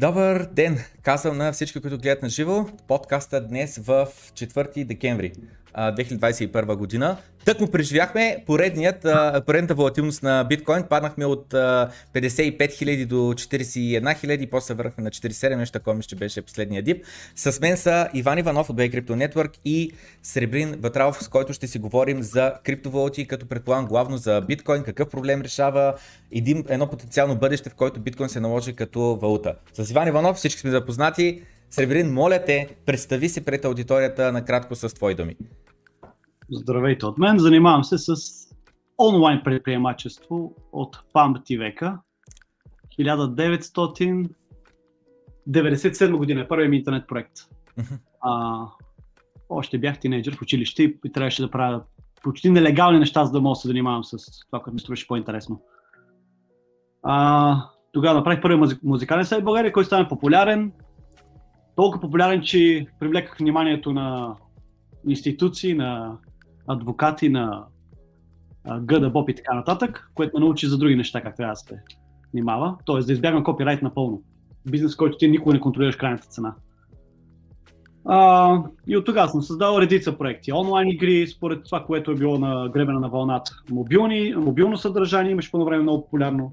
Добър ден! Казвам на всички, които гледат на живо подкаста днес в 4 декември 2021 година. Тък му преживяхме поредният, поредната волатилност на биткоин. Паднахме от 55 000 до 41 000, после върнахме на 47, нещо такова мисля, че беше последния дип. С мен са Иван Иванов от Bay Crypto Network и Сребрин Ватралов, с който ще си говорим за криптовалути, като предполагам главно за биткоин, какъв проблем решава, един, едно потенциално бъдеще, в който биткоин се наложи като валута. С Иван Иванов всички сме запознати. Сребрин, моля те, представи се пред аудиторията накратко с твои думи. Здравейте от мен. Занимавам се с онлайн предприемачество от памти века. 1997 година е първият ми интернет проект. А, още бях тинейджър в училище и трябваше да правя почти нелегални неща, за да мога да се занимавам с това, което ми струваше по-интересно. А, тогава направих първи музикален сайт в България, който стана популярен. Толкова популярен, че привлеках вниманието на институции, на адвокати, на Гъда, Боб и така нататък, което ме научи за други неща, как трябва да се внимава. Тоест да избягам копирайт напълно. Бизнес, който ти никога не контролираш крайната цена. А, и от тогава съм създал редица проекти. Онлайн игри, според това, което е било на гребена на вълната. Мобилни, мобилно съдържание, имаше по време много популярно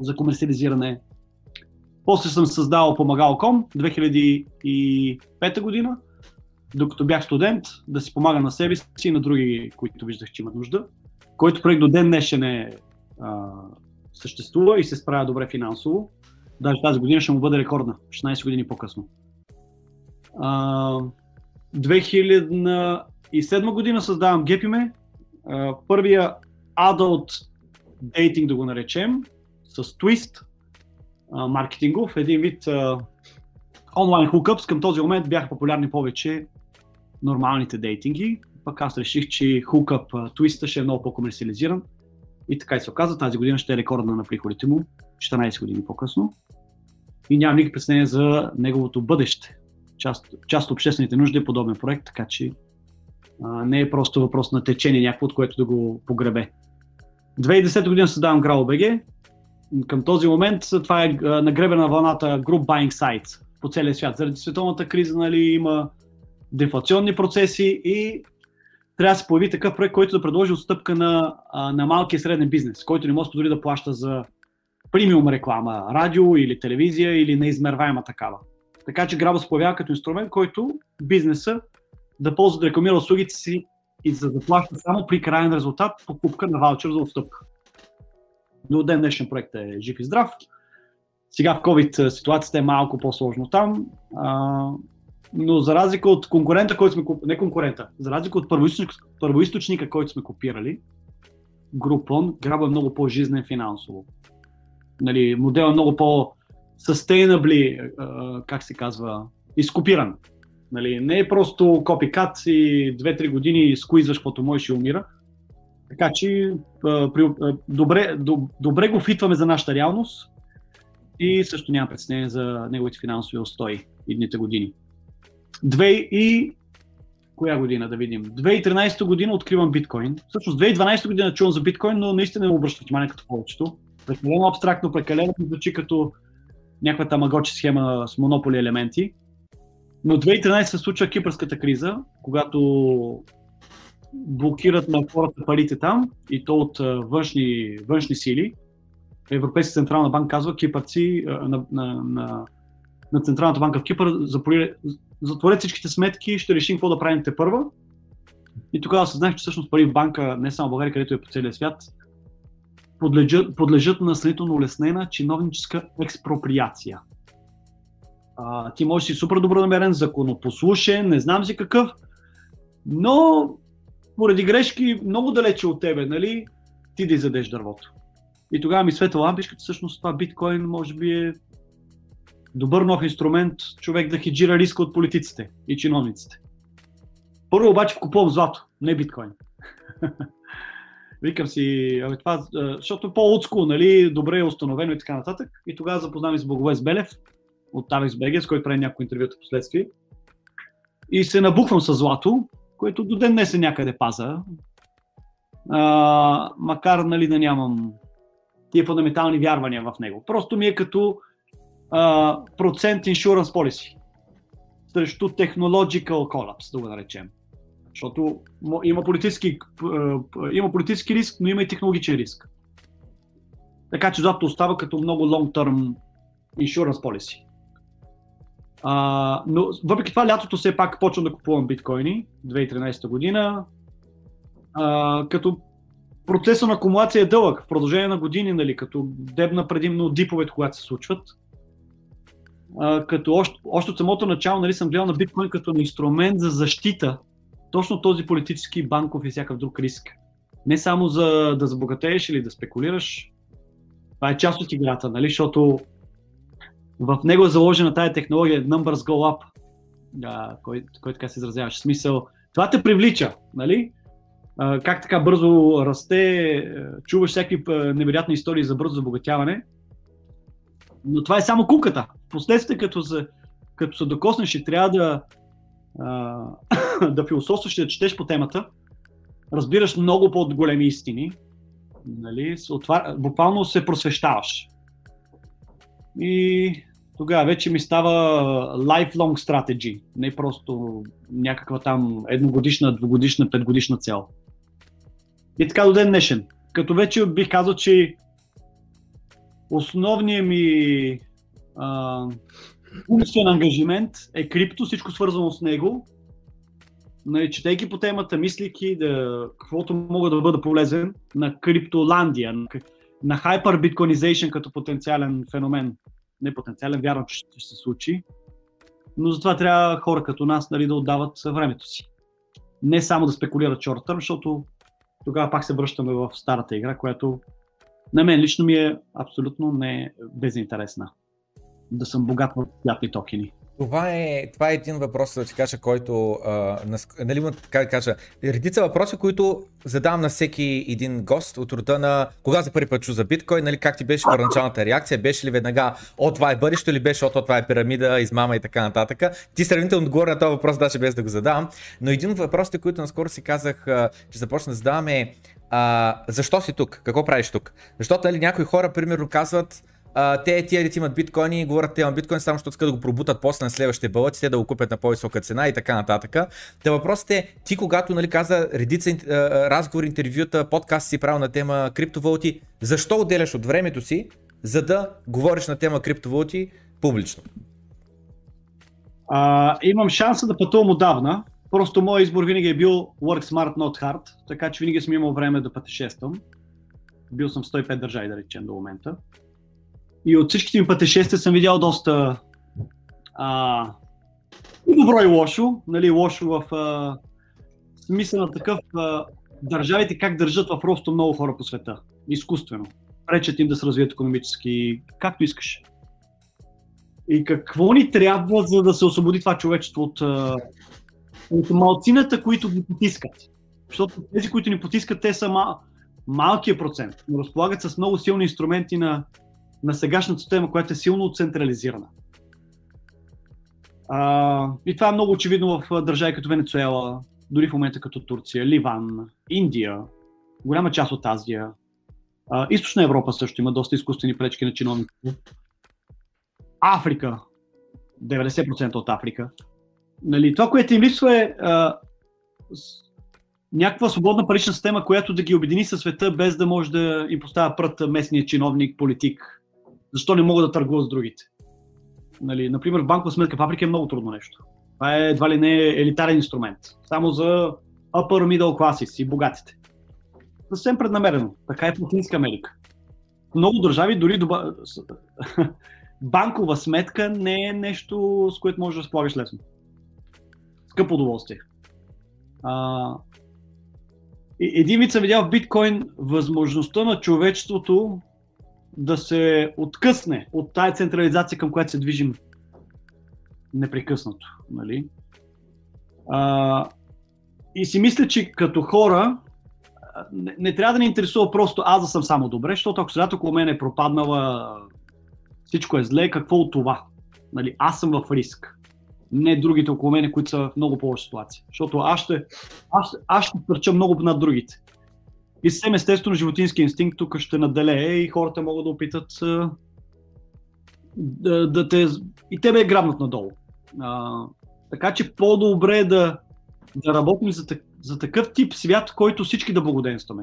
за комерциализиране. После съм създал Помагал.com 2005 година, докато бях студент, да си помага на себе си и на други, които виждах, че имат нужда. Който проект до ден днешен е, а, съществува и се справя добре финансово. Даже тази година ще му бъде рекордна, 16 години по-късно. А, 2007 година създавам Gepime, първия adult dating да го наречем, с Twist, маркетингов, един вид онлайн хукъпс. Към този момент бяха популярни повече нормалните дейтинги. Пък аз реших, че хукъп Twist ще е много по-комерциализиран. И така и се оказа, тази година ще е рекордна на приходите му, 14 години по-късно. И нямам никакво представление за неговото бъдеще. Част, част от обществените нужди е подобен проект, така че а, не е просто въпрос на течение някакво, от което да го погребе. 2010 година създавам GraalBG, към този момент това е нагребена вълната Group Buying Sites по целия свят. Заради световната криза нали, има дефлационни процеси и трябва да се появи такъв проект, който да предложи отстъпка на, на малкия и среден бизнес, който не може дори да плаща за премиум реклама, радио или телевизия или неизмерваема такава. Така че Граба се появява като инструмент, който бизнеса да ползва да рекламира услугите си и да плаща само при крайен резултат покупка на ваучер за отстъпка. До ден днешен проект е жив и здрав. Сега в COVID ситуацията е малко по-сложно там, но за разлика от конкурента, който сме не конкурента, за разлика от първоисточника, първоисточника който сме копирали, Groupon, граба е много по-жизнен финансово. Нали, модел е много по-sustainably, как се казва, изкопиран. Нали, не е просто копикат и 2-3 години скуизваш каквото можеш и умира, така че при, добре, добре го фитваме за нашата реалност и също няма представление за неговите финансови устои идните години. Две и коя година да видим? 2013 година откривам биткоин. Всъщност 2012 година чувам за биткоин, но наистина не обръщам внимание като повечето. Прекалено абстрактно, прекалено звучи като някаква тамагочи схема с монополи елементи. Но 2013 се случва кипърската криза, когато блокират на хората парите там и то от външни, външни сили. Европейска централна банка казва кипърци на, на, на, на Централната банка в Кипър затворят всичките сметки, ще решим какво да правим те първа. И тогава съзнах, че всъщност пари в банка, не само в България, където е по целия свят, подлежат, подлежат на сравнително улеснена чиновническа експроприация. А, ти можеш си супер добронамерен, законопослушен, не знам си какъв, но поради грешки много далече от тебе, нали, ти да изядеш дървото. И тогава ми светва лампичката, всъщност това биткоин може би е добър нов инструмент човек да хеджира риска от политиците и чиновниците. Първо обаче купувам злато, не биткоин. Викам си, абе, това, защото е по-отско, нали, добре е установено и така нататък. И тогава запознавам с Благовест Белев от Тавекс БГ, с който прави някои интервюта последствие. И се набухвам с злато което до ден днес е някъде паза. А, макар нали, да нямам тия фундаментални вярвания в него. Просто ми е като процент insurance policy срещу technological collapse, да го наречем. Защото има политически, има политически риск, но има и технологичен риск. Така че златото остава като много long-term insurance policy. А, но въпреки това лятото все пак почвам да купувам биткоини 2013 година. А, като процесът на акумулация е дълъг, в продължение на години, нали, като дебна предимно диповете, когато се случват. А, като още, още от самото начало нали, съм гледал на биткоин като на инструмент за защита точно този политически, банков и всякакъв друг риск. Не само за да забогатееш или да спекулираш, това е част от играта, нали? защото в него е заложена тая технология Numbers Go Up, да, кой, кой така се изразяваш. Смисъл, това те привлича, нали? А, как така бързо расте, чуваш всякакви невероятни истории за бързо забогатяване, но това е само куката. Последствие, като се, като се докоснеш и трябва да, а, да философстваш и да четеш по темата, разбираш много по-големи истини, нали, отвар... буквално се просвещаваш. И тогава вече ми става lifelong strategy, не просто някаква там едногодишна, двогодишна, петгодишна цел. И така до ден днешен. Като вече бих казал, че основният ми а, умствен ангажимент е крипто, всичко свързано с него. Нали, четейки по темата, мислики да, каквото мога да бъда полезен на криптоландия, на, на hyperbitcoinization като потенциален феномен. Не потенциален, вярвам, че ще се случи. Но затова трябва хора като нас нали, да отдават времето си. Не само да спекулират short защото тогава пак се връщаме в старата игра, която на мен лично ми е абсолютно не безинтересна. Да съм богат в пятни токени. Това е, това е един въпрос, да ти кажа, който, а, нали, как да кажа, редица въпроси, които задавам на всеки един гост от рода на кога за първи път чу за биткоин, нали, как ти беше първоначалната реакция, беше ли веднага, о, това е бъдеще или беше, о, това е пирамида, измама и така нататък. Ти сравнително отговори на този въпрос, даже без да го задавам. Но един от въпросите, които наскоро си казах, че започна да задавам е, а, защо си тук? Какво правиш тук? Защото нали, някои хора, примерно, казват, а, те тия дете имат биткоини и говорят, те имат биткоин, само защото искат да го пробутат после на следващите бълъци, те да го купят на по-висока цена и така нататък. Та въпросът е, ти когато нали, каза редица разговори, интервюта, подкаст си правил на тема криптовалути, защо отделяш от времето си, за да говориш на тема криптовалути публично? А, имам шанса да пътувам отдавна. Просто моят избор винаги е бил work smart, not hard, така че винаги съм имал време да пътешествам. Бил съм 105 държави, да речем, до момента. И от всичките ми пътешествия съм видял доста а, и добро и лошо. Нали, лошо в а, смисъл на такъв а, държавите как държат в просто много хора по света. Изкуствено. Пречат им да се развият економически, както искаш. И какво ни трябва, за да се освободи това човечество от, от малцината, които ги потискат? Защото тези, които ни потискат, те са мал, малкият процент, но разполагат с много силни инструменти на на сегашната система, която е силно централизирана. А, и това е много очевидно в държави като Венецуела, дори в момента като Турция, Ливан, Индия, голяма част от Азия. А, Източна Европа също има доста изкуствени пречки на чиновниците. Африка, 90% от Африка. Нали, това, което им липсва е а, някаква свободна парична система, която да ги обедини със света, без да може да им поставя прът местния чиновник, политик, защо не мога да търгуват с другите. Нали, например, банкова сметка в Африка е много трудно нещо. Това е едва ли не елитарен инструмент. Само за upper middle classes и богатите. Съвсем преднамерено. Така е в Латинска Америка. В много държави дори доба... банкова сметка не е нещо, с което можеш да разполагаш лесно. Скъпо удоволствие. А... Един вид съм видял в биткоин възможността на човечеството да се откъсне от тая централизация, към която се движим непрекъснато. Нали? А, и си мисля, че като хора не, не трябва да ни интересува просто аз да съм само добре, защото ако средата около мен е пропаднала, всичко е зле, какво от това? Нали, аз съм в риск. Не другите около мен, които са в много по-лоша ситуация. Защото аз ще, аз, аз ще търча много над другите. И съвсем естествено животински инстинкт тук ще наделее и хората могат да опитат да, да те, и тебе е грабнат надолу. А, така че по-добре е да, да работим за, за такъв тип свят, който всички да благоденстваме.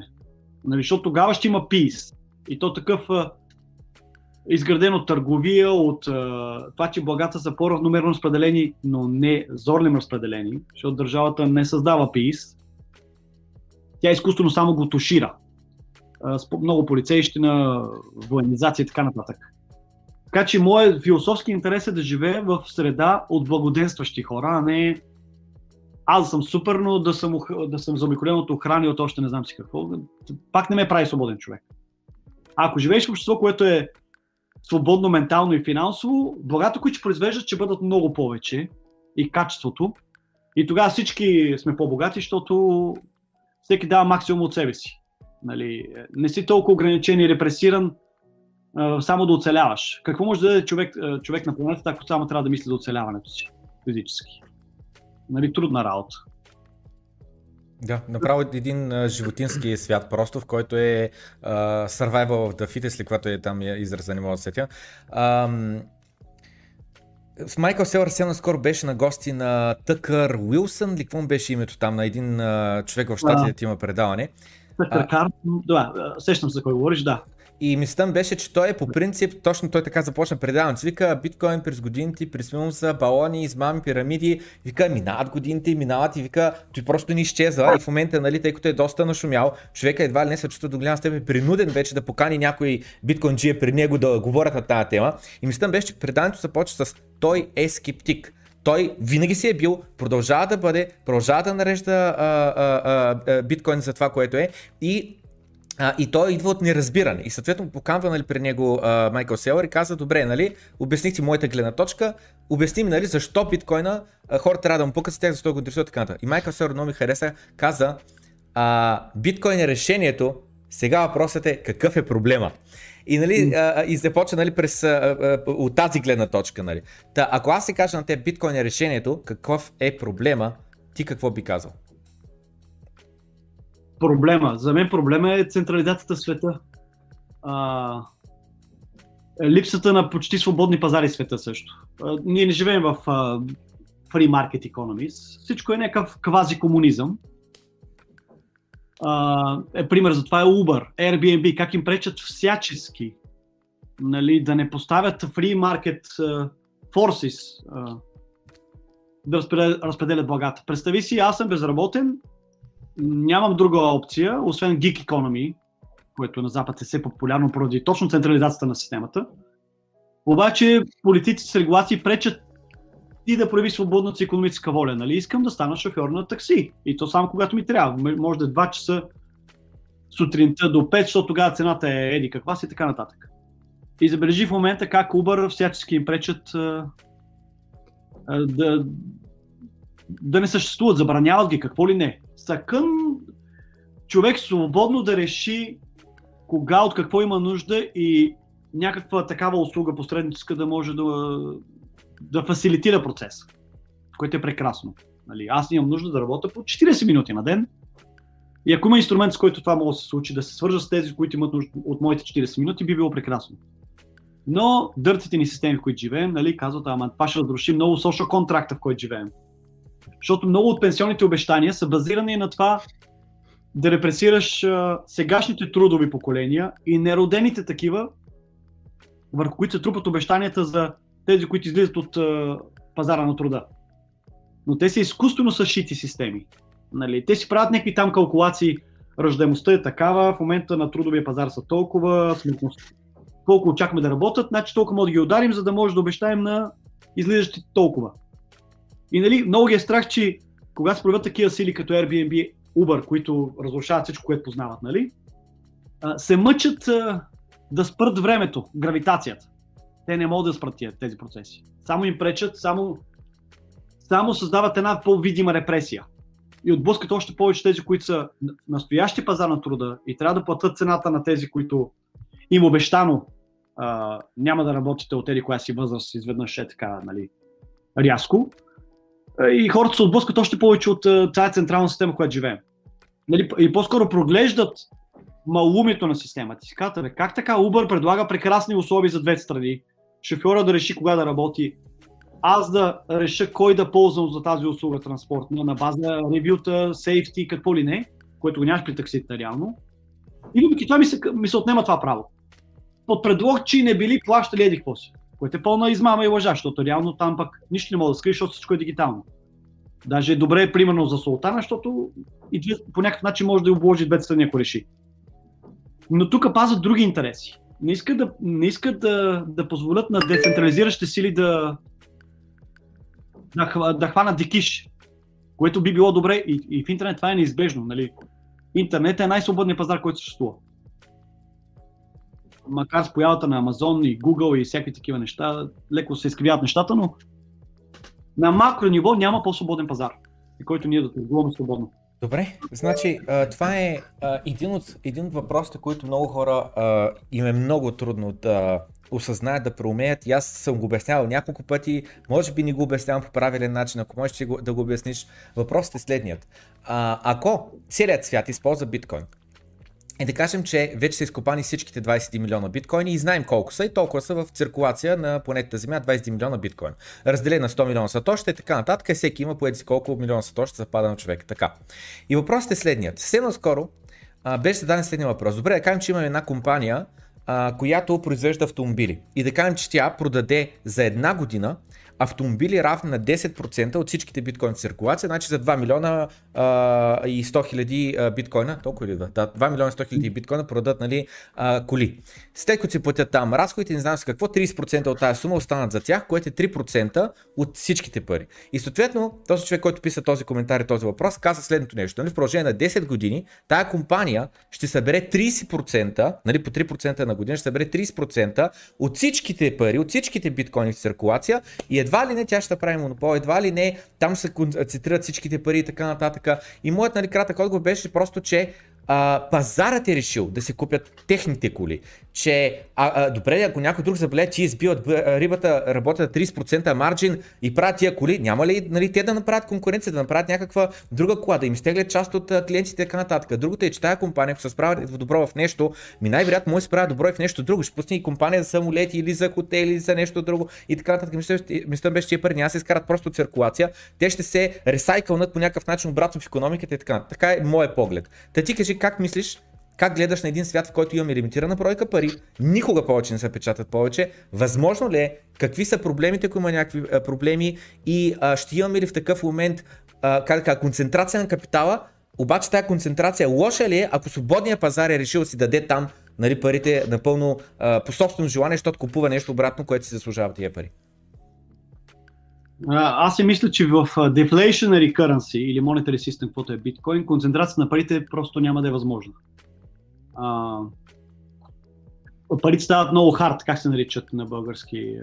Нали, защото тогава ще има peace. И то такъв а, изграден от търговия, от а, това, че благата са по-равномерно разпределени, но не зорлим разпределени, защото държавата не създава peace. Тя изкуствено само го тушира. А, с много полицейщина, военизация и така нататък. Така че моят философски интерес е да живея в среда от благоденстващи хора, а не аз съм супер, но да съм, да съм заобиколен от охрани от още не знам си какво. Пак не ме прави свободен човек. А ако живееш в общество, което е свободно ментално и финансово, благата, които произвеждат, ще бъдат много повече и качеството. И тогава всички сме по-богати, защото всеки дава максимум от себе си. Нали, не си толкова ограничен и репресиран, само да оцеляваш. Какво може да даде човек, човек на планетата, ако само трябва да мисли за оцеляването си физически? Нали, трудна работа. Да, направо един а, животински свят просто, в който е а, survival of the fittest, ли когато е там израза, не мога да сетя. В Майкъл Селър съвсем скоро беше на гости на Тъкър Уилсън, ли какво беше името там, на един а, човек в щатите, има предаване. Тъкър Кар, да, сещам се за кой говориш, да. И мислята беше, че той е по принцип, точно той така започна предаването. Вика, биткоин през годините, през са балони, измами, пирамиди. Вика, минават годините, минават и вика, той просто ни изчезва. И в момента, нали, тъй като е доста нашумял, човека едва ли не се чувства до голяма степен принуден вече да покани някой биткоин джия при него да говорят на тази тема. И мислята беше, че предаването започва с той е скептик той винаги си е бил, продължава да бъде, продължава да нарежда а, а, а, биткоин за това, което е и а, и той идва от неразбиране. И съответно поканва нали, при него а, Майкъл Селър и казва, добре, нали, обясних ти моята гледна точка, обясни ми нали, защо биткоина а, хората трябва да му пукат с тях, защо го интересуват така нататък. И Майкъл Селър много ми хареса, каза, а, биткоин е решението, сега въпросът е какъв е проблема. И, нали, а, и започва нали, през, а, а, от тази гледна точка. Нали. Та, ако аз се кажа на теб биткоин е решението, какъв е проблема, ти какво би казал? Проблема. За мен проблема е централизацията в света. А, липсата на почти свободни пазари в света също. А, ние не живеем в а, free market economies. Всичко е някакъв квази комунизъм. Е, пример за това е Uber, Airbnb, как им пречат всячески нали, да не поставят free market uh, forces uh, да разпределят благата. Представи си, аз съм безработен, нямам друга опция, освен Geek Economy, което на Запад е все популярно поради точно централизацията на системата. Обаче политици с регулации пречат ти да прояви свободната си економическа воля. Нали? Искам да стана шофьор на такси. И то само когато ми трябва. Може да е 2 часа сутринта до 5, защото тогава цената е еди каква си и така нататък. И забележи в момента как Uber всячески им пречат а, а, да, да не съществуват, забраняват ги, какво ли не. Съкън човек свободно да реши кога, от какво има нужда и някаква такава услуга посредническа да може да, да фасилитира процес, което е прекрасно. Нали, аз имам нужда да работя по 40 минути на ден и ако има инструмент, с който това може да се случи, да се свържа с тези, които имат нужда от моите 40 минути, би било прекрасно. Но дъртите ни системи, в които живеем, нали, казват, ама това ще разруши много social контракта, в който живеем. Защото много от пенсионните обещания са базирани на това да репресираш а, сегашните трудови поколения и неродените такива, върху които се трупат обещанията за тези, които излизат от а, пазара на труда. Но те са изкуствено съшити системи. Нали? Те си правят някакви там калкулации. Ръждаемостта е такава, в момента на трудовия пазар са толкова, смъртност. Колко очакваме да работят, значи толкова може да ги ударим, за да може да обещаем на излизащите толкова. И нали, много ги е страх, че когато се проявят такива сили като Airbnb, Uber, които разрушават всичко, което познават, нали, се мъчат да спрат времето, гравитацията. Те не могат да спрат тези процеси. Само им пречат, само, само създават една по-видима репресия. И отблъскат още повече тези, които са настоящи пазар на труда и трябва да платят цената на тези, които им обещано а, няма да работите от тези коя си възраст, изведнъж е така, нали, рязко и хората се отблъскат още повече от тази централна система, която живеем. Нали, и по-скоро проглеждат малумието на системата. Си казват, как така Uber предлага прекрасни условия за двете страни, шофьора да реши кога да работи, аз да реша кой да ползвам за тази услуга транспортна на база ревюта, сейфти, какво ли не, което го нямаш при таксите реално. И въпреки това ми се, ми се отнема това право. Под предлог, че не били плащали еди какво си. Което е пълна измама и лъжа, защото реално там пък нищо не мога да скриеш, защото всичко е дигитално. Даже е добре, примерно за Султана, защото и по някакъв начин може да обложи двете страни, ако реши. Но тук пазят други интереси. Не искат да, не искат да, да позволят на децентрализиращите сили да, да, да хванат дикиш, което би било добре и, и в интернет това е неизбежно. Нали? Интернет е най-свободният пазар, който съществува. Макар с появата на Amazon и Google и всякакви такива неща, леко се изкривяват нещата, но на макро ниво няма по-свободен пазар, който ние да търгуваме свободно. Добре, значи това е един от, един от въпросите, които много хора им е много трудно да осъзнаят, да проумеят. И аз съм го обяснявал няколко пъти, може би не го обяснявам по правилен начин, ако можеш да го обясниш. Въпросът е следният. ако целият свят използва биткоин, и да кажем, че вече са изкопани всичките 21 милиона биткоини и знаем колко са и толкова са в циркулация на планетата Земя 21 милиона биткоин. Разделен на 100 милиона сатоща и така нататък, и всеки има по колко милиона сатоща запада на човека. Така. И въпросът е следният. Съвсем наскоро а, беше зададен следния въпрос. Добре, да кажем, че имаме една компания, а, която произвежда автомобили. И да кажем, че тя продаде за една година автомобили равни на 10% от всичките биткоин циркулация, значи за 2 милиона а, и 100 хиляди биткоина, толкова ли? Да, 2 милиона и 100 хиляди биткоина продадат нали, а, коли. След като си платят там разходите, не знам с какво, 30% от тази сума останат за тях, което е 3% от всичките пари. И съответно, този човек, който писа този коментар и този въпрос, каза следното нещо. Нали, в продължение на 10 години тая компания ще събере 30%, нали, по 3% на година, ще събере 30% от всичките пари, от всичките биткоини в циркулация и едва едва ли не тя ще прави монопол, едва ли не там се концентрират всичките пари и така нататък. И моят нали, кратък отговор беше просто, че а, пазарът е решил да се купят техните коли, че а, а, добре, ако някой друг заболее, че избиват рибата, работят 30% марджин и правят тия коли, няма ли нали, те да направят конкуренция, да направят някаква друга кола, да им стеглят част от клиентите и така нататък. Другото е, че тази компания, ако се справя добро в нещо, ми най-вероятно може да се справя добро и в нещо друго. Ще пусне и компания за самолети или за хотели или за нещо друго и така нататък. Мисля, беше, че пари няма се изкарат просто циркулация, те ще се ресайкълнат по някакъв начин обратно в економиката и така. Така е моят поглед. Та ти кажи как мислиш, как гледаш на един свят, в който имаме лимитирана бройка пари, никога повече не се печатат повече, възможно ли е, какви са проблемите, ако има някакви а, проблеми? И а, ще имаме ли в такъв момент а, как, как, концентрация на капитала, обаче тази концентрация лоша ли е, ако свободния пазар е решил да си даде там нали, парите напълно а, по собствено желание, защото купува нещо обратно, което си заслужава тия пари? Аз си мисля, че в deflationary currency или monetary system, каквото е биткоин, концентрация на парите просто няма да е възможна. А, парите стават много хард, как се наричат на български,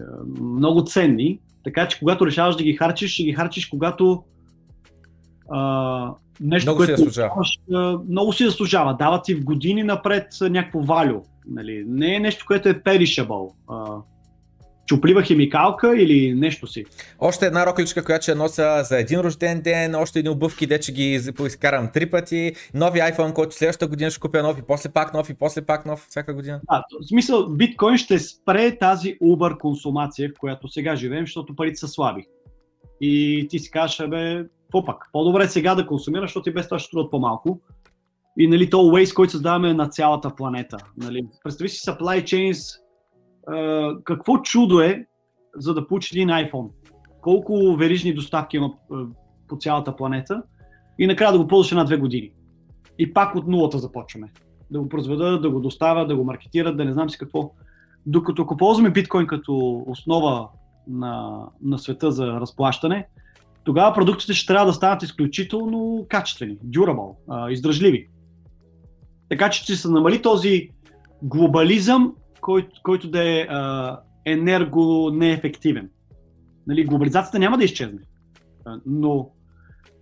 много ценни, така че когато решаваш да ги харчиш, ще ги харчиш когато а, нещо, много което си заслужава. много си заслужава. Дават ти в години напред някакво валю. Нали? Не е нещо, което е perishable. А, чуплива химикалка или нещо си. Още една рокличка, която ще нося за един рожден ден, още едни обувки, де че ги изкарам три пъти, нови iPhone, който следващата година ще купя нов и после пак нов и после пак нов всяка година. Да, в смисъл биткоин ще спре тази Uber консумация, в която сега живеем, защото парите са слаби. И ти си кажеш, бе, какво пак? По-добре сега да консумираш, защото и без това ще струват по-малко. И нали, то waste, който създаваме на цялата планета. Нали. Представи си supply chains, какво чудо е, за да получи един iPhone. Колко верижни доставки има по цялата планета и накрая да го ползваш една-две години. И пак от нулата започваме. Да го произведат, да го доставят, да го маркетират, да не знам си какво. Докато ако ползваме биткоин като основа на, на света за разплащане, тогава продуктите ще трябва да станат изключително качествени, durable, издръжливи. Така че ще се намали този глобализъм който, който да е а, енерго неефективен. Нали, глобализацията няма да изчезне, но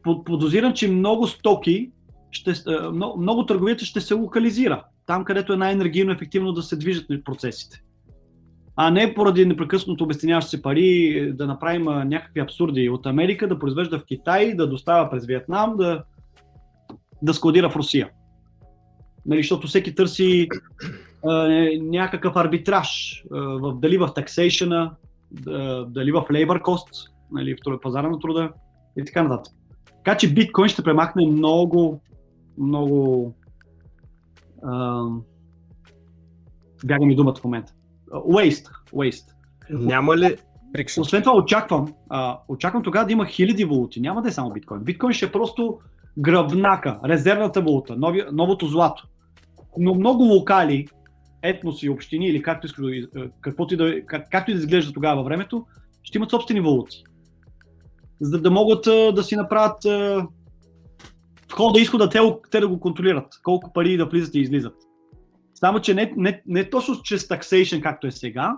подозирам, че много стоки, ще, много, много търговията ще се локализира там, където е най-енергийно ефективно да се движат процесите. А не поради непрекъснато обесценяващи се пари да направим някакви абсурди от Америка, да произвежда в Китай, да доставя през Виетнам, да, да складира в Русия. Нали, защото всеки търси някакъв арбитраж в, дали в таксейшена, дали в labor cost, нали, в пазара на труда и така нататък. Така че биткоин ще премахне много, много а, бяга ми думата в момента. Waste. Waste. Няма ли... Освен това очаквам, а, очаквам тогава да има хиляди валути. Няма да е само биткоин. Биткоин ще е просто гръбнака, резервната валута, нови, новото злато. Но много локали, етноси, общини или както искаш да, каквото и да, как, както и да изглежда тогава времето, ще имат собствени валути. За да могат да си направят входа и изхода, те, те да го контролират. Колко пари да влизат и излизат. Само, че не, не, не точно чрез taxation, както е сега,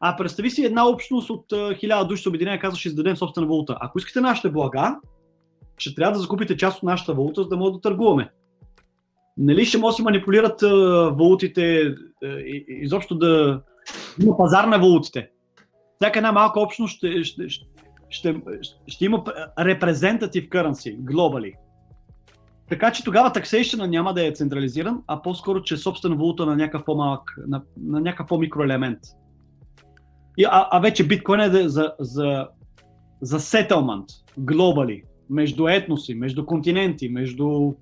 а представи си една общност от хиляда души се обединение казва, ще издадем собствена валута. Ако искате нашите блага, ще трябва да закупите част от нашата валута, за да могат да търгуваме. Нали ще може да си манипулират а, валутите, и, изобщо да има пазар на валутите. Всяка една малка общност ще, ще, ще, ще, ще има representative currency, globally. Така че тогава taxation няма да е централизиран, а по-скоро, че е собствена валута на някакъв по-малък, на, на някакъв по-микроелемент. И, а, а вече биткоин е за, за, за settlement, globally, между етноси, между континенти, между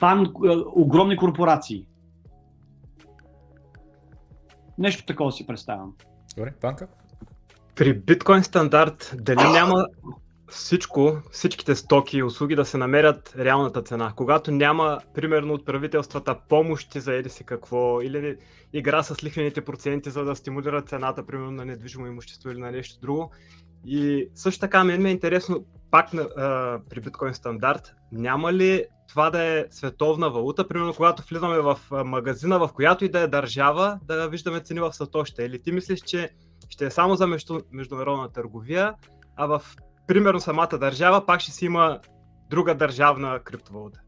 пан, е, огромни корпорации. Нещо такова си представям. Добре, панка? При биткоин стандарт, дали няма всичко, всичките стоки и услуги да се намерят реалната цена. Когато няма, примерно, от правителствата помощи за еди си какво, или игра с лихвените проценти, за да стимулира цената, примерно, на недвижимо имущество или на нещо друго. И също така, мен ме е интересно, пак а, при биткоин стандарт, няма ли това да е световна валута, примерно когато влизаме в магазина, в която и да е държава, да виждаме цени в сатоща. Или ти мислиш, че ще е само за международна търговия, а в примерно самата държава пак ще си има друга държавна криптовалута.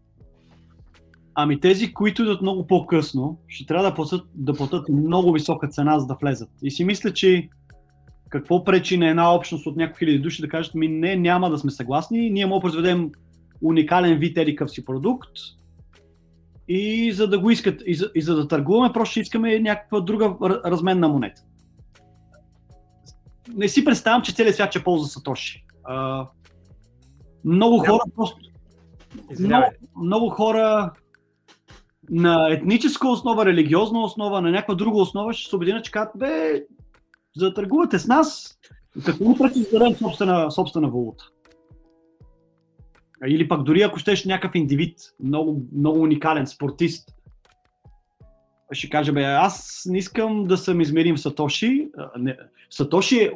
Ами тези, които идват много по-късно, ще трябва да платят, да платят много висока цена, за да влезат. И си мисля, че какво пречи на една общност от няколко хиляди души да кажат, ми не, няма да сме съгласни, ние му произведем уникален вид едикъв си продукт и за да го искат, и за, и за да търгуваме, просто искаме някаква друга разменна монета. Не си представям, че целият свят ще ползва Сатоши. А, много хора просто. Много, много хора на етническа основа, религиозна основа, на някаква друга основа ще се обединят, че казват, бе, за да търгувате с нас, какво му пречи да собствена, собствена валута? Или пък дори ако щеш някакъв индивид, много, много уникален спортист, ще каже, бе, аз не искам да съм измерим Сатоши. Сатоши е,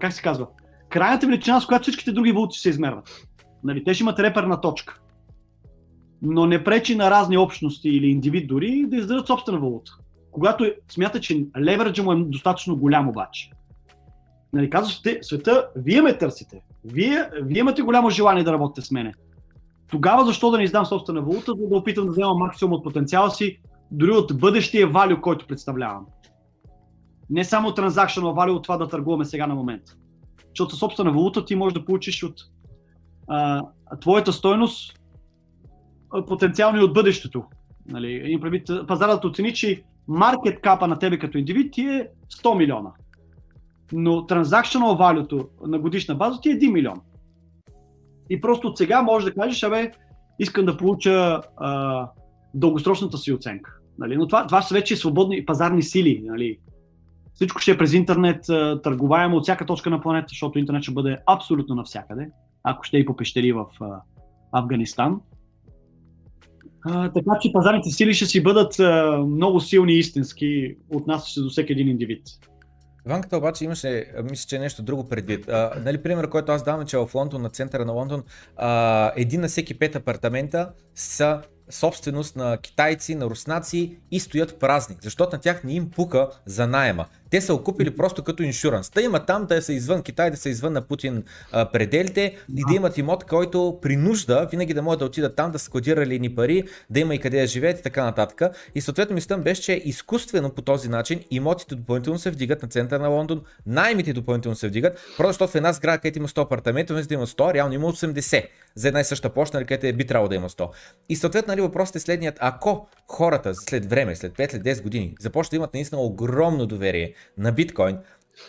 как се казва, крайната величина, с която всичките други валути се измерват. Нали, те ще имат реперна точка. Но не пречи на разни общности или индивид дори да издадат собствена валута. Когато смята, че левераджа му е достатъчно голям обаче. Нали, казвате, света, вие ме търсите. Вие, вие имате голямо желание да работите с мене. Тогава защо да не издам собствена валута, за да опитам да взема максимум от потенциала си, дори от бъдещия валю, който представлявам. Не само транзакционал валю от това да търгуваме сега на момента защото със собствена валута ти можеш да получиш от а, твоята стойност потенциално и от бъдещето. Нали, пазарът оцени, че маркет капа на тебе като индивид ти е 100 милиона. Но transactional value на годишна база ти е 1 милион. И просто от сега можеш да кажеш, абе, искам да получа а, дългосрочната си оценка. Нали? Но това, това са вече свободни пазарни сили. Нали? Всичко ще е през интернет, търговаемо от всяка точка на планета, защото интернет ще бъде абсолютно навсякъде, ако ще и по пещери в Афганистан. А, така че пазарните сили ще си бъдат а, много силни и истински, отнасящи до всеки един индивид. Ванката обаче имаше, мисля, че е нещо друго предвид. А, нали, пример, който аз давам, че в Лондон, на центъра на Лондон, а, един на всеки пет апартамента са собственост на китайци, на руснаци и стоят празни, защото на тях не им пука за найема. Те са окупили просто като иншуранс. Та има там да са извън Китай, да са извън на Путин а, пределите и да имат имот, който при нужда винаги да могат да отидат там, да складирали ни пари, да има и къде да живеят и така нататък. И съответно мислям беше, че изкуствено по този начин имотите допълнително се вдигат на центъра на Лондон, наймите допълнително се вдигат, просто защото в една сграда, където има 100 апартамента, вместо да има 100, реално има 80. за една и съща почта, нали, където е, би трябвало да има 100. И съответно нали, въпросът е следният, ако хората след време, след 5 10 години, започнат да имат наистина огромно доверие на биткоин,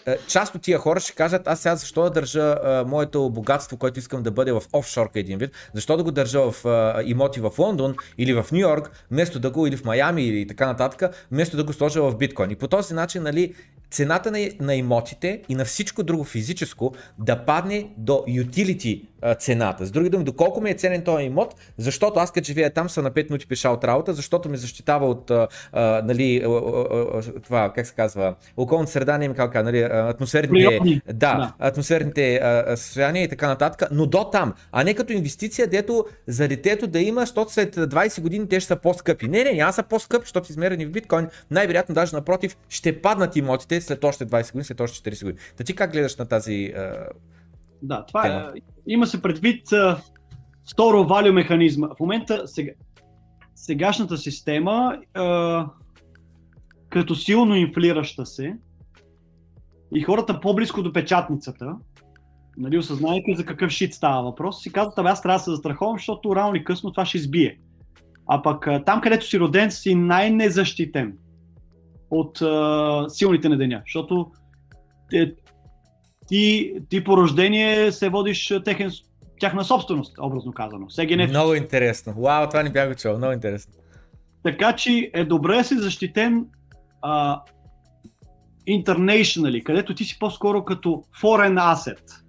е, част от тия хора ще кажат, аз сега защо да държа а, моето богатство, което искам да бъде в офшорка един вид, защо да го държа в а, имоти в Лондон или в Нью Йорк, вместо да го или в Майами или така нататък, вместо да го сложа в биткоин. И по този начин, нали, цената на, на имотите и на всичко друго физическо да падне до utility цената. С други думи, доколко ми е ценен този имот, защото аз като живея там съм на 5 минути пеша от работа, защото ме защитава от а, а, нали, а, а, това, как се казва, околната среда, не как, нали, атмосферните, да, да. атмосферните състояния и така нататък, но до там, а не като инвестиция, дето за детето да има, защото след 20 години те ще са по-скъпи. Не, не, няма са по-скъпи, защото измерени в биткоин, най-вероятно даже напротив ще паднат имотите след още 20 години, след още 40 години. Та ти как гледаш на тази да, това тема. е. Има се предвид второ валю механизма. В момента сега, сегашната система uh, като силно инфлираща се и хората по-близко до печатницата, нали, осъзнавайки за какъв шит става въпрос, си казват, аз трябва да се застраховам, защото рано или късно това ще избие. А пък там, където си роден, си най-незащитен от uh, силните на деня, защото е, ти, ти по рождение се водиш техен, тяхна собственост, образно казано. Не... Много интересно. Вау, това не бях чул. Много интересно. Така че е добре да си защитен а, internationally, където ти си по-скоро като foreign asset.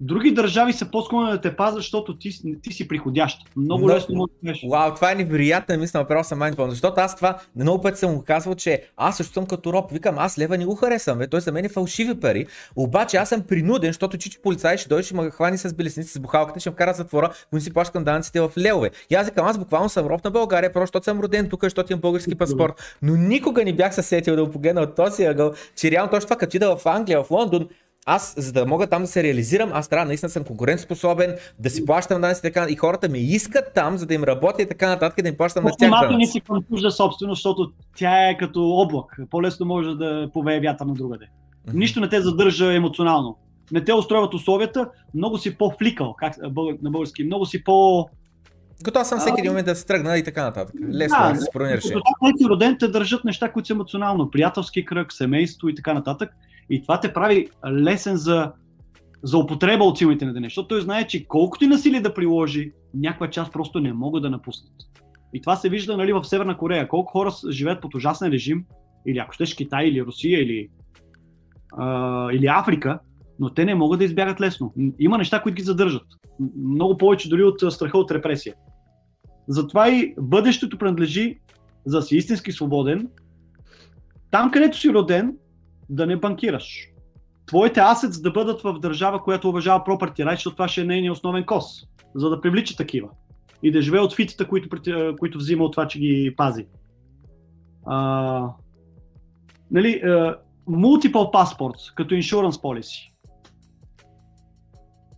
Други държави са по-склонни да те пазят, защото ти, ти си приходящ. Много Но, лесно може да Вау, това е невероятна мисля, направо съм майндфон. Защото аз това много пъти съм го казвал, че аз също съм като роб. Викам, аз лева не го харесвам, бе. той за мен е фалшиви пари. Обаче аз съм принуден, защото чичи полицай ще дойде, ще ме хвани с белесници, с бухалката, ще ме кара затвора, но си плащам данъците в левове. И аз викам, аз буквално съм роб на България, просто защото съм роден тук, защото имам български паспорт. Но никога не бях се сетил да го погледна от този ъгъл, че реално точно това, като в Англия, в Лондон, аз, за да мога там да се реализирам, аз трябва наистина съм конкурентоспособен, да си плащам данъци така и хората ме искат там, за да им работя и така нататък, да им плащам на тях. Самата не си към чужда собственост, защото тя е като облак. По-лесно може да повее вятър на другаде. Нищо не те задържа емоционално. Не те устройват условията, много си по-фликал, как, на български, много си по... Готов съм всеки един момент да се тръгна и така нататък. Лесно да, да се промениш. Когато си роден, те държат неща, които са емоционално. Приятелски кръг, семейство и така нататък. И това те прави лесен за, за употреба от силите на деня, защото той знае, че колкото и насилие да приложи, някаква част просто не могат да напуснат. И това се вижда нали, в Северна Корея. Колко хора живеят под ужасен режим, или ако щеш Китай, или Русия, или, а, или Африка, но те не могат да избягат лесно. Има неща, които ги задържат. Много повече дори от страха от репресия. Затова и бъдещето принадлежи за да си истински свободен. Там, където си роден, да не банкираш. Твоите асец да бъдат в държава, която уважава property rights, защото това ще е нейният основен кос, за да привлича такива. И да живее от фитите, които, които взима от това, че ги пази. А, нали, uh, multiple passports, като insurance policy.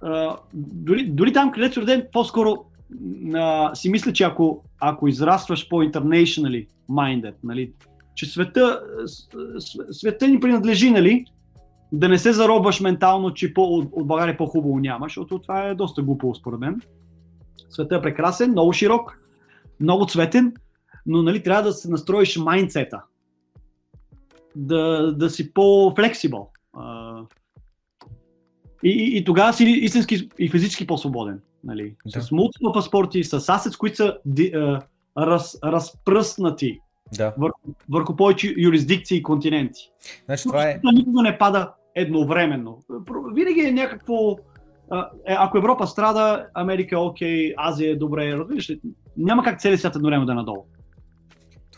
Uh, дори, дори там, където роден, по-скоро uh, си мисля, че ако, ако израстваш по-internationally minded, нали, че света, света ни принадлежи, нали? Да не се заробваш ментално, че по, от, от България по-хубаво няма, защото това е доста глупо според мен. Света е прекрасен, много широк, много цветен, но нали, трябва да се настроиш майндсета. Да, да си по-флексибъл. И, и, и тогава си истински и физически по-свободен. Нали? Да. С мултипл паспорти, с асец, които са ди, а, раз, разпръснати да. върху, върху повече юрисдикции и континенти. Значи, това е... Никога не пада едновременно. Винаги е някакво... Е, ако Европа страда, Америка е окей, Азия е добре, разбираш ли? Няма как целият свят едновременно да е надолу.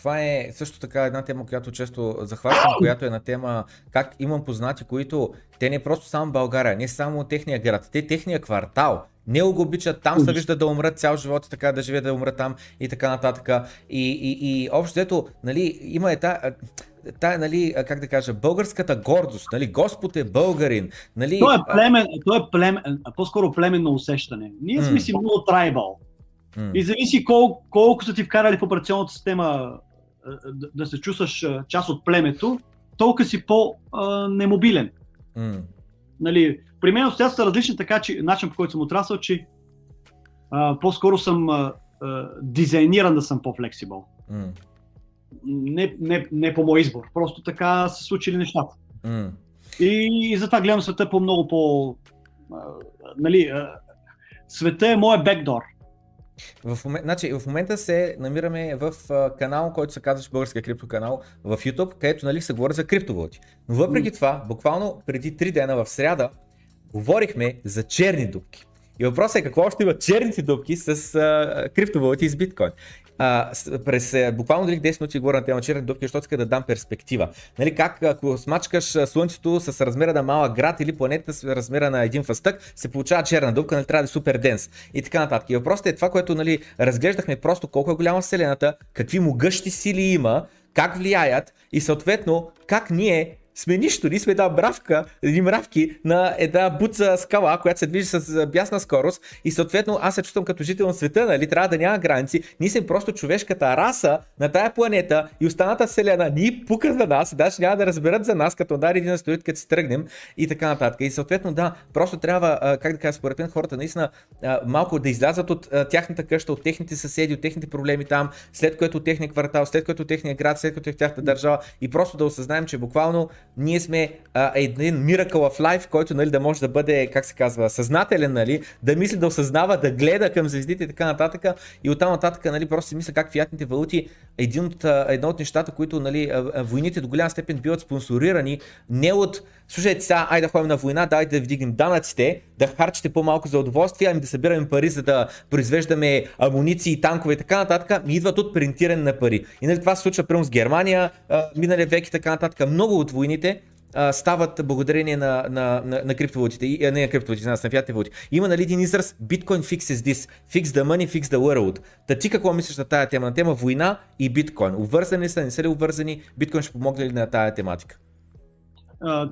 Това е също така една тема, която често захващам, която е на тема как имам познати, които те не просто само България, не само техния град, те техния квартал не го обичат, там се вижда да умрат цял живот и така да живее да умрат там и така нататък. И, и, и общо ето, нали, има е та, тая, нали, как да кажа, българската гордост, нали, Господ е българин, нали... То е племен, то е племен, по-скоро племенно усещане. Ние сме си много трайбал. Mm. И зависи колко, колко са ти вкарали в операционната система да, да се чувстваш част от племето, толкова си по-немобилен. Mm. Нали, при мен обстоятелствата са различни, така че начин по който съм отрасъл, че А, по-скоро съм а, а, дизайниран да съм по-флексибъл. М. Не, не, не по мой избор, просто така са случили нещата. М. И, и затова гледам света по много по... А, нали, а, света е моят бекдор. В, момент, значи, в момента се намираме в а, канал, който се казваше Българския крипто канал в YouTube, където нали, се говори за криптовалути. Но въпреки това, буквално преди 3 дена в сряда, говорихме за черни дупки. И въпросът е какво ще има черните дупки с а, криптовалути и с биткоин. А, през а, буквално дали 10 минути говоря на тема черни дупки, защото иска да дам перспектива. Нали, как ако смачкаш Слънцето с размера на малък град или планета с размера на един фъстък, се получава черна дупка, нали, трябва да е супер денс и така нататък. И въпросът е това, което нали, разглеждахме просто колко е голяма Вселената, какви могъщи сили има, как влияят и съответно как ние сме нищо, ние сме една мравка, едни мравки на една буца скала, която се движи с бясна скорост и съответно аз се чувствам като жител на света, нали, трябва да няма граници, ние сме просто човешката раса на тая планета и останата вселена. Ни пука за нас, даже няма да разберат за нас, като удари един астероид, като си тръгнем и така нататък. И съответно да, просто трябва, как да кажа, според мен хората наистина малко да излязат от тяхната къща, от техните съседи, от техните проблеми там, след което техния квартал, след което техния град, след което от тяхната държава и просто да осъзнаем, че буквално ние сме а, един miracle of life, който нали, да може да бъде, как се казва, съзнателен, нали, да мисли, да осъзнава, да гледа към звездите и така нататък. И оттам нататък, нали, просто си мисля как фиатните валути един от, едно от нещата, които нали, войните до голяма степен биват спонсорирани не от слушайте сега, айде да ходим на война, дайте да вдигнем данъците, да харчите по-малко за удоволствие, ами да събираме пари, за да произвеждаме амуниции, танкове и така нататък, ми идват от принтиране на пари. И нали, това се случва прямо с Германия, миналия век и така нататък. Много от а, стават благодарение на, на, на, на криптовалутите, и- не на криптовалутите, на фиатните валути. Има нали един израз Bitcoin fixes this, fix the money, fix the world. Та ти какво мислиш на тая тема? На тема война и биткоин. Обвързани ли са, не са ли обвързани? Биткоин ще помогне ли на тая тематика?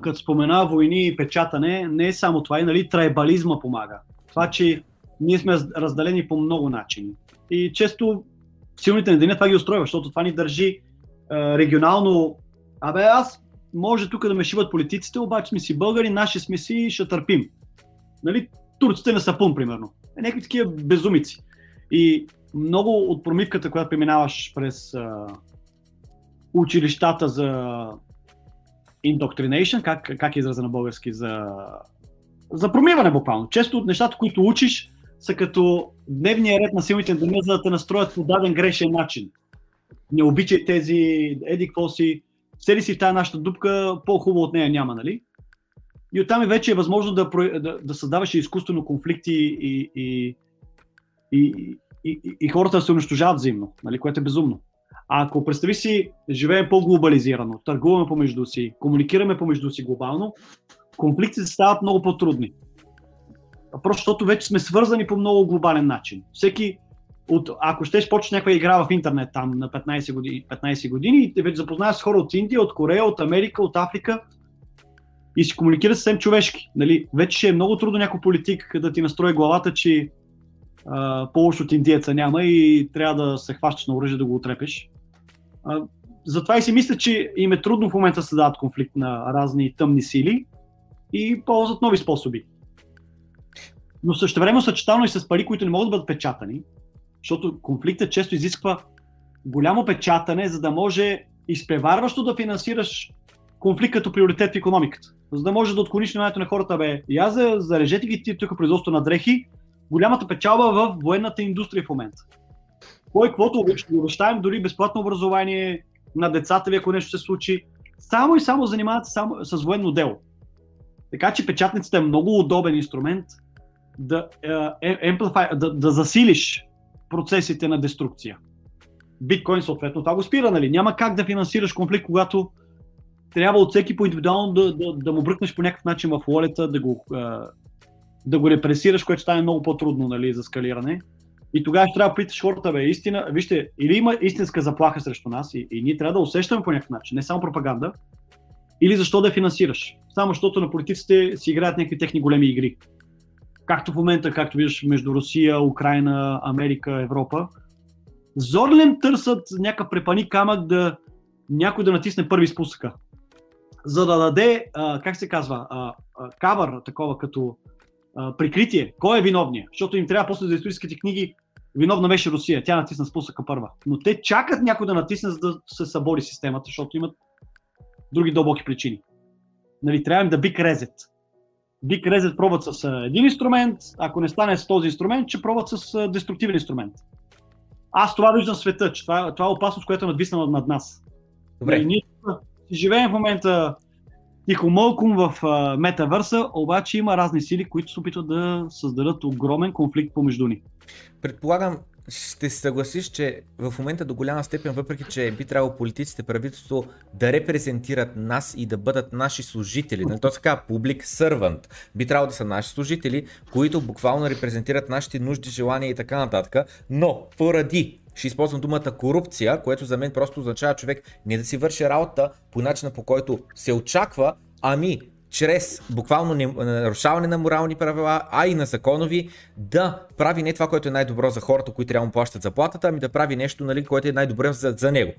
като спомена войни и печатане, не е само това, и нали, трайбализма помага. Това, че ние сме раз- разделени по много начини. И често силните на деня това ги устройва, защото това ни държи регионално. Абе, аз може тук да ме шиват политиците, обаче сме си българи, наши сме си и ще търпим. Нали, турците на сапун, примерно. Е, някакви такива безумици. И много от промивката, която преминаваш през а, училищата за indoctrination, как, как е израза на български, за, за промиване буквално. Често от нещата, които учиш, са като дневния ред на силните деня, за да те настроят по даден грешен начин. Не обичай тези, еди какво си, сели си в тази нашата дупка, по-хубаво от нея няма, нали? И оттам и вече е възможно да, да, да създаваш изкуствено конфликти и, и, и, и, и хората да се унищожават взаимно, нали? което е безумно. А ако представи си, живеем по-глобализирано, търгуваме помежду си, комуникираме помежду си глобално, конфликтите стават много по-трудни. Просто защото вече сме свързани по много глобален начин. Всеки, от, ако щеш почнеш някаква игра в интернет там на 15 години, 15 години и те вече запознаеш с хора от Индия, от Корея, от Америка, от Африка и си комуникира съвсем човешки. Нали? Вече ще е много трудно някой политик да ти настрои главата, че а, по-лошо от индиеца няма и трябва да се хващаш на оръжие да го отрепеш. А, затова и си мисля, че им е трудно в момента да се дадат конфликт на разни тъмни сили и ползват нови способи. Но също време съчетано и с пари, които не могат да бъдат печатани, защото конфликтът често изисква голямо печатане, за да може изпреварващо да финансираш конфликт като приоритет в економиката. За да може да отклониш вниманието на хората, бе, я за, зарежете ги ти тук производство на дрехи, голямата печалба в военната индустрия в момента. Кой каквото го обещаем, дори безплатно образование на децата ви, ако нещо се случи. Само и само занимават само с военно дело. Така че печатницата е много удобен инструмент да, е, amplify, да, да засилиш процесите на деструкция. Биткоин съответно това го спира, нали? Няма как да финансираш конфликт, когато трябва от всеки по индивидуално да, да, да му бръкнеш по някакъв начин в уолета, да го, да го репресираш, което стане много по-трудно нали, за скалиране. И тогава ще трябва да питаш хората, бе, истина, вижте, или има истинска заплаха срещу нас и, и ние трябва да усещаме по някакъв начин, не само пропаганда, или защо да финансираш. Само защото на политиците си играят някакви техни големи игри. Както в момента, както виждаш, между Русия, Украина, Америка, Европа. Зорлем търсят някакъв препани камък да някой да натисне първи спусъка. За да даде, а, как се казва, а, а, кавър, такова като а, прикритие. Кой е виновният? Защото им трябва после за историческите книги виновна беше Русия. Тя натисна спусъка първа. Но те чакат някой да натисне, за да се събори системата, защото имат други дълбоки причини. Нали, трябва им да бик резет. Бик резет пробват с един инструмент, ако не стане с този инструмент, ще пробват с деструктивен инструмент. Аз това виждам в света, че това, това е опасност, която е надвиснала над нас. Добре. Нали, ние живеем в момента тихомълком в а, метавърса, обаче има разни сили, които се опитват да създадат огромен конфликт помежду ни. Предполагам, ще се съгласиш, че в момента до голяма степен, въпреки че би трябвало политиците, правителство да репрезентират нас и да бъдат наши служители, нали, то се казва public servant, би трябвало да са наши служители, които буквално репрезентират нашите нужди, желания и така нататък, но поради ще използвам думата корупция, което за мен просто означава човек не да си върши работа по начина по който се очаква, ами чрез буквално не- нарушаване на морални правила, а и на законови, да прави не това, което е най-добро за хората, които трябва му плащат заплатата, ами да прави нещо, нали, което е най-добре за, за него.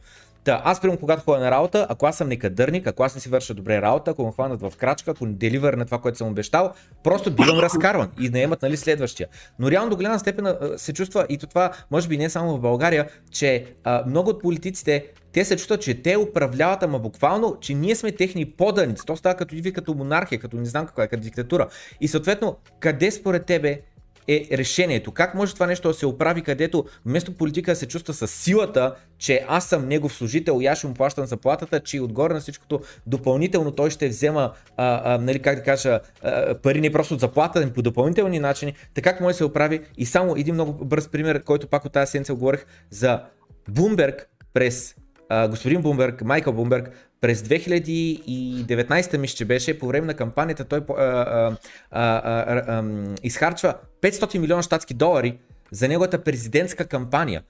Та, аз примерно когато ходя на работа, ако аз съм некадърник, ако аз не си върша добре работа, ако ме хванат в крачка, ако не деливър на това, което съм обещал, просто бивам разкарван и наемат нали, следващия. Но реално до голяма степен се чувства и то това, може би не само в България, че а, много от политиците те се чувстват, че те управляват, ама буквално, че ние сме техни поданици. То става като ви като монархия, като не знам каква е, като диктатура. И съответно, къде според тебе е решението? Как може това нещо да се оправи, където вместо политика се чувства с силата, че аз съм негов служител и аз ще му плащам заплатата, че и отгоре на всичкото допълнително той ще взема, а, а, нали, как да кажа, а, пари не просто от заплата, ами по допълнителни начини. Така как може да се оправи? И само един много бърз пример, който пак от тази седмица говорих за Бумберг през а, господин Бумберг, Майкъл Бумберг, през 2019 мисля, че беше, по време на кампанията той а, а, а, а, изхарчва 500 милиона щатски долари за неговата президентска кампания.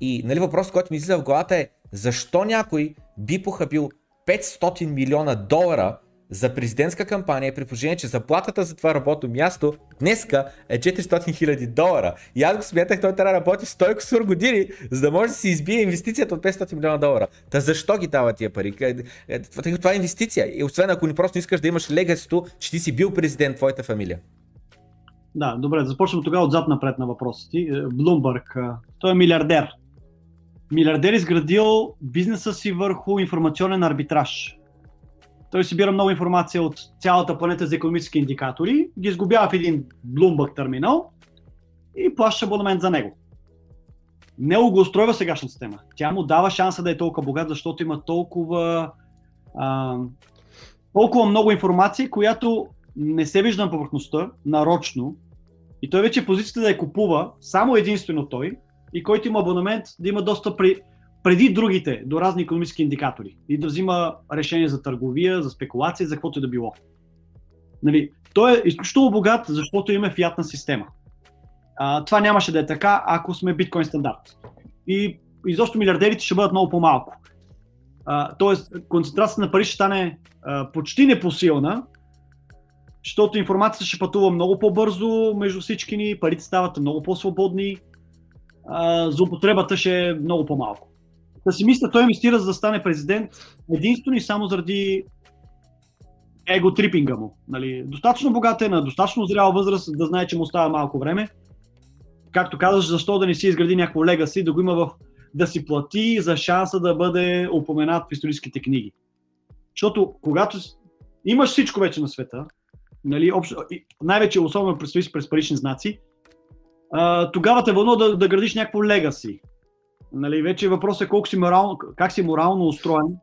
И нали, въпросът, който ми излиза в главата е защо някой би похабил 500 милиона долара за президентска кампания, при положение, че заплатата за това работно място днеска е 400 хиляди долара. И аз го смятах, той трябва да работи 100 кусур години, за да може да си избие инвестицията от 500 милиона долара. Та защо ги дава тия пари? Е, е, Това е инвестиция. И освен ако ни просто искаш да имаш легасито, че ти си бил президент, твоята фамилия. Да, добре, започвам тогава отзад напред на въпроса ти. Е, Блумбърг, той е милиардер. Милиардер изградил бизнеса си върху информационен арбитраж. Той събира много информация от цялата планета за економически индикатори, ги изгубява в един Bloomberg терминал и плаща абонамент за него. Него го устройва сегашната система. Тя му дава шанса да е толкова богат, защото има толкова, а, толкова много информация, която не се вижда на повърхността, нарочно, и той вече е позицията да я купува, само единствено той, и който има абонамент да има достъп при, преди другите до разни економически индикатори и да взима решения за търговия, за спекулация, за каквото и да било. Нали, той е изключително богат, защото има фиатна система. А, това нямаше да е така, ако сме биткоин стандарт. И изобщо милиардерите ще бъдат много по-малко. А, тоест, концентрацията на пари ще стане а, почти непосилна, защото информацията ще пътува много по-бързо между всички ни, парите стават много по-свободни, а, за употребата ще е много по-малко. Да си мисля, той инвестира за да стане президент единствено и само заради его трипинга му. Нали, достатъчно богат е, на достатъчно зряла възраст да знае, че му остава малко време. Както казваш, защо да не си изгради някакво легаси, да го има в да си плати за шанса да бъде упоменат в историческите книги. Защото когато имаш всичко вече на света, нали, общо, най-вече особено през, през парични знаци, а, тогава те вълнува да, да градиш някакво легаси. Нали, вече въпросът е колко си морално, как си морално устроен,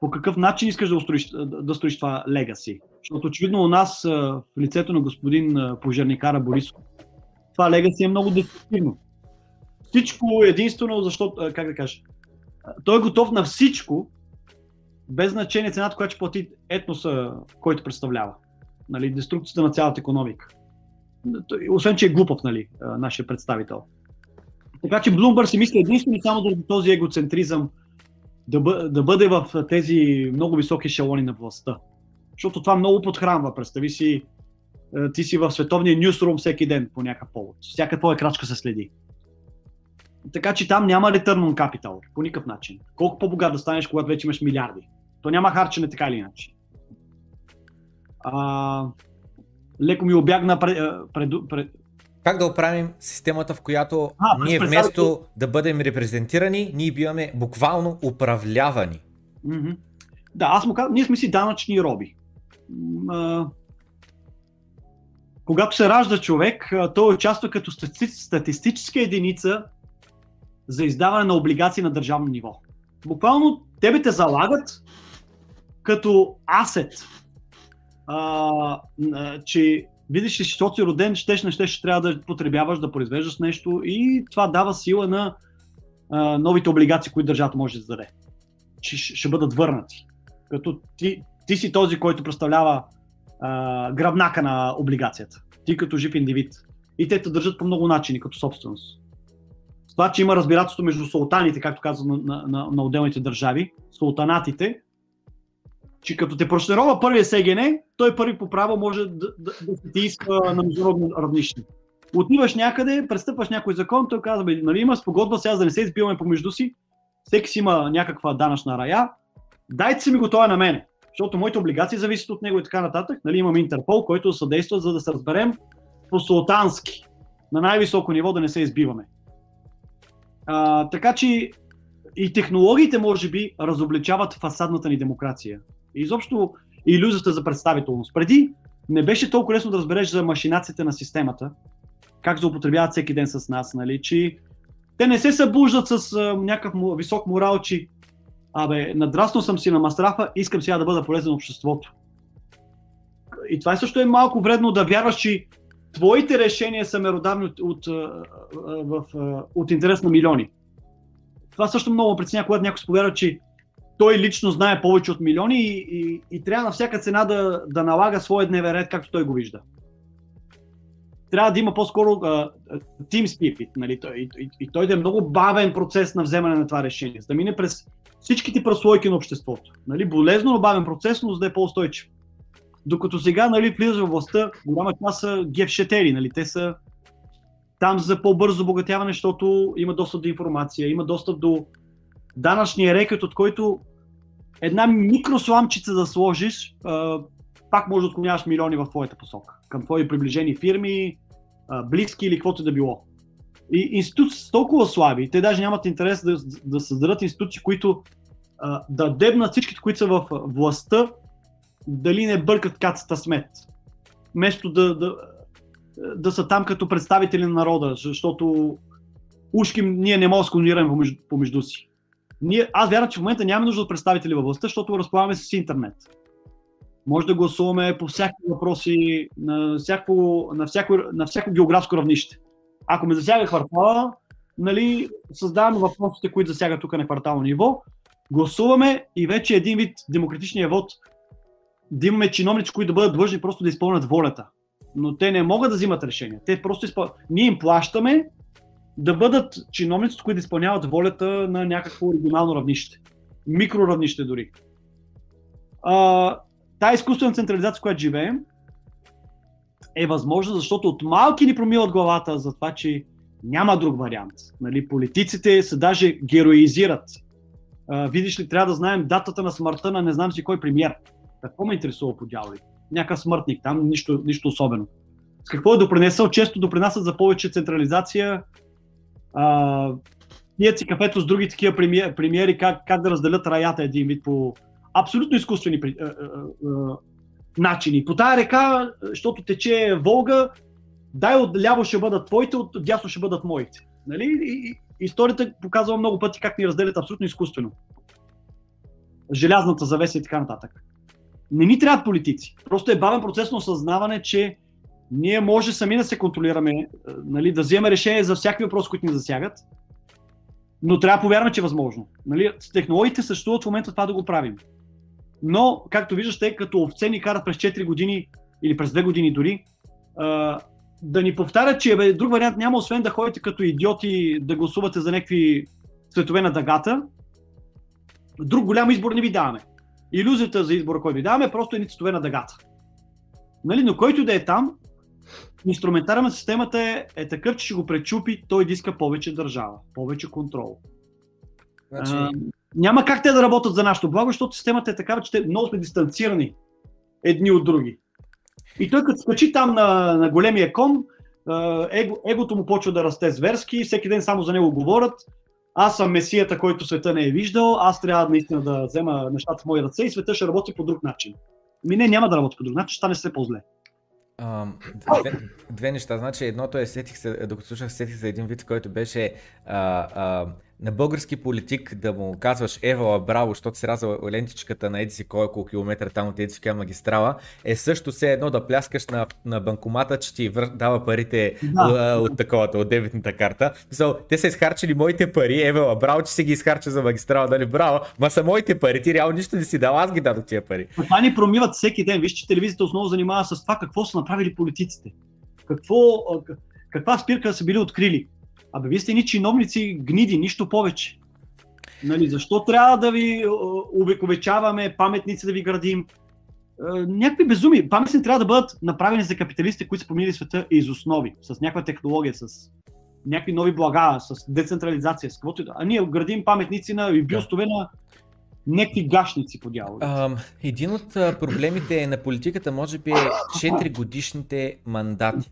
по какъв начин искаш да, устроиш, да строиш това легаси. Защото очевидно у нас в лицето на господин пожарникара Борисов, това легаси е много деструктивно. Всичко единствено, защото, как да кажа, той е готов на всичко, без значение цената, която ще плати етноса, който представлява. Нали, деструкцията на цялата економика. Освен, че е глупав, нали, нашия представител. Така че Bloomberg си мисли единствено само заради този егоцентризъм да, бъ, да бъде в тези много високи шалони на властта. Защото това много подхранва. Представи си, ти си в световния нюсрум всеки ден по някакъв повод. Всяка твоя крачка се следи. Така че там няма return on capital по никакъв начин. Колко по-богат да станеш, когато вече имаш милиарди. То няма харчене така или иначе. А, леко ми обягна пред, пред, пред, как да оправим системата, в която А, ние вместо да бъдем репрезентирани, ние биваме буквално управлявани. Да, аз му казвам, ние сме си данъчни роби. Когато се ражда човек, той участва като стати- статистическа единица за издаване на облигации на държавно ниво. Буквално тебе те залагат като асет, а, че видиш ли, защото си роден, щеш не щеш, трябва да потребяваш, да произвеждаш нещо и това дава сила на а, новите облигации, които държавата може да издаде че ще бъдат върнати. Като ти, ти си този, който представлява а, гръбнака на облигацията. Ти като жив индивид. И те те държат по много начини, като собственост. С това, че има разбирателство между султаните, както казват на, на, на, на отделните държави, султанатите, че като те прошнерова първия СГН, той първи по право може да, да, да се ти иска на международно равнище. Отиваш някъде, престъпваш някой закон, той казва, бе, нали има спогодба, сега да не се избиваме помежду си, всеки си има някаква данъчна рая, дайте си ми го това на мене, защото моите облигации зависят от него и така нататък. Нали, имам Интерпол, който съдейства, за да се разберем по султански, на най-високо ниво да не се избиваме. А, така че и технологиите, може би, разобличават фасадната ни демокрация. Изобщо иллюзията за представителност. Преди не беше толкова лесно да разбереш за машинацията на системата, как злоупотребяват всеки ден с нас, нали, че те не се събуждат с а, някакъв висок морал, че абе, надраснал съм си на мастрафа, искам сега да бъда полезен на обществото. И това също е малко вредно да вярваш, че твоите решения са меродавни от, от, от интерес на милиони. Това също много притеснява, когато някой сповядва, че той лично знае повече от милиони и, и, и трябва на всяка цена да, да налага своя дневен ред, както той го вижда. Трябва да има по-скоро uh, team spirit, нали? И, и, и той да е много бавен процес на вземане на това решение, за да мине през всичките прослойки на обществото. Нали? Болезно, но бавен процес, но за да е по-устойчив. Докато сега нали, влизаш в властта, голяма част са гефшетери, нали? те са там за по-бързо обогатяване, защото има достъп до информация, има достъп до данъчния рекет, от който една микросламчица да сложиш, пак може да отклоняваш милиони в твоята посока. Към твои приближени фирми, близки или каквото и да било. И институции са толкова слаби, те даже нямат интерес да, да създадат институции, които да дебнат всичките, които са в властта, дали не бъркат кацата смет. Вместо да, да, да са там като представители на народа, защото ушки ние не можем да се комунираме помежду, помежду си. Ние, аз вярвам, че в момента нямаме нужда от представители във властта, защото разполагаме с интернет. Може да гласуваме по всякакви въпроси, на всяко, на всяко, на всяко географско равнище. Ако ме засяга квартала, нали, създаваме въпросите, които засягат тук на квартално ниво, гласуваме и вече един вид демократичния вод да имаме чиновници, които да бъдат длъжни просто да изпълнят волята. Но те не могат да взимат решения. Те просто изпъл... Ние им плащаме да бъдат чиновници, които изпълняват волята на някакво регионално равнище. Микроравнище дори. А, тая изкуствена централизация, в която живеем, е възможна, защото от малки ни промиват главата за това, че няма друг вариант. Нали, политиците се даже героизират. А, видиш ли, трябва да знаем датата на смъртта на не знам си кой премьер. Какво ме интересува по дяволи? Някакъв смъртник, там нищо, нищо особено. С какво е допринесъл? Често допринасят за повече централизация. А, пият си кафето с други такива премиери, премиери как, как да разделят раята един вид по абсолютно изкуствени а, а, а, начини. По тая река, защото тече Волга, дай от ляво ще бъдат твоите, от дясно ще бъдат моите. Нали? И, и, историята показва много пъти как ни разделят абсолютно изкуствено. Желязната завеса и така нататък. Не ни трябват политици. Просто е бавен процес на осъзнаване, че ние може сами да се контролираме, е, нали, да вземем решение за всякакви въпроси, които ни засягат, но трябва да повярваме, че е възможно. Нали, технологиите съществуват в момента това да го правим. Но, както виждаш, те като овце ни карат през 4 години или през 2 години дори, а, да ни повтарят, че бе, друг вариант няма, освен да ходите като идиоти да гласувате за някакви цветове на дъгата. Друг голям избор не ви даваме. Иллюзията за избора, който ви даваме, е просто едни цветове на дъгата. Нали, но който да е там, инструментарът на системата е, е такъв, че ще го пречупи, той да иска повече държава, повече контрол. Значи, А, няма как те да работят за нашето благо, защото системата е такава, че те много сме дистанцирани едни от други. И той като скачи там на, на големия кон, его, егото му почва да расте зверски, всеки ден само за него говорят. Аз съм месията, който света не е виждал, аз трябва наистина да взема нещата в мои ръце и света ще работи по друг начин. Ми не, няма да работи по друг начин, ще стане все по-зле. Две, две неща. Значи едното е, сетих се, докато слушах, сетих за един вид, който беше uh, uh, на български политик да му казваш Ева, браво, защото си разва лентичката на еди си кой колко километра там от еди си магистрала, е също все едно да пляскаш на, на банкомата, че ти вър... дава парите да. от таковата, от дебитната карта. So, те са изхарчили моите пари, Ева, браво, че си ги изхарча за магистрала, дали браво, ма са моите пари, ти реално нищо не си дал, аз ги дадох тия пари. Това ни промиват всеки ден, виж, че телевизията основно занимава с това какво са направили политиците. Какво, каква спирка са били открили Абе, вие сте ни чиновници гниди, нищо повече. Нали, защо трябва да ви увековечаваме, паметници да ви градим? някакви безуми. Паметници трябва да бъдат направени за капиталисти, които са променили света из основи, с някаква технология, с някакви нови блага, с децентрализация, с каквото. А ние градим паметници на и бюстове на някакви гашници по дявол. един от проблемите на политиката може би е 4 годишните мандати.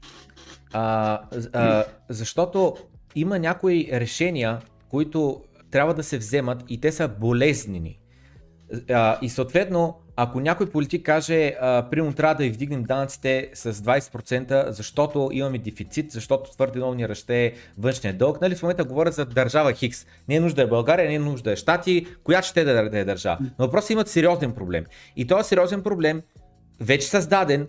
А, а, защото има някои решения, които трябва да се вземат и те са болезнени. А, и съответно, ако някой политик каже, примерно трябва да ви вдигнем данъците с 20%, защото имаме дефицит, защото твърде много ни расте външния дълг, нали в момента говорят за държава Хикс. Не е нужда е България, не е нужда е Штати, коя ще да, да е държава. Но въпросът имат сериозен проблем. И този сериозен проблем вече създаден е,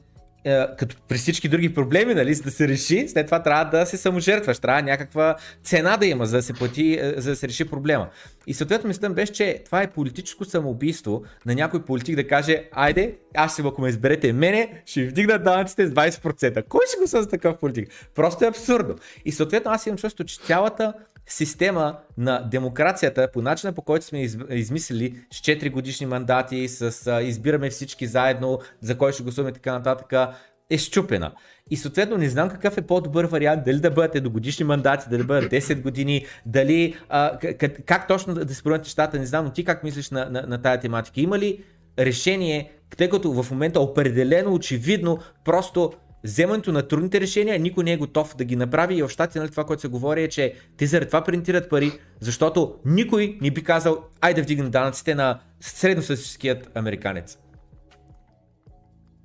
като при всички други проблеми, нали, за да се реши, след това трябва да се саможертваш, трябва някаква цена да има, за да се плати, е, за да се реши проблема. И съответно мислям беше, че това е политическо самоубийство на някой политик да каже, айде, аз ще ако ме изберете мене, ще ви вдигна данъците с 20%. Кой ще го за такъв политик? Просто е абсурдно. И съответно аз имам чувство, че цялата система на демокрацията, по начина по който сме измислили с 4 годишни мандати, с избираме всички заедно, за кой ще гласуваме така нататък, е щупена. И съответно не знам какъв е по-добър вариант, дали да бъдат едногодишни мандати, дали да бъдат 10 години, дали а, как, как точно да се променят нещата, не знам, но ти как мислиш на, на, на тая тематика? Има ли решение, тъй като в момента определено, очевидно, просто вземането на трудните решения, никой не е готов да ги направи и в щати нали, това, което се говори е, че те заради това принтират пари, защото никой не би казал, айде да вдигнем данъците на средностатистическият американец.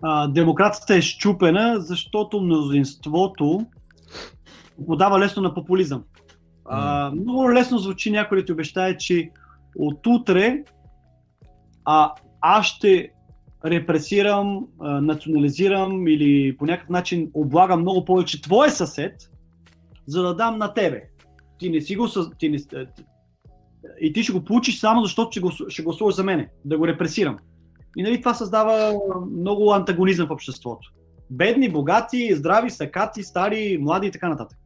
А, демокрацията е щупена, защото мнозинството подава лесно на популизъм. А, много лесно звучи някой да ти обещае, че от утре а, аз ще репресирам, национализирам или по някакъв начин облагам много повече твой съсед, за да дам на тебе. Ти не си го... Ти не, и ти ще го получиш само защото ще, го, гласуваш за мене, да го репресирам. И нали, това създава много антагонизъм в обществото. Бедни, богати, здрави, сакати, стари, млади и така нататък.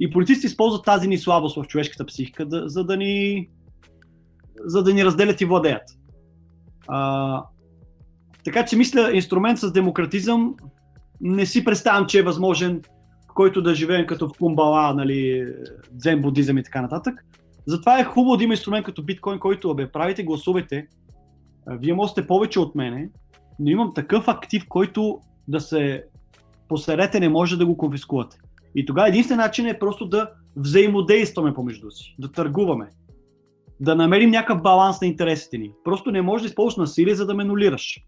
И политиците използват тази ни слабост в човешката психика, да, за, да ни, за да ни разделят и владеят. А, така че мисля, инструмент с демократизъм не си представям, че е възможен, който да живеем като в кумбала, нали, дзен будизъм и така нататък. Затова е хубаво да има инструмент като биткоин, който бе, правите, гласувайте. Вие можете повече от мене, но имам такъв актив, който да се посерете не може да го конфискувате. И тогава единствен начин е просто да взаимодействаме помежду си, да търгуваме, да намерим някакъв баланс на интересите ни. Просто не можеш да използваш насилие, за да ме нулираш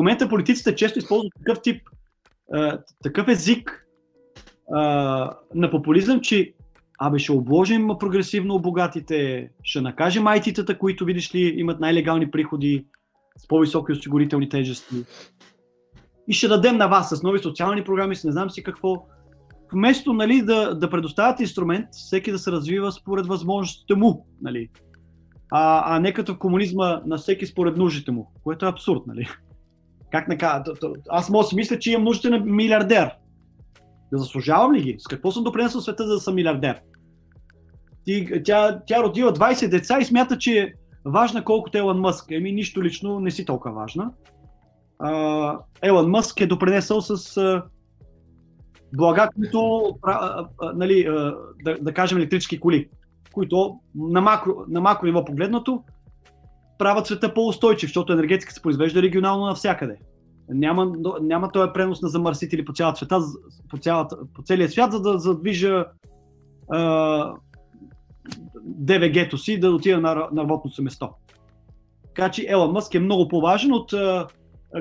момента политиците често използват такъв тип, а, такъв език а, на популизъм, че абе ще обложим прогресивно богатите, ще накажем айтитата, които видиш ли имат най-легални приходи с по-високи осигурителни тежести. И ще дадем на вас с нови социални програми, с не знам си какво. Вместо нали, да, да предоставят инструмент, всеки да се развива според възможностите му. Нали. А, а не като в комунизма на всеки според нуждите му, което е абсурд. Нали. Как нека... Аз мога да си мисля, че имам нуждите на милиардер. Да заслужавам ли ги? С какво съм допринесъл света, за да съм милиардер? Ти, тя, тя родила 20 деца и смята, че е важна колкото Елън Мъск. Еми, нищо лично не си толкова важна. Uh, Елън Мъск е допринесъл с uh, блага, които, uh, uh, нали, uh, да, да кажем, електрически коли, които на макро, на макро ниво погледнато правят света по-устойчив, защото енергетика се произвежда регионално навсякъде. Няма, няма този пренос на замърсители по цялата света, по, цялата, по целия свят, за да задвижа а, ДВГ-то си да отида на, на работното си место. Така че Елон Мъск е много по-важен от а,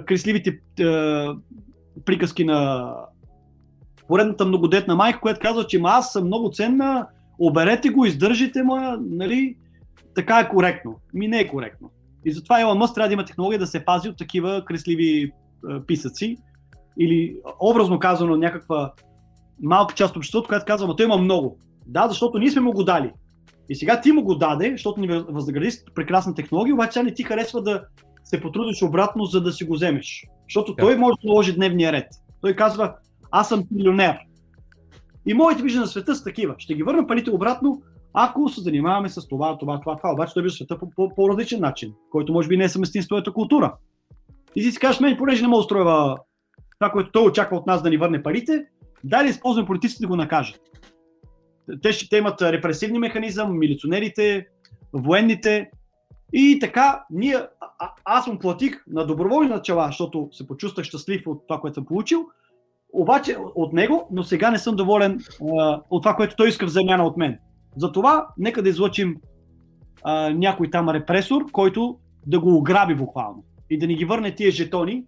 кресливите а, приказки на поредната многодетна майка, която казва, че аз съм много ценна, оберете го, издържите ма, нали, така е коректно. Ми не е коректно. И затова Елон Мъск трябва да има технология да се пази от такива кресливи а, писъци или образно казано някаква малка част от обществото, която казва, той има много. Да, защото ние сме му го дали. И сега ти му го даде, защото ни възнагради с прекрасна технология, обаче сега не ти харесва да се потрудиш обратно, за да си го вземеш. Защото да. той може да наложи дневния ред. Той казва, аз съм трилионер. И моите виждания на света са такива. Ще ги върна парите обратно, ако се занимаваме с това, това, това, това. Обаче той вижда света по, по, по различен начин, който може би не е съвместим с твоята култура. И ти си кажеш, мен, понеже не да устроя това, което той очаква от нас да ни върне парите, дали използваме политиците да го накажат. Те, те имат репресивни механизъм, милиционерите, военните. И така, ние, а, аз му платих на доброволни начала, защото се почувствах щастлив от това, което съм получил, обаче от него, но сега не съм доволен а, от това, което той иска в замяна от мен. Затова нека да излъчим а, някой там репресор, който да го ограби буквално и да ни ги върне тия жетони,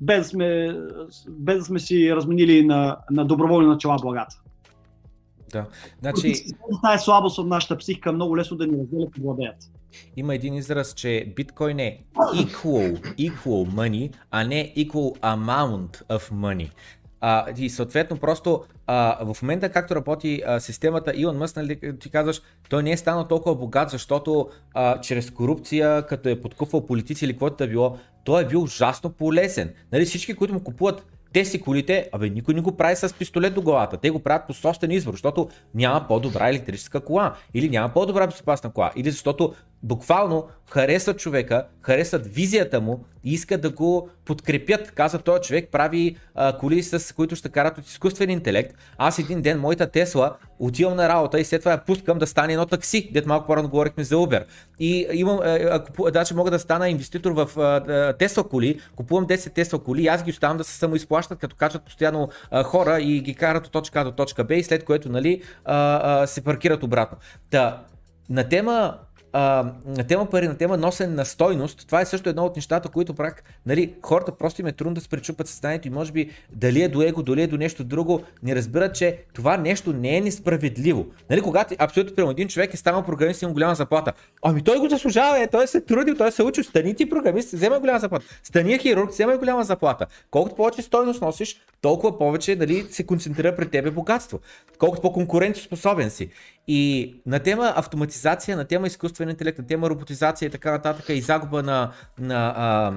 без да сме, без да сме си разменили на, на доброволни начала благата. Да. Значи... Е слабост от нашата психика, много лесно да ни разделят и владеят. Има един израз, че биткоин е equal, equal money, а не equal amount of money. А, и съответно просто а, в момента както работи а, системата Илон Мъс, нали, ти казваш, той не е станал толкова богат, защото а, чрез корупция, като е подкупвал политици или каквото е било, той е бил ужасно полезен. Нали, всички, които му купуват те си колите, абе никой не го прави с пистолет до главата. Те го правят по собствен избор, защото няма по-добра електрическа кола или няма по-добра безопасна кола или защото буквално харесват човека, харесват визията му и искат да го подкрепят. Казва този човек прави а, коли, с които ще карат от изкуствен интелект. Аз един ден моята Тесла отивам на работа и след това я пускам да стане едно такси, дето малко по-рано говорихме за Uber. И имам, ако, даже мога да стана инвеститор в Тесла коли, купувам 10 Тесла коли и аз ги оставам да се самоизплащат, като качат постоянно а, хора и ги карат от точка А до точка Б и след което нали, а, а, се паркират обратно. Та, на тема на тема пари, на тема носен на стойност, това е също едно от нещата, които прак, нали, хората просто им е трудно да се пречупат състоянието и може би дали е до его, дали е до нещо друго, не разбират, че това нещо не е несправедливо. Нали, когато абсолютно прямо един човек е станал програмист и има голяма заплата, ами той го заслужава, е, той се трудил, той се учи, стани ти програмист, взема голяма заплата, стани хирург, взема голяма заплата. Колкото повече стойност носиш, толкова повече нали, се концентрира пред тебе богатство. Колкото по-конкурентоспособен си. И на тема автоматизация, на тема изкуствен интелект, на тема роботизация и така нататък и загуба на, на, а,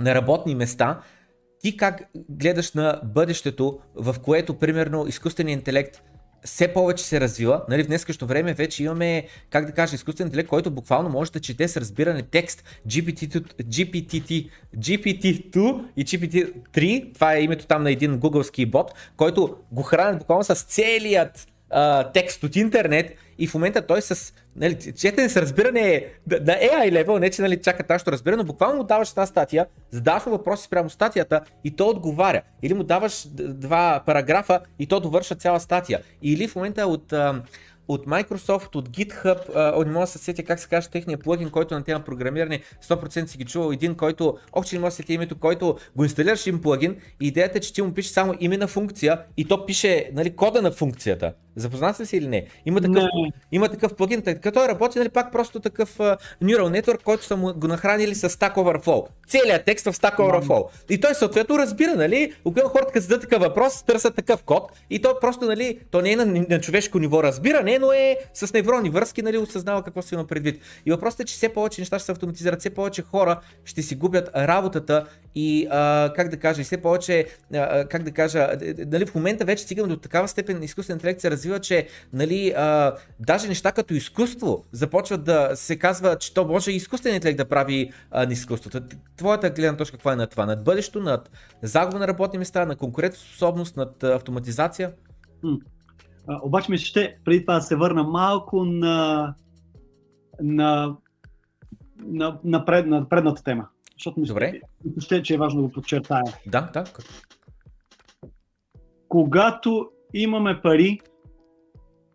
на работни места, ти как гледаш на бъдещето, в което примерно изкуственият интелект все повече се развива. Нали, в днескащо време вече имаме, как да кажа, изкуствен интелект, който буквално може да чете с разбиране текст GPT, GPT, GPT-2 и GPT-3, това е името там на един гугълски бот, който го хранят буквално с целият а, текст от интернет и в момента той с нали, четене с разбиране на AI level, не че нали, чака тази разбиране, но буквално му даваш една статия, задаваш му въпроси спрямо статията и то отговаря. Или му даваш два параграфа и то довършва цяла статия. Или в момента от от Microsoft, от GitHub, а, не мога да се сетя как се каже техния плагин, който на тема програмиране 100% си ги чувал, един, който, още не мога да се сетя името, който го инсталираш им плагин идеята е, че ти му пише само име на функция и то пише нали, кода на функцията. Запознат си или не? Има такъв, не. има такъв плагин, като той работи, нали, пак просто такъв uh, neural network, който са му го нахранили с Stack Overflow. Целият текст в Stack Overflow. И той съответно разбира, нали, когато хората като зададат такъв въпрос, търсят такъв код и то просто, нали, то не е на, на човешко ниво разбиране, но е с невронни връзки, нали, осъзнава какво си има предвид. И въпросът е, че все повече неща ще се автоматизират, все повече хора ще си губят работата и, а, как да кажа, и все повече, а, как да кажа, нали, в момента вече стигаме до такава степен изкуствен интелект се развива, че нали, а, даже неща като изкуство започват да се казва, че то може и изкуствен интелект да прави а, изкуството. Твоята гледна точка каква е на това? Над бъдещето, над загуба на работни места, на конкурентоспособност, над автоматизация? М. А, обаче ми ще преди това да се върна малко на, на, на, на, пред, на предната тема. защото мисля, Добре. мисля, че е важно да го подчертая. Да, да. Когато имаме пари,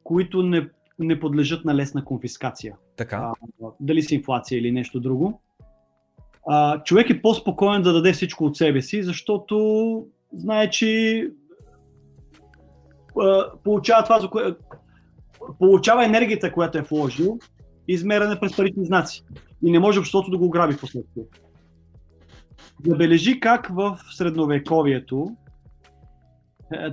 които не, не подлежат на лесна конфискация, Така. а, дали с инфлация или нещо друго, а, човек е по-спокоен да даде всичко от себе си, защото знае, че а, получава това, за кое, получава енергията, която е вложил, измерена през парични знаци. И не може обществото да го ограби в последствие. Забележи как в средновековието,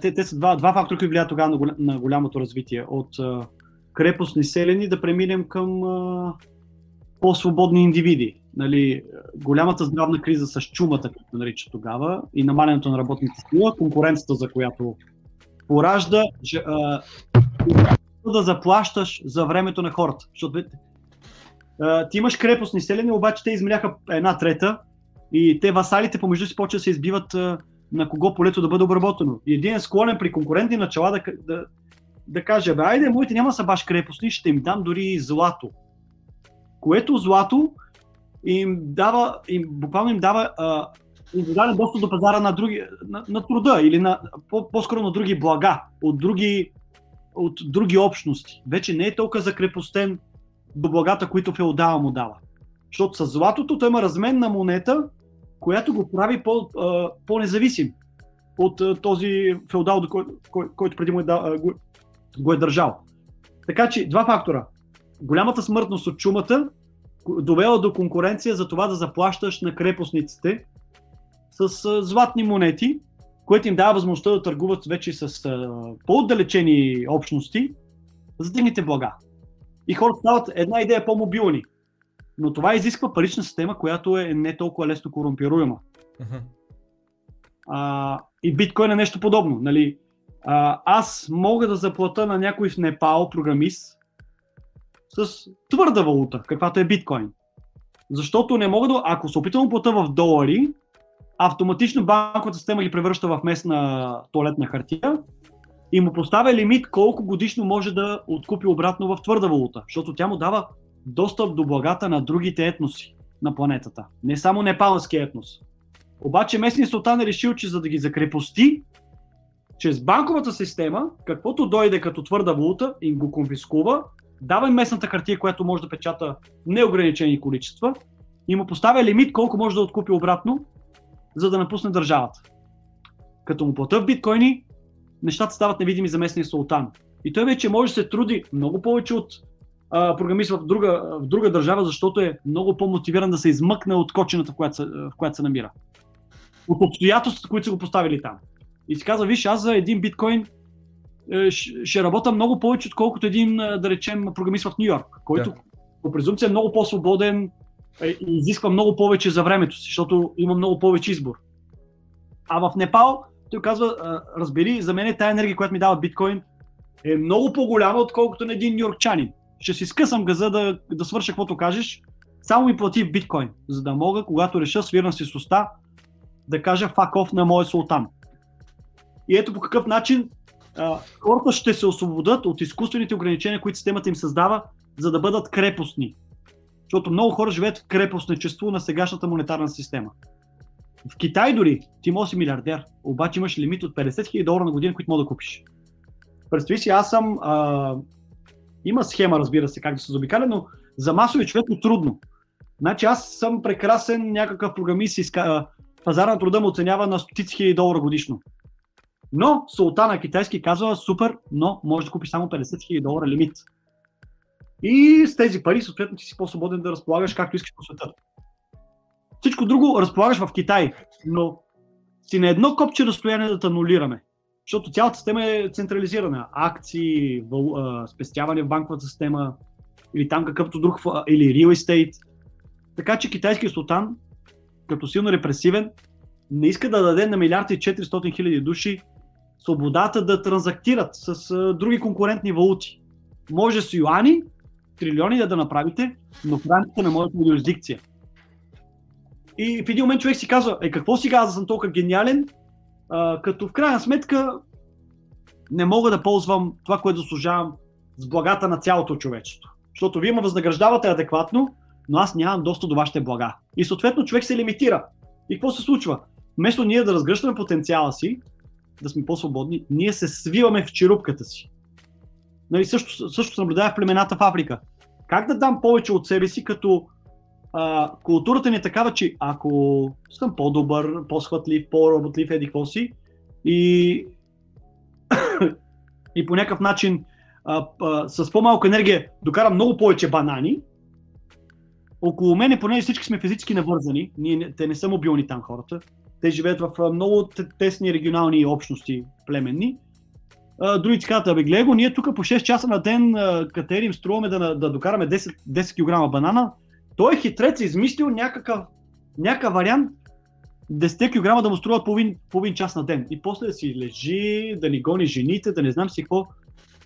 те, те са два, два фактора, които влияят тогава на, голям, на голямото развитие. От а, крепостни селени да преминем към а, по-свободни индивиди. Нали, голямата здравна криза с чумата, както нарича тогава, и намалянето на работната сила, конкуренцията, за която поражда ж, а, да заплащаш за времето на хората. Защото а, ти имаш крепостни селени, обаче те измеряха една трета и те васалите помежду си почват да се избиват а, на кого полето да бъде обработено. И един е склонен при конкурентни начала да, да, да каже, бе, айде, моите няма са баш крепостни, ще им дам дори злато. Което злато им дава, им, буквално им дава а, индивидуален достъп до пазара на, други, на, на труда или на, по, по-скоро на други блага, от други, от други общности. Вече не е толкова закрепостен до благата, които феодала му дава. Защото с златото той има размен на монета, която го прави по, а, по-независим от а, този феодал, кой, кой, който преди му е, да, го, го е държал. Така че два фактора. Голямата смъртност от чумата довела до конкуренция за това да заплащаш на крепостниците с а, златни монети, което им дава възможността да търгуват вече с а, по-отдалечени общности за техните блага. И хората стават една идея по-мобилни. Но това изисква парична система, която е не толкова лесно корумпируема. Мгм. А, и биткоин е нещо подобно. Нали? А, аз мога да заплата на някой в Непал програмист с твърда валута, каквато е биткоин. Защото не мога да, ако се опитам да плата в долари, автоматично банковата система ги превръща в местна туалетна хартия и му поставя лимит колко годишно може да откупи обратно в твърда валута, защото тя му дава достъп до благата на другите етноси на планетата. Не само непалски етнос. Обаче местният султан е решил, че за да ги закрепости, чрез банковата система, каквото дойде като твърда валута, им го конфискува, дава им местната хартия, която може да печата неограничени количества и му поставя лимит колко може да откупи обратно, за да напусне държавата. Като му плата в биткоини, нещата стават невидими за местния султан. И той вече може да се труди много повече от а, програмист в друга, в друга държава, защото е много по-мотивиран да се измъкне от кочината, в която се, в която се намира. От обстоятелствата, които са го поставили там. И си казва, виж, аз за един биткоин е, ще работя много повече, отколкото един, е, да речем, програмист в Нью Йорк, който Да. по презумпция е много по-свободен е, и изисква много повече за времето си, защото има много повече избор. А в Непал той казва, разбери, за мен тая енергия, която ми дава биткоин, е много по-голяма, отколкото на един нью-йоркчанин. Ще си скъсам газа да, да свърша каквото кажеш, само ми плати биткоин, за да мога, когато реша свирна си с уста, да кажа фак оф на моя султан. И ето по какъв начин хората ще се освободят от изкуствените ограничения, които системата им създава, за да бъдат крепостни. Защото много хора живеят в крепостничество на сегашната монетарна система. В Китай дори ти можеш да си милиардер, обаче имаш лимит от 50 000 долара на година, които мога да купиш. Представи си, аз съм... А, има схема, разбира се, как да се заобикаля, но за масови човек е трудно. Значи аз съм прекрасен някакъв програмист, иска, а, пазара на труда му оценява на стотици хиляди долара годишно. Но султана китайски казва супер, но може да купиш само 50 000 долара лимит. И с тези пари, съответно, ти си по-свободен да разполагаш както искаш по света. Всичко друго разполагаш в Китай, но си на едно копче разстояние да те анулираме. Защото цялата система е централизирана. Акции, въл, а, спестяване в банковата система или там какъвто друг, или real estate. Така че китайският султан, като силно репресивен, не иска да даде на милиард и 400 хиляди души свободата да транзактират с а, други конкурентни валути. Може с юани, трилиони да, да направите, но в рамките на моята юрисдикция. И в един момент човек си казва, е какво сега аз съм толкова гениален, като в крайна сметка не мога да ползвам това, което заслужавам с благата на цялото човечество. Защото вие ме възнаграждавате адекватно, но аз нямам достъп до вашите блага. И съответно човек се лимитира. И какво се случва? Вместо ние да разгръщаме потенциала си, да сме по-свободни, ние се свиваме в черупката си. Нали, също, също се в племената в Африка. Как да дам повече от себе си, като а, културата ни е такава, че ако съм по-добър, по-схватлив, по-работлив, еди какво си, и, и по някакъв начин а, а, с по-малка енергия докарам много повече банани, около мене, понеже всички сме физически навързани, ние, те не са мобилни там хората, те живеят в много тесни регионални общности племенни. Други си казват, абе гледай ние тук по 6 часа на ден катерим, струваме да, да докараме 10, 10 кг банана. Той е хитрец, измислил някакъв, някакъв вариант 10 кг да му струват половин, половин час на ден. И после да си лежи, да ни гони жените, да не знам си какво.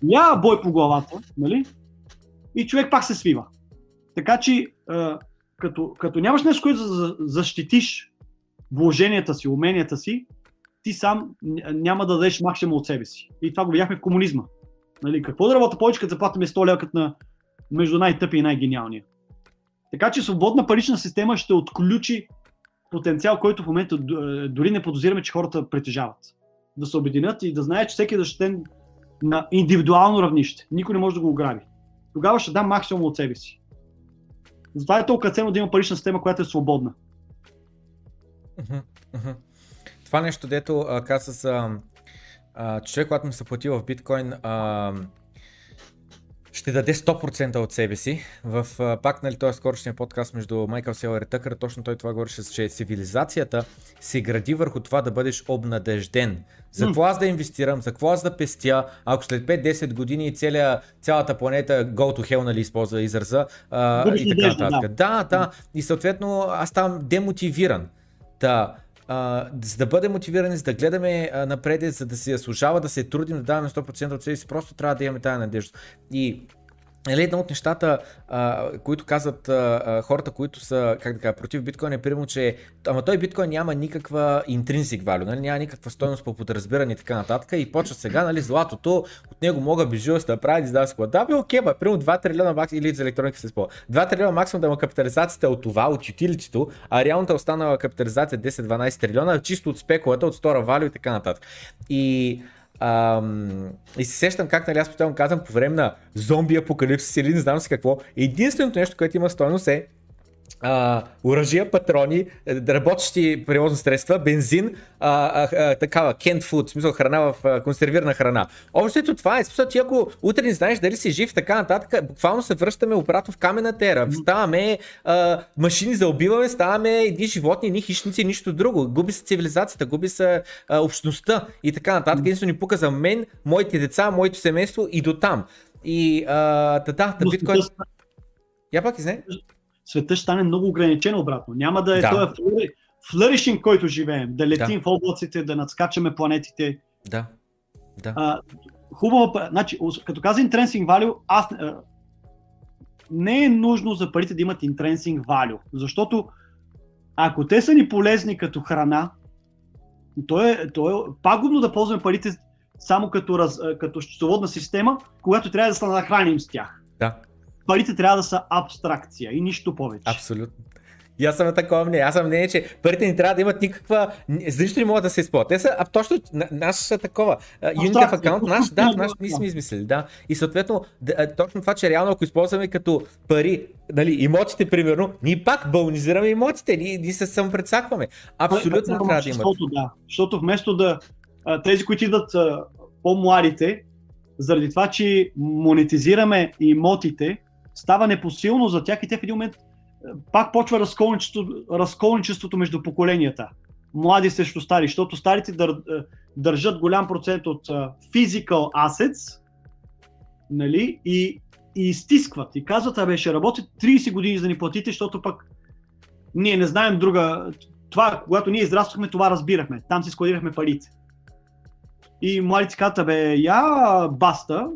Няма бой по главата, нали? И човек пак се свива. Така че, като, като нямаш нещо, което да защитиш вложенията си, уменията си, ти сам няма да дадеш максимум от себе си. И това го видяхме в комунизма. Нали, какво да работя повече, като заплатиме 100 лева на между най-тъпи и най-гениалния. Така че свободна парична система ще отключи потенциал, който в момента е, дори не подозираме, че хората притежават. Да се обединят и да знаят, че всеки е защитен на индивидуално равнище. Никой не може да го ограби. Тогава ще дам максимум от себе си. Затова е толкова ценно да има парична система, която е свободна. Това нещо, дето каза за човек, когато му се плати в биткоин, а, ще даде 100% от себе си. В пак, нали, този скорошния подкаст между Майкъл Селър и Тъкър, точно той това говореше, че цивилизацията се гради върху това да бъдеш обнадежден. За какво аз да инвестирам, за какво аз да пестя, ако след 5-10 години целия, цялата планета go to hell, нали, използва израза а, и така нататък. Да. да, да. И съответно аз ставам демотивиран. Да, за да бъдем мотивирани, за да гледаме а, напред, за да се заслужава да се трудим, да даваме 100% от себе си, просто трябва да имаме тази надежда. И едно от нещата, а, които казват а, хората, които са, как да кажа, против биткоин е примерно, че ама той биткоин няма никаква интринсик валю, нали, няма никаква стойност по подразбиране и така нататък и почва сега, нали, златото, от него мога безжилост да прави, да се Да, бе, окей, бе, примерно 2 трилиона максимум, или за електроника се спо. 2 трилиона максимум да има капитализацията от това, от ютилитито, а реалната останала капитализация 10-12 трилиона, чисто от спекулата, от стора валю и така нататък. И Ам, и се сещам как, нали, аз постоянно казвам по време на зомби апокалипсис или не знам си какво. Единственото нещо, което има стойност е а, оръжия, патрони, е, работещи превозни средства, бензин, а, а, а, такава, food, в смисъл храна в а, консервирана храна. Общото това е, смисъл ти ако утре не знаеш дали си жив, така нататък, буквално се връщаме обратно в камената ера. Ставаме а, машини за убиване, ставаме едни животни, едни хищници, нищо друго. Губи се цивилизацията, губи се а, общността и така нататък. Единствено ни пука за мен, моите деца, моето семейство и до там. И а, да, да, да, биткоин... Я пак изне света ще стане много ограничен обратно. Няма да е да. този флъришинг, който живеем, да летим да. в облаците, да надскачаме планетите. Да. да. А, хубаво, значи, като каза intrinsic value, аз, а, не е нужно за парите да имат intrinsic value, защото ако те са ни полезни като храна, то е, то е пагубно да ползваме парите само като, раз, като счетоводна система, когато трябва да се нахраним с тях. Да парите трябва да са абстракция и нищо повече. Абсолютно. И аз съм на такова мнение. Аз съм мнение, че парите не трябва да имат никаква. Защо не могат да се използват? Те са а, точно наш такова. Unity в аккаунт, наш, да, наш ние сме измислили. Да. И съответно, да, точно това, че реално ако използваме като пари, нали, имотите, примерно, ние пак балонизираме имотите, ние, ние се самопредсакваме. Абсолютно не трябва да имат. Да, защото вместо да тези, които идват по-младите, заради това, че монетизираме имотите, става непосилно за тях и те в един момент е, пак почва разколничеството, разколничеството между поколенията. Млади срещу стари, защото старите дър, е, държат голям процент от е, physical assets нали, и, и изтискват и казват, абе ще работят 30 години за да ни платите, защото пък ние не знаем друга. Това, когато ние израствахме, това разбирахме. Там си складирахме парите. И младите казват, бе, я баста,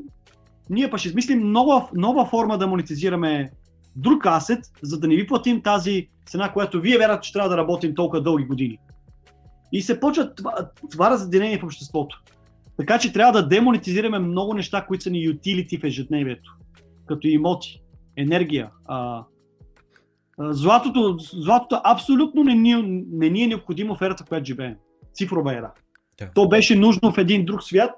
ние па ще измислим нова, нова форма да монетизираме друг асет, за да не ви платим тази цена, която вие вярвате, че трябва да работим толкова дълги години. И се почва това, това разделение в обществото. Така че трябва да демонетизираме много неща, които са ни ютилити в ежедневието. Като имоти, енергия, а, А, Златото, златото абсолютно не ни, не ни е необходимо в ерата, в която живеем. Цифрова ера. Да. То беше нужно в един друг свят,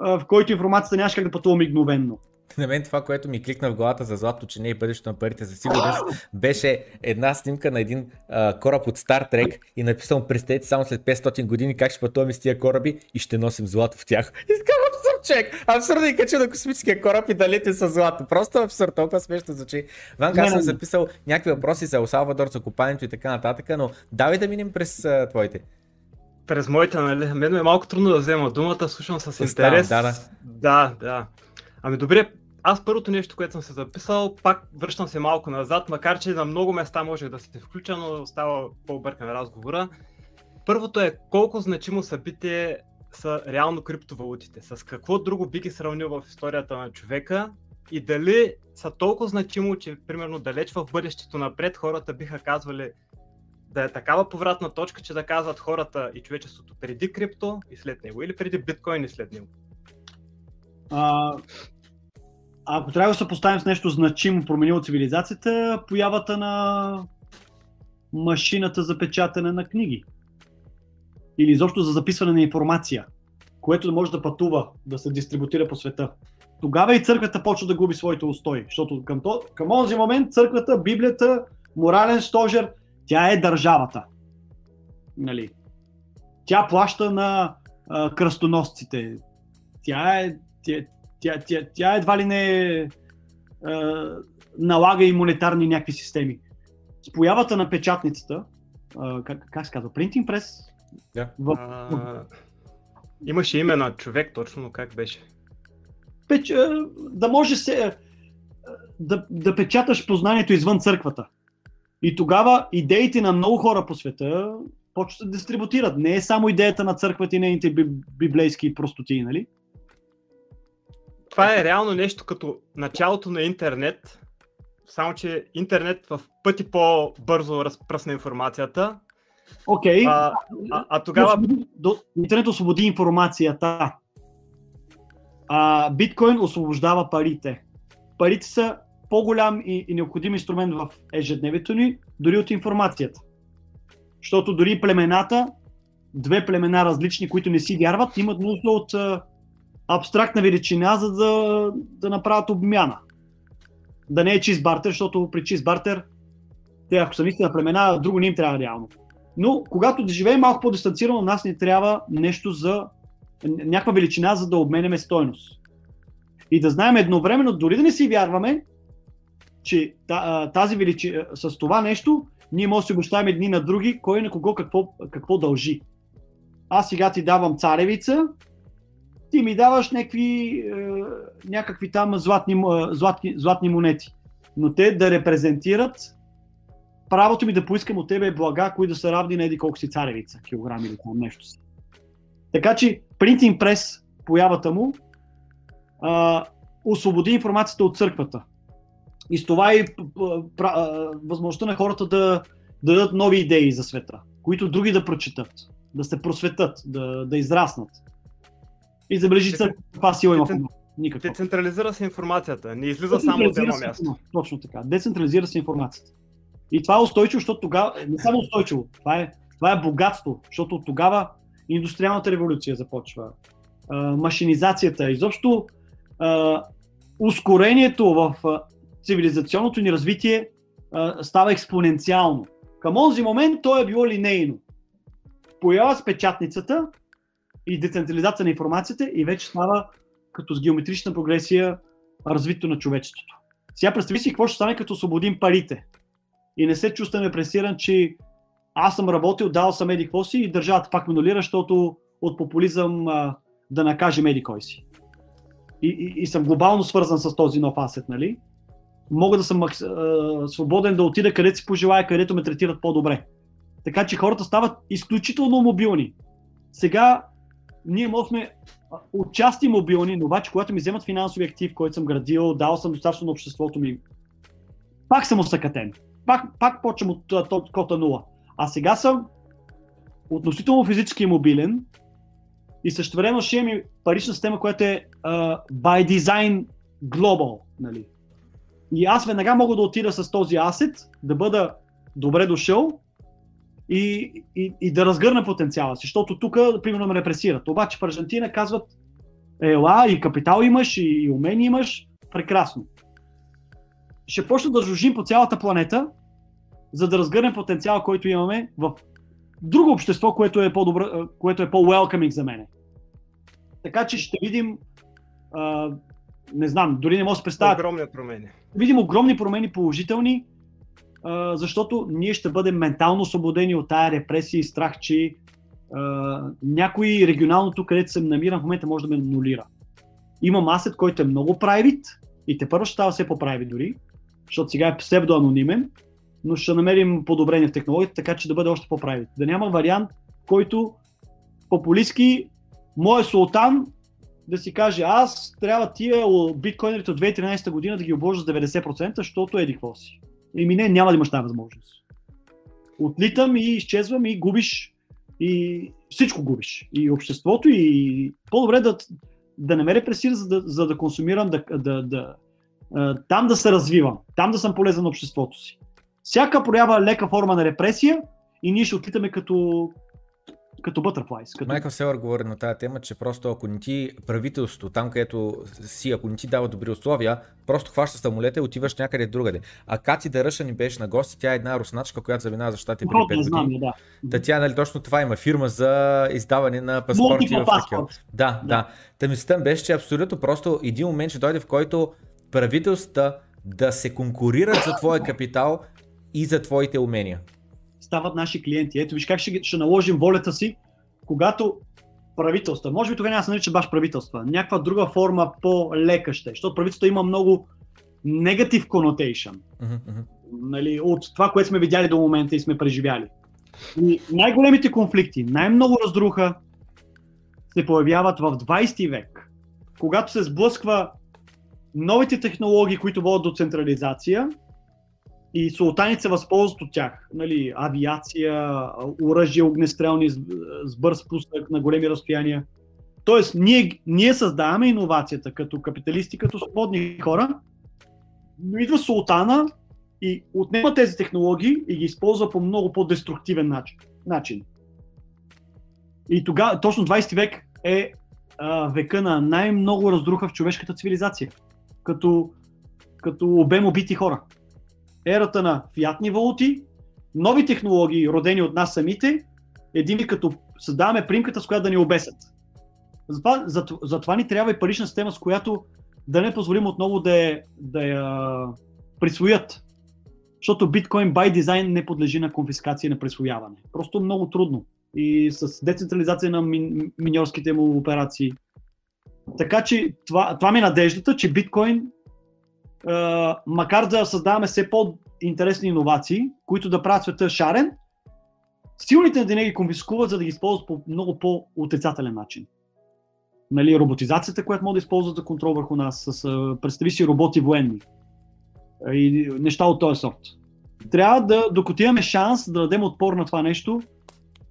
в който информацията нямаше как да пътува мигновенно. На мен това, което ми кликна в главата за злато, че не е бъдещето на парите за сигурност, беше една снимка на един а, кораб от Star Trek и написано представете само след 500 години как ще пътуваме с тия кораби и ще носим злато в тях. И така абсурд, човек! Абсурдно и кача на космическия кораб и да лети с злато. Просто абсурд, толкова смешно звучи. Ванка, аз съм записал някакви въпроси за Ел Салвадор, за купането и така нататък, но давай да минем през а, твоите. През моите, нали? Мен е малко трудно да взема думата, слушам с интерес. да, да. Да, да. Ами добре, аз първото нещо, което съм се записал, пак връщам се малко назад, макар че на много места можех да се включа, но става по-объркан разговора. Първото е колко значимо събитие са реално криптовалутите. С какво друго би ги сравнил в историята на човека и дали са толкова значимо, че примерно далеч в бъдещето напред хората биха казвали да е такава повратна точка, че да казват хората и човечеството преди крипто и след него, или преди биткоин и след него. А, ако трябва да се поставим с нещо значимо променило цивилизацията, появата на машината за печатане на книги. Или изобщо за записване на информация, което може да пътува, да се дистрибутира по света. Тогава и църквата почва да губи своите устои, защото към, то, към този момент църквата, Библията, морален стожер, тя е държавата. Нали? Тя плаща на а, кръстоносците. Тя е, тя, тя, тя, тя едва ли не а, налага и монетарни някакви системи. С появата на печатницата, а, как, как се казва, принтинг прес, Да. в, А, имаше име на човек точно, но как беше? печ, да може се, да, да печаташ познанието извън църквата. И тогава идеите на много хора по света почват да дистрибутират. Не е само идеята на църквата и нейните би- библейски простоти, нали? Това е реално нещо като началото на интернет, само че интернет в пъти по-бързо разпръсна информацията, Окей. а, а, а тогава До, интернет освободи информацията. А биткоин освобождава парите. Парите са по-голям и, и необходим инструмент в ежедневието ни, дори от информацията. Защото дори племената, две племена различни, които не си вярват, имат нужда от а, абстрактна величина, за да, да направят обмяна. Да не е чист бартер, защото при чист бартер, те ако са наистина племена, друго не им трябва реално. Но когато да живеем малко по-дистанцирано, нас ни трябва нещо за някаква величина, за да обменяме стойност. И да знаем едновременно, дори да не си вярваме, че тази величина, с това нещо, ние може да си обещаем едни на други, кой на кого какво, какво дължи. Аз сега ти давам царевица, ти ми даваш някакви, е, някакви там златни, м- златни, златни монети. Но те да репрезентират правото ми да поискам от тебе блага, които да са равни на еди колко си царевица, килограми или там нещо си. Така че Printing Press, появата му, а, освободи информацията от църквата. И с това и възможността на хората да, да дадат нови идеи за света, които други да прочитат, да се просветат, да, да израснат. И забележи църквата каква сила има в децентрализира се информацията, не излиза само от едно се място. Точно така. Децентрализира се информацията. И това е устойчиво, защото тогава, не само устойчиво, това е, това е богатство, защото от тогава индустриалната революция започва, а, машинизацията, изобщо а, ускорението в цивилизационното ни развитие а, става експоненциално. Към онзи момент то е било линейно. Поява с печатницата и децентрализация на информацията и вече става като с геометрична прогресия развитието на човечеството. Сега представи си какво ще стане като освободим парите. И не се чувстваме пресиран, че аз съм работил, дал съм еди си и държавата пак ме нулира, защото от популизъм а, да накажем еди си. И, и, и съм глобално свързан с този нов асет, нали? Мога да съм макс, свободен да отида където си пожелая, където ме третират по-добре. Така че хората стават изключително мобилни. Сега ние можем отчасти мобилни, но обаче когато ми вземат финансови актив, който съм градил, дал съм достатъчно на обществото ми, пак съм усъкатен. Пак, пак почвам от а, то- кота нула. А сега съм относително физически мобилен и също време ще имам парична система, която е uh, by design global. Нали? И аз веднага мога да отида с този асет, да бъда добре дошъл и, и, и да разгърна потенциала си, защото тук, примерно, ме репресират. Обаче в Аржентина казват, ела, и капитал имаш, и, и умения имаш, прекрасно. Ще почна да жужим по цялата планета, за да разгърнем потенциала, който имаме в друго общество, което е, по-добро, което е по-welcoming за мене. Така че ще видим, а, не знам, дори не мога да се представя. Огромни промени. Видим огромни промени положителни, а, защото ние ще бъдем ментално освободени от тая репресия и страх, че а, някой регионалното, където се намирам в момента, може да ме нулира. Имам асет, който е много private и те първо ще става все по-private дори, защото сега е псевдоанонимен, но ще намерим подобрение в технологията, така че да бъде още по-private. Да няма вариант, който популистски, моят султан да си каже, аз трябва тия биткоинерите от 2013 година да ги обложа с 90%, защото еди какво си. Еми не, няма да имаш тази възможност. Отлитам и изчезвам и губиш и всичко губиш. И обществото, и по-добре да, да не ме репресира, за да, за да консумирам, да, да, да, там да се развивам, там да съм полезен на обществото си. Всяка проява лека форма на репресия и ние ще отлитаме като, като butterflies. Като... Майкъл Селър говори на тази тема, че просто ако не ти правителство, там където си, ако не ти дава добри условия, просто хващаш самолета и отиваш някъде другаде. А Кати Дъръша ни беше на гости, тя е една русначка, която заминава за щати преди 5 години. Да. Та тя, нали, точно това има фирма за издаване на паспорти в такива. Да, да. да. Та мислята беше, че абсолютно просто един момент ще дойде, в който правителствата да се конкурират за твоя капитал и за твоите умения стават наши клиенти. Ето виж как ще, ще наложим волята си, когато правителства, може би тогава няма се нарича баш правителства, някаква друга форма по-лека ще, защото правителството има много негатив. Mm-hmm. Нали, от това, което сме видяли до момента и сме преживяли. И най-големите конфликти, най-много разруха се появяват в 20 век, когато се сблъсква новите технологии, които водят до централизация и султаните се възползват от тях. Нали, авиация, оръжие, огнестрелни с бърз пусък на големи разстояния. Тоест, ние, ние създаваме иновацията като капиталисти, като свободни хора, но идва султана и отнема тези технологии и ги използва по много по-деструктивен начин. И тогава, точно 20 век е а, века на най-много разруха в човешката цивилизация, като, като обем убити хора ерата на фиатни валути, нови технологии, родени от нас самите, един като създаваме примката, с която да ни обесят. Затова, затова, затова ни трябва и парична система, с която да не позволим отново да я, да я присвоят. Защото биткоин by дизайн не подлежи на конфискация и на присвояване. Просто много трудно. И с децентрализация на ми, миньорските му операции. Така че това, това ми е надеждата, че биткоин макар да създаваме все по-интересни иновации, които да правят света шарен, силните да не ги конфискуват, за да ги използват по много по-отрицателен начин. Нали, роботизацията, която може да използват за контрол върху нас, с, представи си роботи военни и неща от този сорт. Трябва да, докато имаме шанс да дадем отпор на това нещо,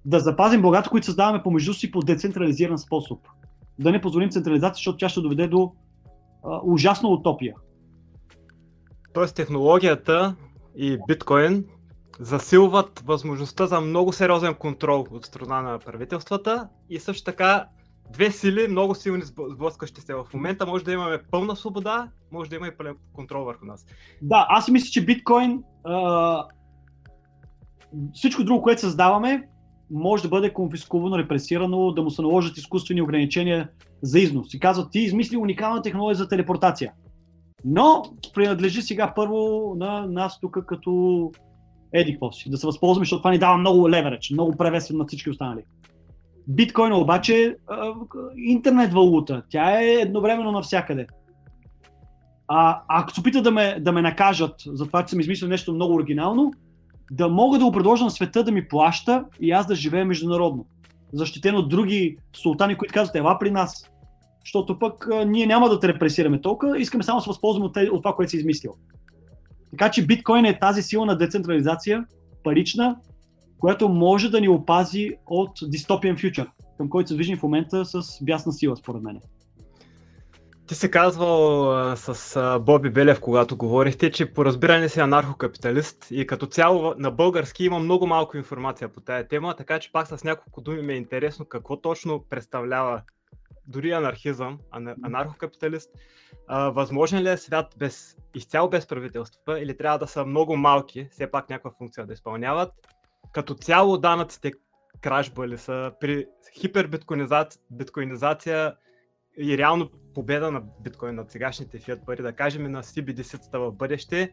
да запазим богато, които създаваме помежду си по децентрализиран способ. Да не позволим централизация, защото тя ще доведе до а, ужасна утопия. Тоест технологията и биткоин засилват възможността за много сериозен контрол от страна на правителствата и също така две сили, много силни сблъскащи се в момента. Може да имаме пълна свобода, може да има и пълен контрол върху нас. Да, аз мисля, че биткоин, а... всичко друго, което създаваме, може да бъде конфискувано, репресирано, да му се наложат изкуствени ограничения за износ. И казват, ти измисли уникална технология за телепортация. Но принадлежи сега първо на нас тук като еди какво да се възползваме, защото това ни дава много леверидж, много превес на всички останали. Биткоин обаче е интернет валута, тя е едновременно навсякъде. А ако се опитат да ме, да ме накажат за това, че съм измислил нещо много оригинално, да мога да го предложа на света да ми плаща и аз да живея международно. Защитен от други султани, които казват, ела при нас защото пък ние няма да те репресираме толкова, искаме само да се възползваме от, от това, което си измислил. Така че биткоин е тази сила на децентрализация, парична, която може да ни опази от дистопиен фьючер, към който се движим в момента с бясна сила, според мен. Ти се казвал а, с а, Боби Белев, когато говорихте, че по разбиране си анархокапиталист и като цяло на български има много малко информация по тая тема, така че пак с няколко думи ми е интересно какво точно представлява дори анархизъм, анархокапиталист. А, възможен ли е свят без, изцяло без правителства или трябва да са много малки, все пак някаква функция да изпълняват? Като цяло данъците кражба ли са при хипербиткоинизация и реално победа на биткоин, на сегашните фиат пари, да кажем на CBDC-тата в бъдеще,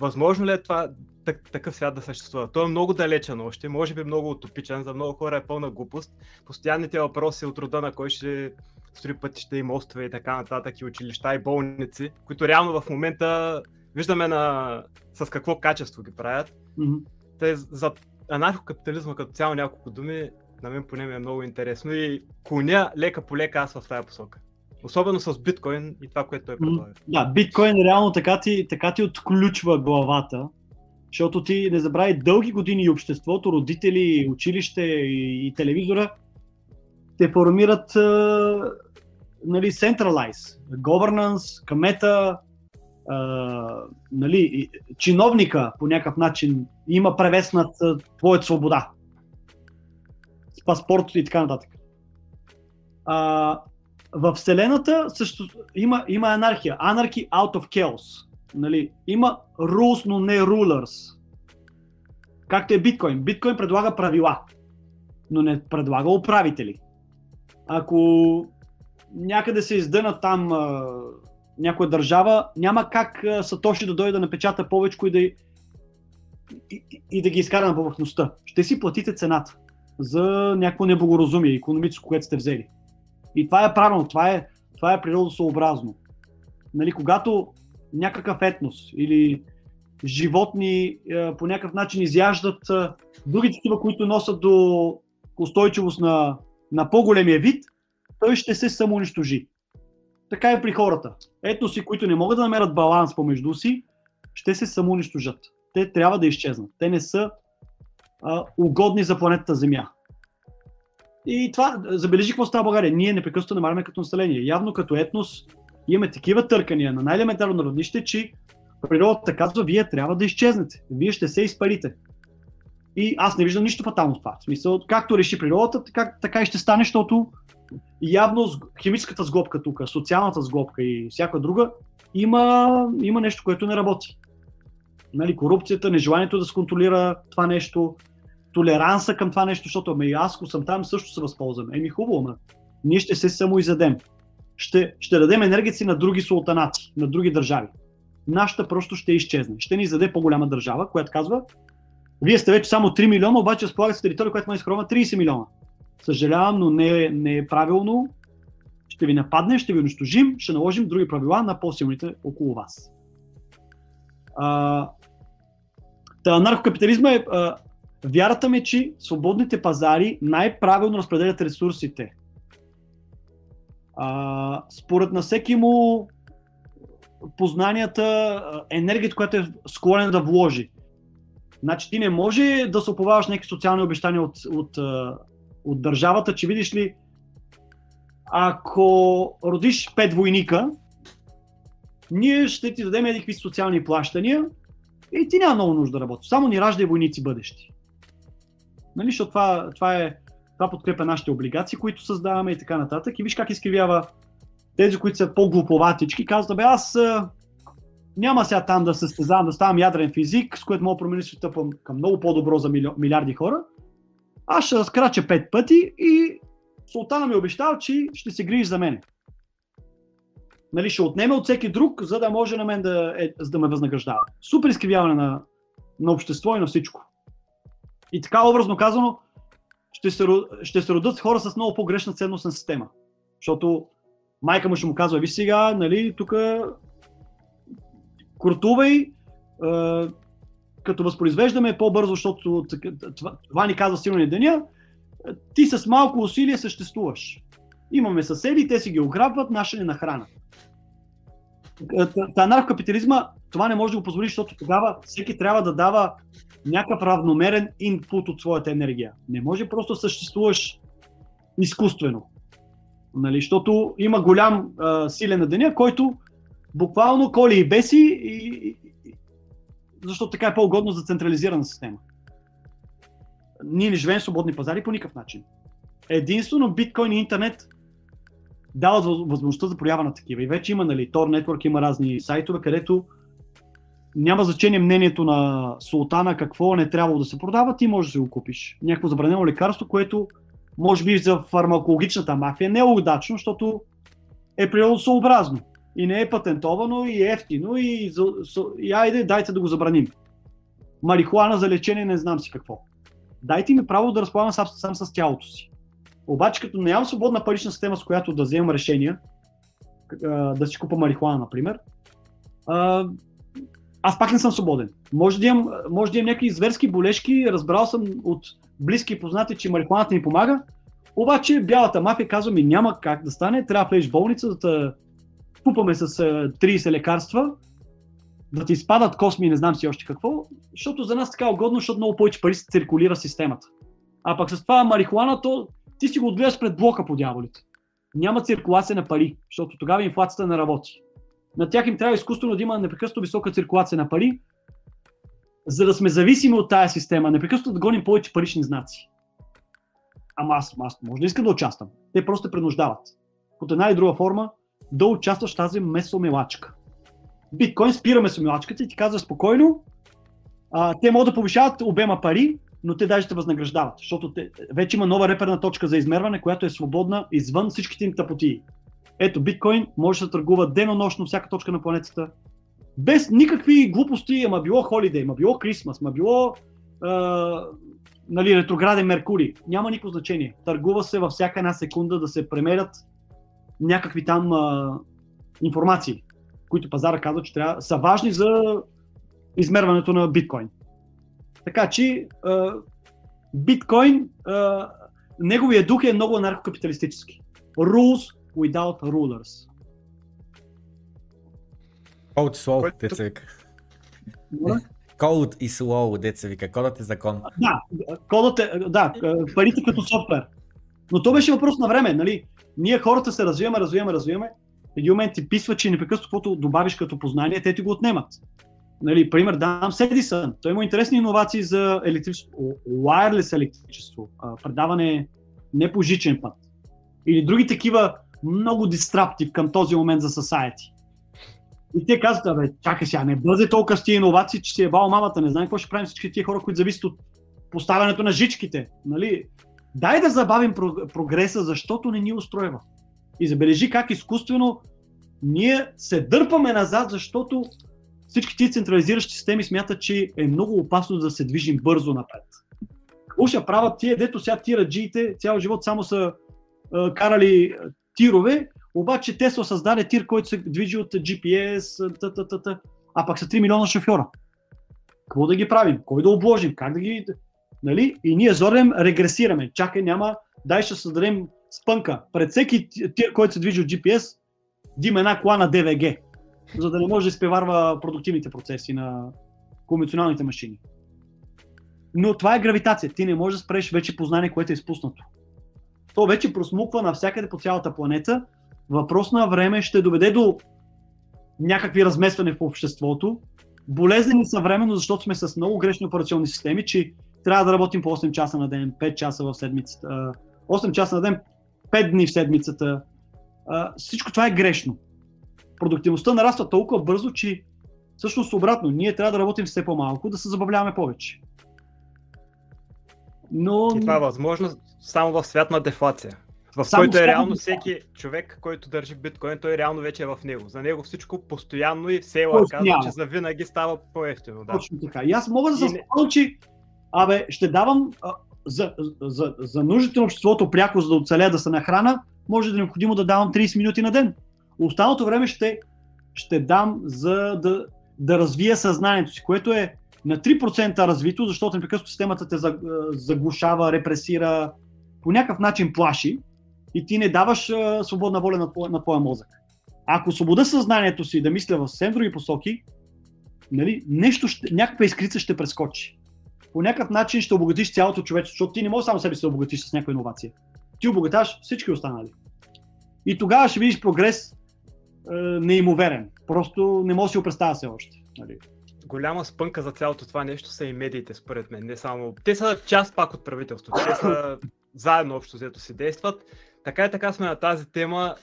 възможно ли е това так, такъв свят да съществува? Той е много далечен още, може би много утопичен, за много хора е пълна глупост. Постоянните въпроси от рода на кой ще строи пътища и мостове и така нататък, и училища и болници, които реално в момента виждаме на... с какво качество ги правят. Mm-hmm. Те за анархокапитализма като цяло няколко думи, на мен поне ми е много интересно и клоня лека по лека аз в тази посока. Особено с биткоин и това, което той предлага. Да, биткоин реално така ти, така ти отключва главата, защото ти не забрави дълги години обществото, родители, училище и, телевизора те формират нали, centralize, governance, камета, uh, нали, чиновника по някакъв начин има превес над твоята свобода. С паспорт и така нататък. Uh, в Вселената също има, има анархия. Anarchy out of chaos. Нали? Има rules, но не rulers. Както е биткоин. Биткоин предлага правила, но не предлага управители. Ако някъде се издъна там а, някоя държава, няма как а, Сатоши да дойде да напечата повече и да, и, и, и да ги изкара на повърхността. Ще си платите цената за някакво неблагоразумие економическо, което сте взели. И това е правилно, това е, това е природосъобразно. Нали, когато някакъв етнос или животни е, по някакъв начин изяждат е, други такива, които носят до устойчивост на, на по-големия вид, той ще се самоунищожи. Така е при хората. Етноси, които не могат да намерят баланс помежду си, ще се самоунищожат. Те трябва да изчезнат. Те не са а, угодни за планетата Земя. И това, забележи какво става България. Ние непрекъснато намаляме като население. Явно като етнос имаме такива търкания на най-елементарно равнище, че природата казва, вие трябва да изчезнете. Вие ще се изпарите. И аз не виждам нищо фатално в това. В смисъл, както реши природата, така, така и ще стане, защото явно химическата сглобка тук, социалната сглобка и всяка друга, има, има нещо, което не работи. Нали, корупцията, нежеланието да се контролира това нещо, толеранса към това нещо, защото ами аз, ако съм там, също се възползвам. Еми хубаво, ма. Ние ще се самоизядем. Ще, ще дадем енергията си на други султанати, на други държави. Нашата просто ще изчезне. Ще ни заде по-голяма държава, която казва, вие сте вече само 3 милиона, обаче разполагате с територия, която може да 30 милиона. Съжалявам, но не, не е правилно. Ще ви нападне, ще ви унищожим, ще наложим други правила на по-силните около вас. А, та, наркокапитализма е а, Вярата ми е, че свободните пазари най-правилно разпределят ресурсите. А, според на всеки му познанията, енергията, която е склонен да вложи. Значи ти не може да се оповаваш някакви социални обещания от, от, от държавата, че видиш ли, ако родиш пет войника, ние ще ти дадем някакви социални плащания и ти няма много нужда да работиш. Само ни раждай войници бъдещи. Нали, защото това, това, е, това подкрепя нашите облигации, които създаваме и така нататък. И виж как изкривява тези, които са по-глуповатички, казват, бе аз няма сега там да състезавам, да ставам ядрен физик, с което мога да променя света към много по-добро за милиарди хора. Аз ще разкрача пет пъти и султана ми е обещал, че ще се грижи за мен. Нали, ще отнеме от всеки друг, за да може на мен да, е, за да ме възнаграждава. Супер изкривяване на, на общество и на всичко. И така образно казано, ще се, ще се родят хора с много по-грешна ценностна система. Защото майка му ще му казва, виж сега, нали, тук куртувай, е, като възпроизвеждаме по-бързо, защото това, това ни казва силно деня, ти с малко усилие съществуваш. Имаме съседи, те си ги ограбват, наша не нахрана. Та анархокапитализма това не може да го позволи, защото тогава всеки трябва да дава някакъв равномерен инпут от своята енергия. Не може просто да съществуваш изкуствено. Нали, защото има голям а, силен на деня, който буквално коли и беси, и, и, защото така е по-угодно за централизирана система. Ние не живеем свободни пазари по никакъв начин. Единствено биткоин и интернет дават възможността за проява на такива. И вече има, нали, Tor Network, има разни сайтове, където няма значение мнението на султана какво не трябвало да се продава, ти можеш да си го купиш. Някакво забранено лекарство, което може би за фармакологичната мафия не е удачно, защото е природосъобразно и не е патентовано и е ефтино и, и айде дайте да го забраним. Марихуана за лечение не знам си какво. Дайте ми право да разполагам сам, сам с тялото си. Обаче като нямам свободна парична система, с която да вземам решения, да си купа марихуана, например, аз пак не съм свободен. Може да имам, може да имам някакви зверски болешки, разбрал съм от близки и познати, че марихуаната ни помага, обаче бялата мафия казва ми няма как да стане, трябва да влезеш в болница, да купаме с 30 лекарства, да ти спадат косми, не знам си още какво, защото за нас така е угодно, защото много повече пари се циркулира системата. А пък с това марихуана, то ти си го отгледаш пред блока по дяволите. Няма циркулация на пари, защото тогава инфлацията не работи. На тях им трябва изкуствено да има непрекъснато висока циркулация на пари, за да сме зависими от тази система, непрекъснато да гоним повече парични знаци. Ама аз, аз може да искам да участвам. Те просто принуждават. От една или друга форма да участваш в тази месомилачка. Биткоин спира месомилачката и ти казва спокойно, а, те могат да повишават обема пари, но те даже те възнаграждават, защото те, вече има нова реперна точка за измерване, която е свободна извън всичките им тъпотии. Ето, биткоин може да търгува денонощно всяка точка на планетата, без никакви глупости, ама било холидей, ама било Крисмас, ама било а, нали, ретрограден Меркурий. Няма никакво значение. Търгува се във всяка една секунда да се премерят някакви там а, информации, които пазара казва, че трябва, са важни за измерването на биткоин. Така че а, биткоин, а, неговия дух е много анархокапиталистически. Rules without rulers. Code slow, Което... деца вика. Code и slow, деца вика. Кодът е закон. Да, кодът е, да, парите като софтуер. Но то беше въпрос на време, нали? Ние хората се развиваме, развиваме, развиваме. Един момент ти писва, че непрекъснато каквото добавиш като познание, те ти го отнемат. Нали, пример давам с Едисън. Той има интересни иновации за електричество, wireless електричество, предаване не по жичен път. Или други такива много дистраптив към този момент за society. И те казват, бе, чакай сега, не бъде толкова с тия иновации, че си е бал мамата, не знам какво ще правим всички тия хора, които зависят от поставянето на жичките. Нали? Дай да забавим прогреса, защото не ни устройва. И забележи как изкуствено ние се дърпаме назад, защото всички тези централизиращи системи смятат, че е много опасно да се движим бързо напред. Уша правят тия, дето сега тираджиите цял живот само са е, карали тирове, обаче Тесла създаде тир, който се движи от GPS, т-т-т-т, а пък са 3 милиона шофьора. Какво да ги правим? Кой да обложим? Как да ги... Нали? И ние зорем регресираме. Чакай, няма, дай ще създадем спънка. Пред всеки тир, който се движи от GPS, да има една кола на DVG, за да не може да изпреварва продуктивните процеси на конвенционалните машини. Но това е гравитация. Ти не можеш да спреш вече познание, което е изпуснато. То вече просмуква навсякъде по цялата планета въпрос на време ще доведе до някакви разместване в обществото. Болезнени са временно, защото сме с много грешни операционни системи, че трябва да работим по 8 часа на ден, 5 часа в седмицата, 8 часа на ден, 5 дни в седмицата. Всичко това е грешно. Продуктивността нараства толкова бързо, че всъщност обратно, ние трябва да работим все по-малко, да се забавляваме повече. Но... И това е възможно само в свят на дефлация. В Само който е реално всеки човек, който държи биткоин, той реално вече е в него. За него всичко постоянно и Сейла казва, че за винаги става по-ефтино. Да. Точно така. И аз мога да се спомня, че абе, ще давам а, за, за, за нуждите на обществото пряко, за да оцеля да се нахрана, може да е необходимо да давам 30 минути на ден. Останалото време ще, ще дам за да, да развия съзнанието си, което е на 3% развито, защото непрекъснато системата те заглушава, репресира, по някакъв начин плаши и ти не даваш а, свободна воля на, твоя, на твоя мозък. Ако свобода съзнанието си да мисля в съвсем други посоки, нали, нещо ще, някаква искрица ще прескочи. По някакъв начин ще обогатиш цялото човечество, защото ти не можеш само себе си да обогатиш с някаква иновация. Ти обогаташ всички останали. И тогава ще видиш прогрес е, неимоверен. Просто не мога да си го представя все още. Нали? Голяма спънка за цялото това нещо са и медиите, според мен. Не само... Те са част пак от правителството. Те са заедно общо взето си действат. Така и така сме на тази тема.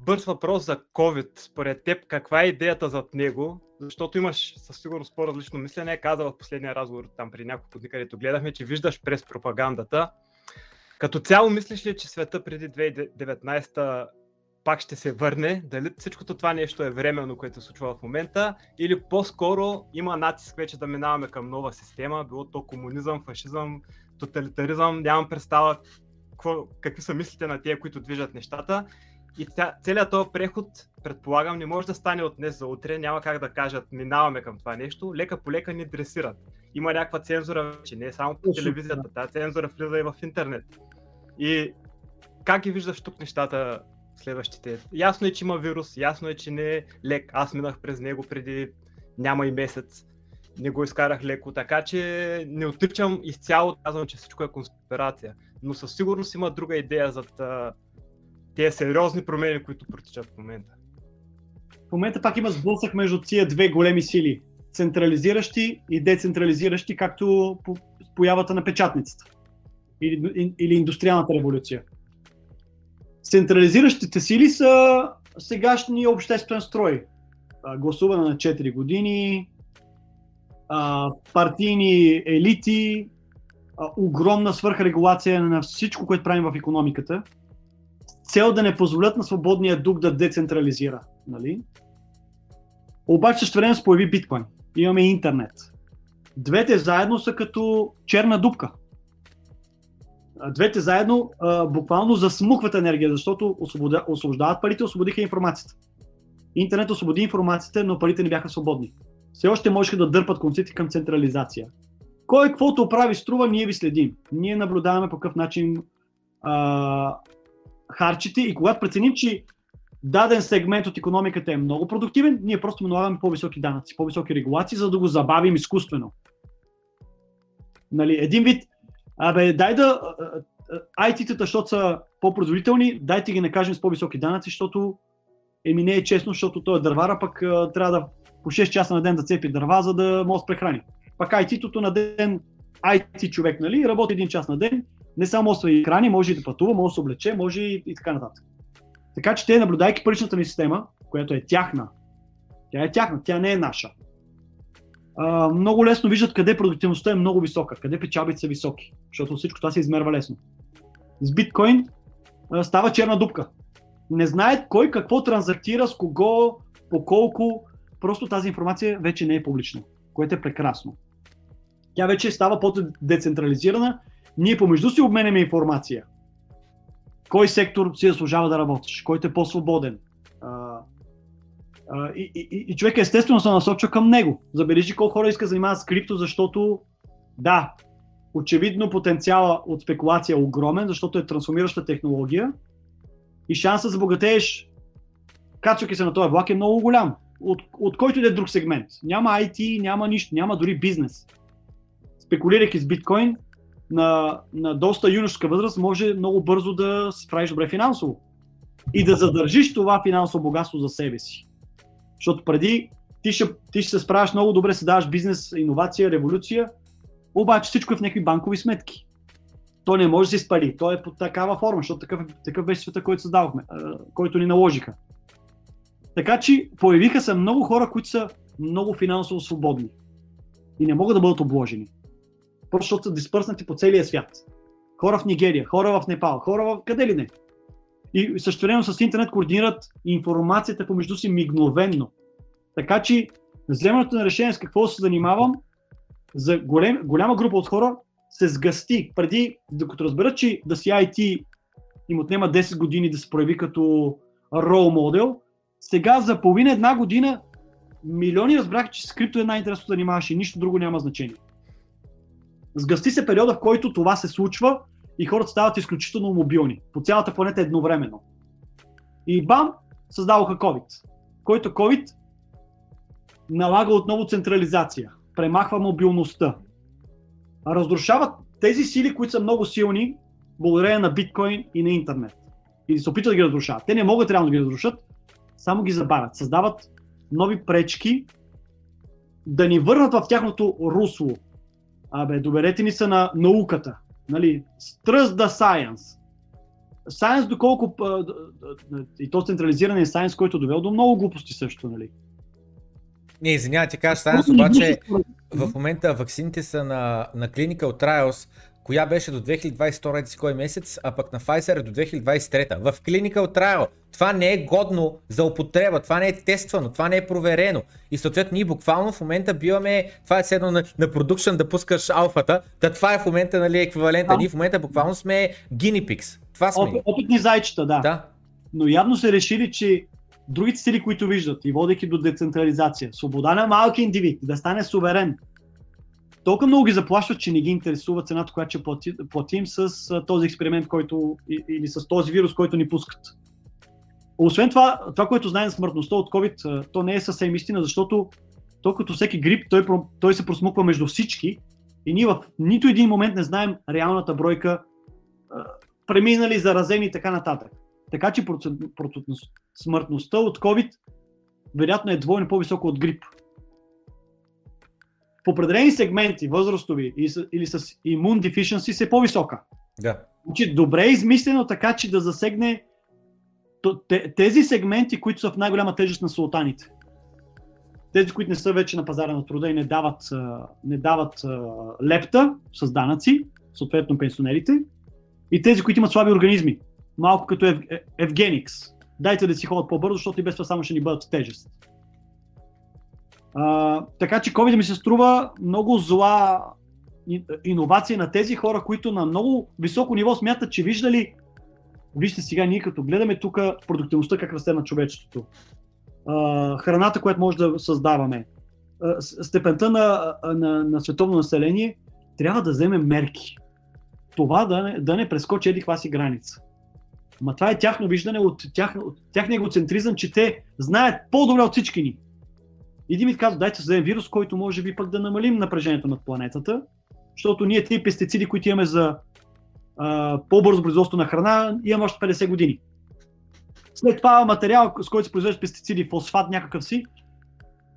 Бърз въпрос за COVID. Според теб, каква е идеята зад него? Защото имаш със сигурност по-различно мислене. Каза в последния разговор там при няколко дни, където гледахме, че виждаш през пропагандата. Като цяло мислиш ли, че света преди 2019 пак ще се върне? Дали всичкото това нещо е временно, което се случва в момента? Или по-скоро има натиск вече да минаваме към нова система, било то комунизъм, фашизъм, тоталитаризъм, нямам представа какво, какви са мислите на тия, които движат нещата. И целият този преход, предполагам, не може да стане от днес за утре, няма как да кажат, минаваме към това нещо, лека по лека ни дресират. Има някаква цензура, че не е само по телевизията, тази цензура влиза и в интернет. И как ги виждаш тук нещата следващите? Ясно е, че има вирус, ясно е, че не е лек. Аз минах през него преди няма и месец. Не го изкарах леко, така че не отричам изцяло, казвам, че всичко е конспирация. Но със сигурност има друга идея за тези сериозни промени, които протичат в момента. В момента пак има сблъсък между тия две големи сили. Централизиращи и децентрализиращи, както по появата на печатницата или, или индустриалната революция. Централизиращите сили са сегашния обществен строй. Гласуване на 4 години, партийни елити, огромна свърхрегулация на всичко, което правим в економиката, цел да не позволят на свободния дух да децентрализира. Нали? Обаче също време се появи биткоин. Имаме интернет. Двете заедно са като черна дупка двете заедно а, буквално засмукват енергия, защото освобождават парите, освободиха информацията. Интернет освободи информацията, но парите не бяха свободни. Все още можеха да дърпат конците към централизация. Кой каквото прави струва, ние ви следим. Ние наблюдаваме по какъв начин а, харчите и когато преценим, че даден сегмент от економиката е много продуктивен, ние просто му налагаме по-високи данъци, по-високи регулации, за да го забавим изкуствено. Нали, един вид, Абе, дай да... IT-тата, защото са по-производителни, дайте ги накажем с по-високи данъци, защото еми не е честно, защото той е дървара, пък трябва да по 6 часа на ден да цепи дърва, за да може да прехрани. Пак IT-тото на ден, IT човек, нали, работи един час на ден, не само и храни, може и да пътува, може да се облече, може и, и така нататък. Така че те, наблюдайки паричната ни система, която е тяхна, тя е тяхна, тя не е наша а, много лесно виждат къде продуктивността е много висока, къде печалбите са високи, защото всичко това се измерва лесно. С биткоин а, става черна дупка. Не знаят кой какво транзактира, с кого, по колко, просто тази информация вече не е публична, което е прекрасно. Тя вече става по-децентрализирана, ние помежду си обменяме информация. Кой сектор си заслужава да работиш, който е по-свободен, и, и, и човек естествено се насочва към него. Забележи колко хора иска да занимават с крипто, защото да, очевидно потенциала от спекулация е огромен, защото е трансформираща технология и шанса да богатееш, качвайки се на този влак е много голям. От, от който да е друг сегмент. Няма IT, няма нищо, няма дори бизнес. Спекулирайки с биткоин, на, на доста юношска възраст може много бързо да се правиш добре финансово и да задържиш това финансово богатство за себе си. Защото преди ти ще, ти ще се справяш много добре, се даваш бизнес, иновация, революция, обаче всичко е в някакви банкови сметки. То не може да се спари. То е по такава форма, защото такъв, такъв беше света, който създавахме, който ни наложиха. Така че появиха се много хора, които са много финансово свободни и не могат да бъдат обложени. Просто защото са диспърснати по целия свят. Хора в Нигерия, хора в Непал, хора в къде ли не. И също време с интернет координират информацията помежду си мигновенно. Така че вземането на решение с какво се занимавам, за голем, голяма група от хора се сгъсти. Преди, докато разберат, че да си IT им отнема 10 години да се прояви като рол модел, сега за половина една година милиони разбраха, че скрипто е най-интересно да занимаваш и нищо друго няма значение. Сгъсти се периода, в който това се случва и хората стават изключително мобилни по цялата планета едновременно. И бам, създадоха COVID, който COVID налага отново централизация, премахва мобилността, разрушават тези сили, които са много силни, благодарение на биткоин и на интернет. или се опитват да ги разрушават. Те не могат реално да ги разрушат, само ги забавят. Създават нови пречки да ни върнат в тяхното русло. Абе, доберете ни се на науката. Нали? Trust the science. Science доколко... И то централизиране е science, който е довел до много глупости също, нали? Не, извинявай, ти кажеш Science, обаче в момента ваксините са на, на Clinical Trials, коя беше до 2022 си кой месец, а пък на Pfizer е до 2023. В Clinical Trial това не е годно за употреба, това не е тествано, това не е проверено. И съответно ние буквално в момента биваме, това е седно на, на продукшн да пускаш алфата, да това е в момента нали, еквивалента. Ние в момента буквално сме pigs. Това сме. Опит, опитни зайчета, да. да. Но явно се решили, че другите сили, които виждат и водейки до децентрализация, свобода на малки индивид, да стане суверен, толкова много ги заплащат, че не ги интересува цената, която ще плати, платим с този експеримент, който, или с този вирус, който ни пускат. Освен това, това, което знаем смъртността от COVID, то не е съвсем истина, защото то като всеки грип, той, той се просмуква между всички и ние в нито един момент не знаем реалната бройка преминали, заразени и така нататък. Така че смъртността от COVID вероятно е двойно по-високо от грип в определени сегменти, възрастови или с имун deficiency, е по-висока. Да. Значи, добре е измислено така, че да засегне тези сегменти, които са в най-голяма тежест на султаните. Тези, които не са вече на пазара на труда и не дават, не дават лепта с данъци, съответно пенсионерите, и тези, които имат слаби организми, малко като Ев, Евгеникс. Дайте да си ходят по-бързо, защото и без това само ще ни бъдат тежест. А, така че COVID ми се струва много зла иновация на тези хора, които на много високо ниво смятат, че виждали, вижте сега ние като гледаме тук продуктивността как расте на човечеството, а, храната, която може да създаваме, а, степента на, на, на световно население, трябва да вземем мерки. Това да не, да не прескочи еди си граница. Ма това е тяхно виждане от, тях, от тяхния егоцентризъм, че те знаят по-добре от всички ни един ми казва, дайте създадем вирус, който може би пък да намалим напрежението над планетата, защото ние тези пестициди, които имаме за а, по-бързо производство на храна, имаме още 50 години. След това материал, с който се произвеждат пестициди, фосфат някакъв си,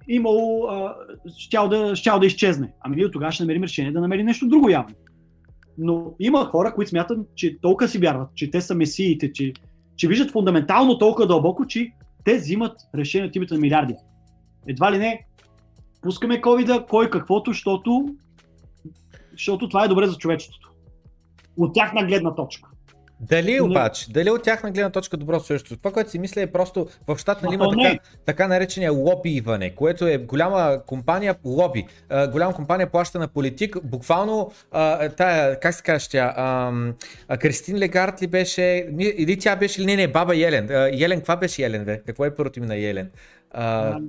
имало, щял, да, щял да изчезне. Ами ние тогава ще намерим решение да намерим нещо друго явно. Но има хора, които смятат, че толкова си вярват, че те са месиите, че, че виждат фундаментално толкова дълбоко, че те взимат решение от името на милиарди едва ли не, пускаме covid кой каквото, защото, защото това е добре за човечеството. От тяхна гледна точка. Дали обаче, дали от тяхна гледна точка добро също? Това, което си мисля е просто в щат нали, има така, така наречения лобииване, което е голяма компания лоби. А, голяма компания плаща на политик. Буквално а, тая, как се казва тя, а, а, Кристин Легард ли беше, или тя беше не, не, баба Елен. А, Елен, каква беше Елен, бе? Какво е първото име на Елен? А,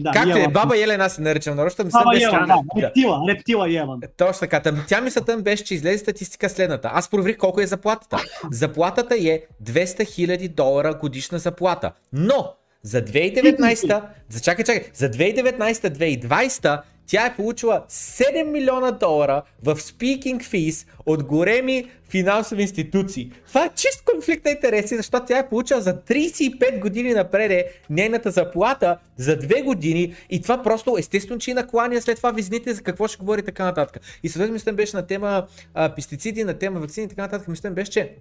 да, както е, баба Елен, аз се наричам нарочно. Баба Елен, да, рептила, рептила Елен. Точно така. Тъм, тя мисълта беше, че излезе статистика следната. Аз проверих колко е заплатата. Заплатата е 200 000 долара годишна заплата. Но за 2019, за чакай, чакай, за 2019-2020 тя е получила 7 милиона долара в speaking fees от големи финансови институции. Това е чист конфликт на интереси, защото тя е получила за 35 години напред нейната заплата за 2 години и това просто естествено, че и накланя след това визните за какво ще говори така нататък. И съответно мисля беше на тема а, пестициди, на тема вакцини и така нататък. Мисля беше, че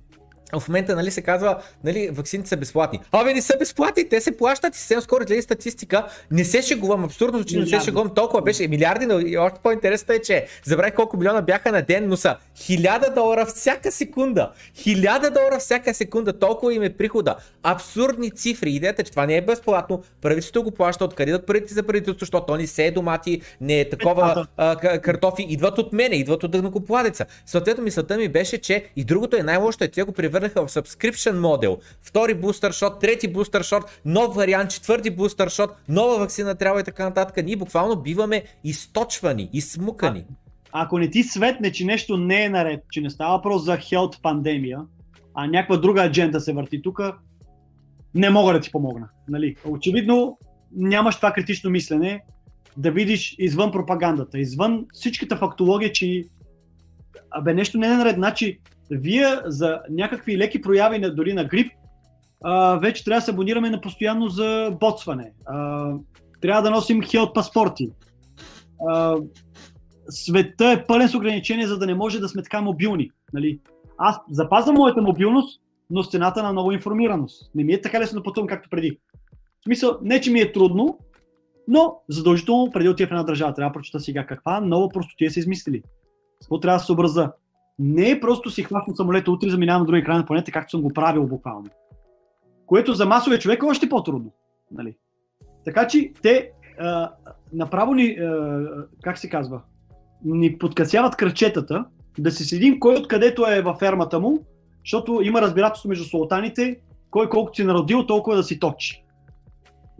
в момента нали, се казва, нали, вакцините са безплатни. Абе, не са безплатни, те се плащат и съвсем скоро излезе статистика. Не се шегувам, абсурдно, че не се шегувам толкова беше милиарди, но и още по-интересно е, че забравих колко милиона бяха на ден, но са 1000 долара всяка секунда. 1000 долара всяка секунда, толкова им е прихода. Абсурдни цифри. Идеята е, че това не е безплатно. Правителството го плаща, откъде дадат парите за правителството, защото то не се е домати, не е такова а, картофи. Идват от мене, идват от дънакоплатеца. Съответно, мисълта ми беше, че и другото е най-лошото, е, те го превърнаха в subscription модел. Втори бустър шот, трети бустър шот, нов вариант, четвърти бустър шот, нова вакцина трябва и така нататък. Ние буквално биваме източвани, изсмукани. А, ако не ти светне, че нещо не е наред, че не става въпрос за хелт пандемия, а някаква друга адженда се върти тук, не мога да ти помогна. Нали? Очевидно нямаш това критично мислене да видиш извън пропагандата, извън всичката фактология, че абе нещо не е наред. Значи, вие за някакви леки прояви на, дори на грип, а, вече трябва да се абонираме на постоянно за боцване. А, трябва да носим хелт паспорти. А, света е пълен с ограничения, за да не може да сме така мобилни. Нали? Аз запазвам моята мобилност, но с цената на много информираност. Не ми е така лесно да пътувам както преди. В смисъл, не че ми е трудно, но задължително преди отива в една държава. Трябва да прочета сега каква много просто тия са измислили. Какво трябва да се образа. Не е просто си хващам самолета утре заминавам на другия край на планета, както съм го правил буквално. Което за масовия човек е още по-трудно. Нали? Така че те а, направо ни, а, как се казва, ни подкасяват кръчетата, да се седим кой откъдето е във фермата му, защото има разбирателство между султаните, кой колкото си народил, толкова да си точи.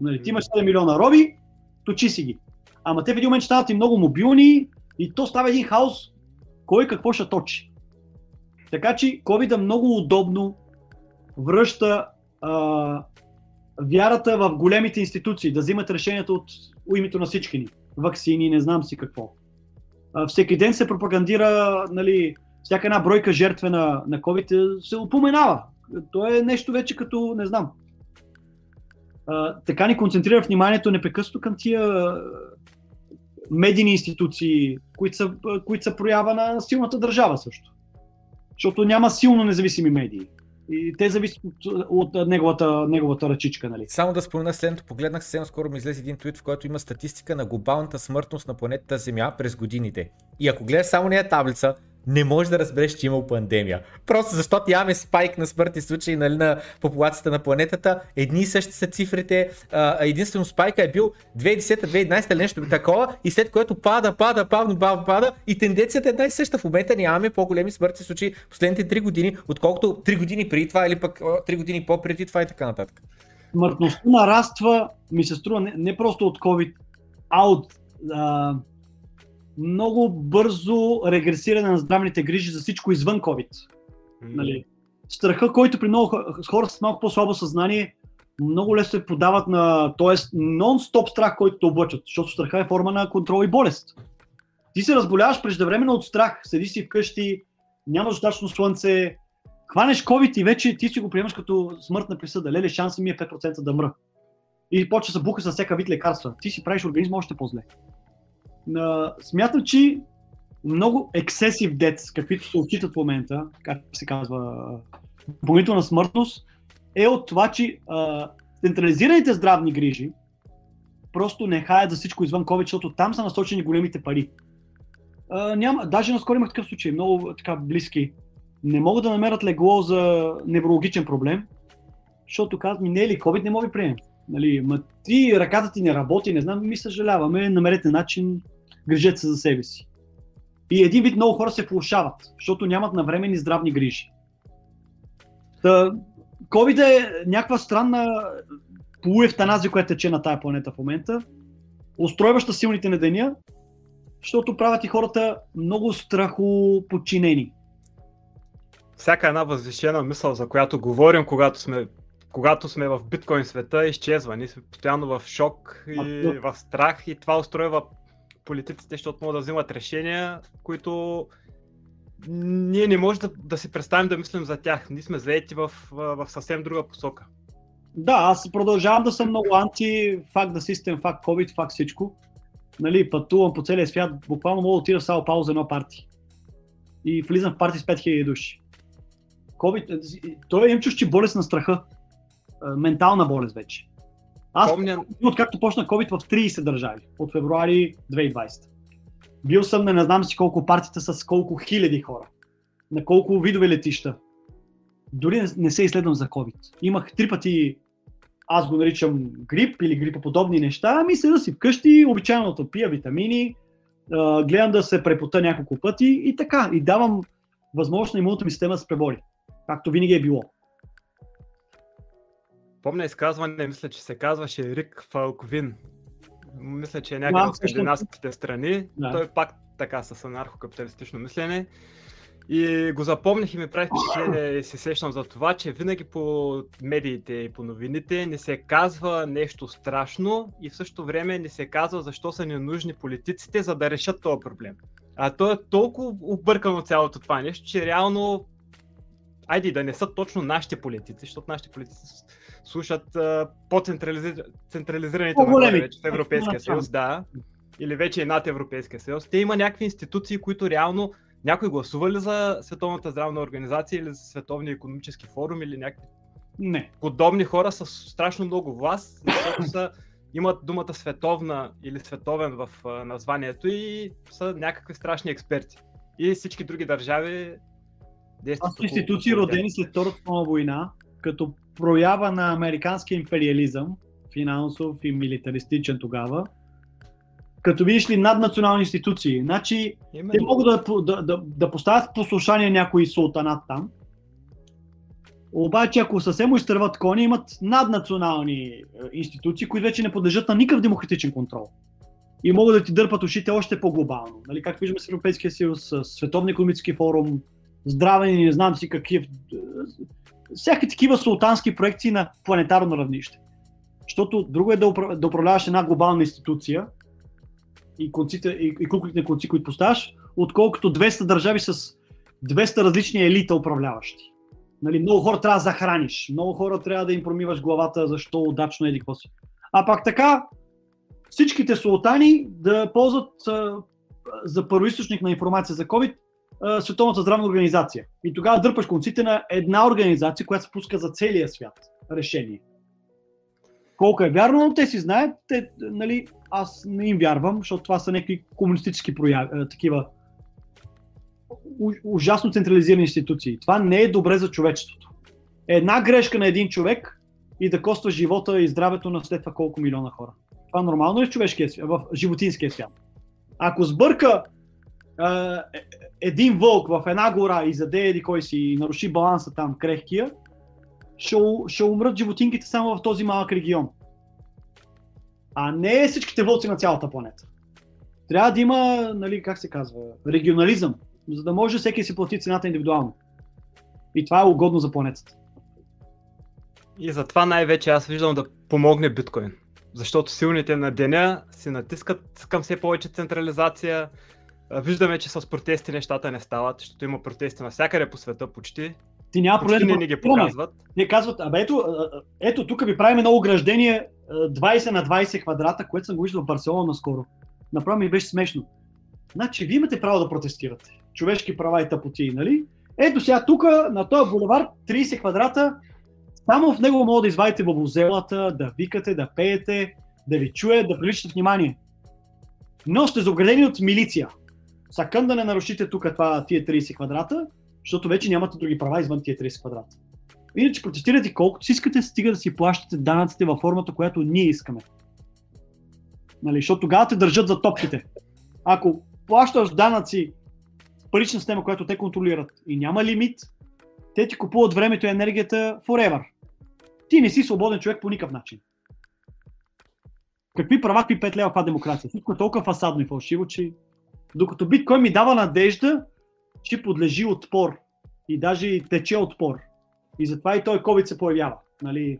Нали, ти имаш 7 милиона роби, точи си ги. Ама те в един момент стават и много мобилни и то става един хаос, кой какво ще точи. Така че COVID много удобно връща а, вярата в големите институции, да взимат решенията от името на всички ни. Ваксини, не знам си какво. А, всеки ден се пропагандира, нали, всяка една бройка жертва на, на COVID се упоменава. То е нещо вече като, не знам. А, така ни концентрира вниманието непрекъснато към тия медийни институции, които са, които са проява на силната държава също. Защото няма силно независими медии. И те зависят от, от неговата, неговата ръчичка. Нали? Само да спомена следното. Погледнах съвсем скоро ми излезе един твит, в който има статистика на глобалната смъртност на планетата Земя през годините. И ако гледаш само нея таблица, не можеш да разбереш, че има пандемия. Просто защото имаме спайк на смъртни случаи нали, на популацията на планетата. Едни и същи са цифрите. единствено спайка е бил 2010-2011 или нещо такова и след което пада, пада, пада, пада, пада и тенденцията е една и съща. В момента нямаме по-големи смъртни случаи последните 3 години, отколкото 3 години преди това или пък 3 години по-преди това и така нататък. Смъртността нараства, ми се струва, не, не просто от COVID, а от а, много бързо регресиране на здравните грижи за всичко извън COVID. Mm. Нали? Страха, който при много хора с малко по-слабо съзнание много лесно се подават на, т.е. нон-стоп страх, който те облъчат, защото страха е форма на контрол и болест. Ти се разболяваш преждевременно от страх, седи си вкъщи, нямаш достатъчно слънце, хванеш COVID и вече ти си го приемаш като смъртна присъда. Леле, шанса ми е 5% да мра. И почва се буха с всяка вид лекарства. Ти си правиш организма още по-зле смятам, че много excessive deaths, каквито се отчитат в момента, как се казва, допълнителна смъртност, е от това, че а, централизираните здравни грижи просто не хаят за всичко извън COVID, защото там са насочени големите пари. А, няма, даже наскоро имах такъв случай, много така близки. Не могат да намерят легло за неврологичен проблем, защото казват ми, не е ли COVID, не мога ви приемем. Нали, ма ти ръката ти не работи, не знам, ми съжаляваме, намерете начин, грижете се за себе си. И един вид много хора се влушават, защото нямат навремени здравни грижи. Та, COVID е някаква странна полуевтаназия, която тече на тая планета в момента, устройваща силните на деня, защото правят и хората много страхоподчинени. Всяка една възвишена мисъл, за която говорим, когато сме, когато сме в биткоин света, изчезва. Ние сме постоянно в шок и в страх и това устройва политиците, защото могат да взимат решения, които ние не можем да, да си представим да мислим за тях. Ние сме заети в, в, съвсем друга посока. Да, аз продължавам да съм много анти, факт да систем, факт COVID, факт всичко. Нали, пътувам по целия свят, буквално мога да отида в Сао Пауло за едно парти. И влизам в парти с 5000 души. COVID, той им чуш, че болест на страха. Ментална болест вече. Аз помня... откакто почна COVID в 30 държави, от февруари 2020. Бил съм на не знам си колко партита с колко хиляди хора. На колко видове летища. Дори не се изследвам за COVID. Имах три пъти, аз го наричам грип или грипоподобни неща, ами седа си вкъщи, обичайно да пия витамини, гледам да се препота няколко пъти и така. И давам възможност на имунната ми система да се пребори. Както винаги е било. Помня изказване, мисля, че се казваше Рик Фалковин. Мисля, че е някъде от скандинавските страни. Да. Той пак така с анархокапиталистично мислене. И го запомних и ми прави впечатление и се сещам за това, че винаги по медиите и по новините не се казва нещо страшно и в същото време не се казва защо са ни нужни политиците, за да решат този проблем. А то е толкова объркано цялото това нещо, че реално айде да не са точно нашите политици, защото нашите политици слушат а, по-централизираните По-големи. вече в Европейския съюз, да, или вече и над Европейския съюз. Те има някакви институции, които реално някой гласува ли за Световната здравна организация или за Световния економически форум или някакви Не. подобни хора с страшно много власт, защото са, имат думата световна или световен в а, названието и са някакви страшни експерти. И всички други държави действат. Това са институции родени след Втората война, като проява на американския империализъм, финансов и милитаристичен тогава, като видиш ли наднационални институции. Значи, те Именно. могат да, да, да, да поставят послушание някой султанат там, обаче ако съвсем изтърват кони, имат наднационални е, институции, които вече не подлежат на никакъв демократичен контрол. И могат да ти дърпат ушите още по-глобално. Нали, как виждаме с Европейския съюз, Световния економически форум, здравен и не знам си какви. Всякакви такива султански проекции на планетарно равнище. Защото друго е да, упра- да управляваш една глобална институция и, конците, и, и куклите конци, които поставяш, отколкото 200 държави с 200 различни елита управляващи. Нали, много хора трябва да захраниш, много хора трябва да им промиваш главата, защо удачно еди какво си. А пак така, всичките султани да ползват а, за първоисточник на информация за COVID Световната здравна организация. И тогава дърпаш конците на една организация, която се пуска за целия свят решение. Колко е вярно, но те си знаят, те, нали, аз не им вярвам, защото това са някакви комунистически прояви, такива ужасно централизирани институции. Това не е добре за човечеството. Една грешка на един човек и да коства живота и здравето на след това колко милиона хора. Това нормално е в човешкия свят, в животинския свят. Ако сбърка един вълк в една гора и заде еди кой си и наруши баланса там крехкия, ще, ще умрат животинките само в този малък регион. А не всичките вълци на цялата планета. Трябва да има, нали, как се казва, регионализъм, за да може всеки си плати цената индивидуално. И това е угодно за планетата. И затова най-вече аз виждам да помогне биткоин. Защото силните на деня си натискат към все повече централизация. Виждаме, че с протести нещата не стават, защото има протести навсякъде по света почти. Ти няма проблем Почти да не ни ги показват. Те казват, абе ето, ето тук ви правим едно ограждение а, 20 на 20 квадрата, което съм го виждал в Барселона наскоро. Направо ми беше смешно. Значи, вие имате право да протестирате. Човешки права и тъпоти, нали? Ето сега тук, на този булевар, 30 квадрата, само в него мога да извадите бабузелата, да викате, да пеете, да ви чуят, да привличате внимание. Но сте заградени от милиция. Сакън да не нарушите тук това, тия 30 квадрата, защото вече нямате други права извън тия 30 квадрата. Иначе протестирате колкото си искате, стига да си плащате данъците във формата, която ние искаме. Нали, защото тогава те държат за топките. Ако плащаш данъци с парична система, която те контролират и няма лимит, те ти купуват времето и енергията forever. Ти не си свободен човек по никакъв начин. Какви права, какви 5 лева, каква демокрация? Всичко е толкова фасадно и фалшиво, че докато биткоин ми дава надежда, че подлежи отпор и даже тече отпор. И затова и той COVID се появява. Нали?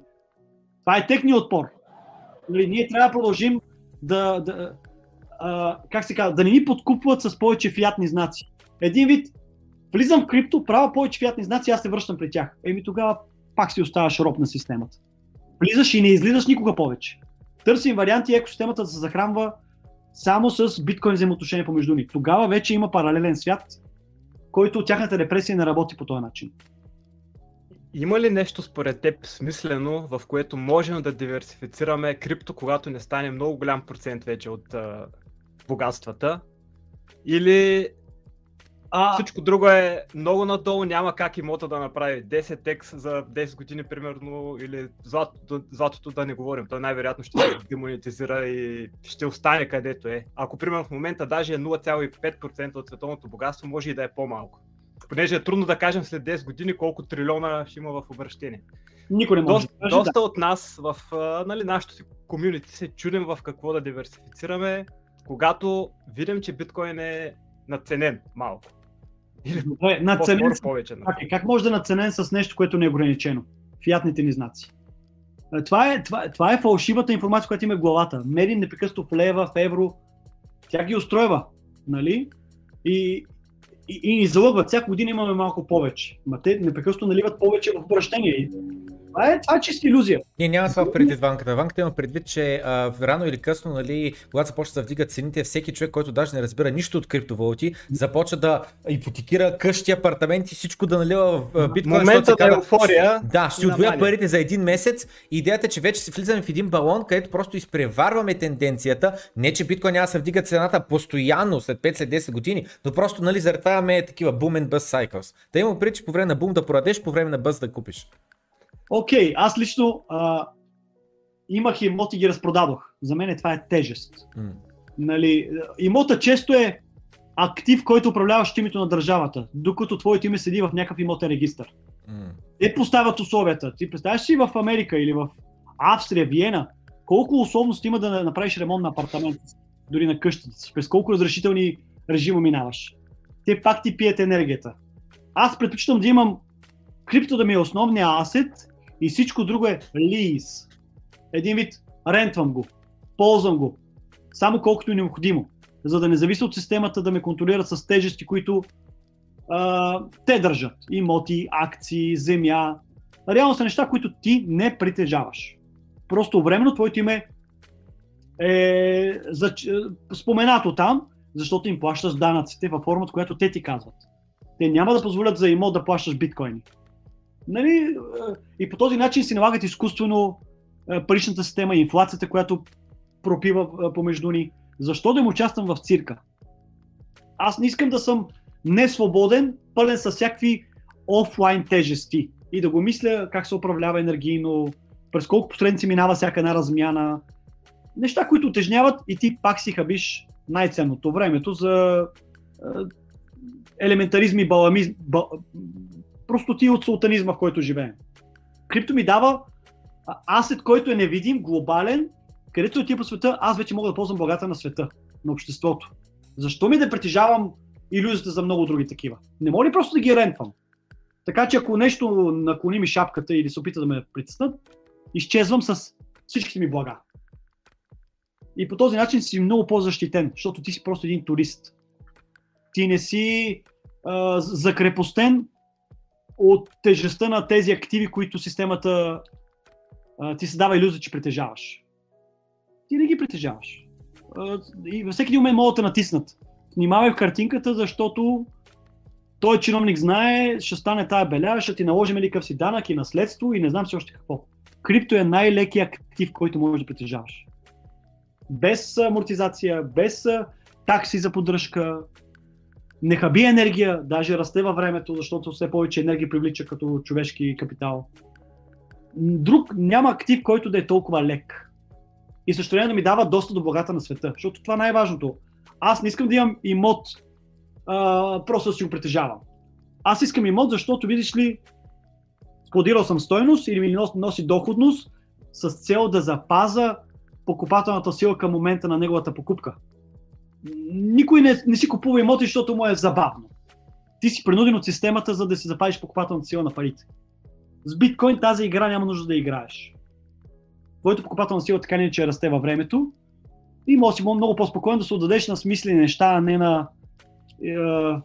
Това е техният отпор. Нали, ние трябва да продължим да, да, а, как се казва, да не ни подкупват с повече фиатни знаци. Един вид, влизам в крипто, правя повече фиатни знаци, аз се връщам при тях. Еми тогава пак си оставаш роб на системата. Влизаш и не излизаш никога повече. Търсим варианти екосистемата да се захранва само с биткоин взаимоотношения помежду ни. Тогава вече има паралелен свят, който от тяхната репресия не работи по този начин. Има ли нещо според теб смислено, в което можем да диверсифицираме крипто, когато не стане много голям процент вече от а, богатствата? Или А, всичко друго е много надолу, няма как имота да направи 10x за 10 години примерно, или златото, златото да не говорим, той най-вероятно ще се демонетизира и ще остане където е. Ако примерно в момента даже е 0,5% от световното богатство, може и да е по-малко. Понеже е трудно да кажем след 10 години колко трилиона ще има в обращение. никой не може Доста, да доста от нас в нали, нашото си комюнити се чудим в какво да диверсифицираме, когато видим, че биткоин е надценен малко. Или Добре, надценен повече. как, как може да е надценен с нещо, което не е ограничено? Фиатните ни знаци. Е, Това е, това, това е фалшивата информация, която има в главата. Мери непрекъснато в лева, в евро. Тя ги устройва. Нали? И, и, и ни залъгват. Всяка година имаме малко повече. Ма те непрекъснато наливат повече в обращение. Това е, това е чиста иллюзия. Не, няма това предвид ванката. Ванката има предвид, че а, рано или късно, нали, когато започва да вдигат цените, всеки човек, който даже не разбира нищо от криптовалути, започва да ипотекира къщи, апартаменти, всичко да налива в биткоин. Моментът на казва, еуфория. Да, ще отвоя парите за един месец. Идеята е, че вече се влизаме в един балон, където просто изпреварваме тенденцията. Не, че биткоин няма да се вдига цената постоянно след 5 след 10 години, но просто нали, имаме такива boom and bust cycles. Да има преди, че по време на бум да продадеш, по време на бъз да купиш. Окей, аз лично а, имах имоти и ги разпродадох. За мен това е тежест. М. Нали, имота често е актив, който управляваш името на държавата, докато твоето име седи в някакъв имотен регистр. М. Те поставят условията. Ти представяш си в Америка или в Австрия, Виена, колко условности има да направиш ремонт на апартамента си, дори на къщата си, през колко разрешителни режима минаваш. Те пак ти пият енергията. Аз предпочитам да имам крипто да ми е основния асет и всичко друго е лиз. Един вид, рентвам го, ползвам го, само колкото е необходимо, за да не зависи от системата да ме контролират с тежести, които а, те държат. Имоти, акции, земя. Реално са неща, които ти не притежаваш. Просто временно твоето име е зач... споменато там, защото им плащаш данъците във формата, която те ти казват. Те няма да позволят за имот да плащаш биткоини. Нали? е, И по този начин си налагат изкуствено е, паричната система, инфлацията, която пропива е, помежду ни. Защо да им участвам в цирка? Аз не искам да съм несвободен, пълен с всякакви офлайн тежести и да го мисля как се управлява енергийно, през колко посредници минава всяка една размяна. Неща, които утежняват и ти пак си хабиш най-ценното времето за елементаризми, баламизм, просто ти от султанизма, в който живеем. Крипто ми дава асет, който е невидим, глобален, където отива по света, аз вече мога да ползвам благата на света, на обществото. Защо ми да притежавам иллюзията за много други такива? Не мога ли просто да ги рентвам? Така че ако нещо наклони ми шапката или се опита да ме притеснат, изчезвам с всичките ми блага. И по този начин си много по-защитен, защото ти си просто един турист. Ти не си а, закрепостен от тежестта на тези активи, които системата а, ти се дава иллюзия, че притежаваш. Ти не ги притежаваш. А, и във всеки един момент могат да натиснат. Внимавай в картинката, защото той чиновник знае, ще стане тая беля, ще ти наложим ли къв си данък и наследство и не знам си още какво. Крипто е най-лекият актив, който можеш да притежаваш. Без амортизация, без такси за поддръжка, не хаби енергия, даже расте във времето, защото все повече енергия привлича като човешки капитал. Друг няма актив, който да е толкова лек. И също време да ми дава доста до благата на света, защото това е най-важното. Аз не искам да имам имот, а, просто да си го притежавам. Аз искам имот, защото видиш ли, складирал съм стойност или ми носи доходност с цел да запаза покупателната сила към момента на неговата покупка. Никой не, не си купува имоти, защото му е забавно. Ти си принуден от системата, за да си запазиш покупателната сила на парите. С биткоин тази игра няма нужда да играеш. Твоята покупателна сила така не че расте във времето и може си много по-спокойно да се отдадеш на смислени неща, а не на е,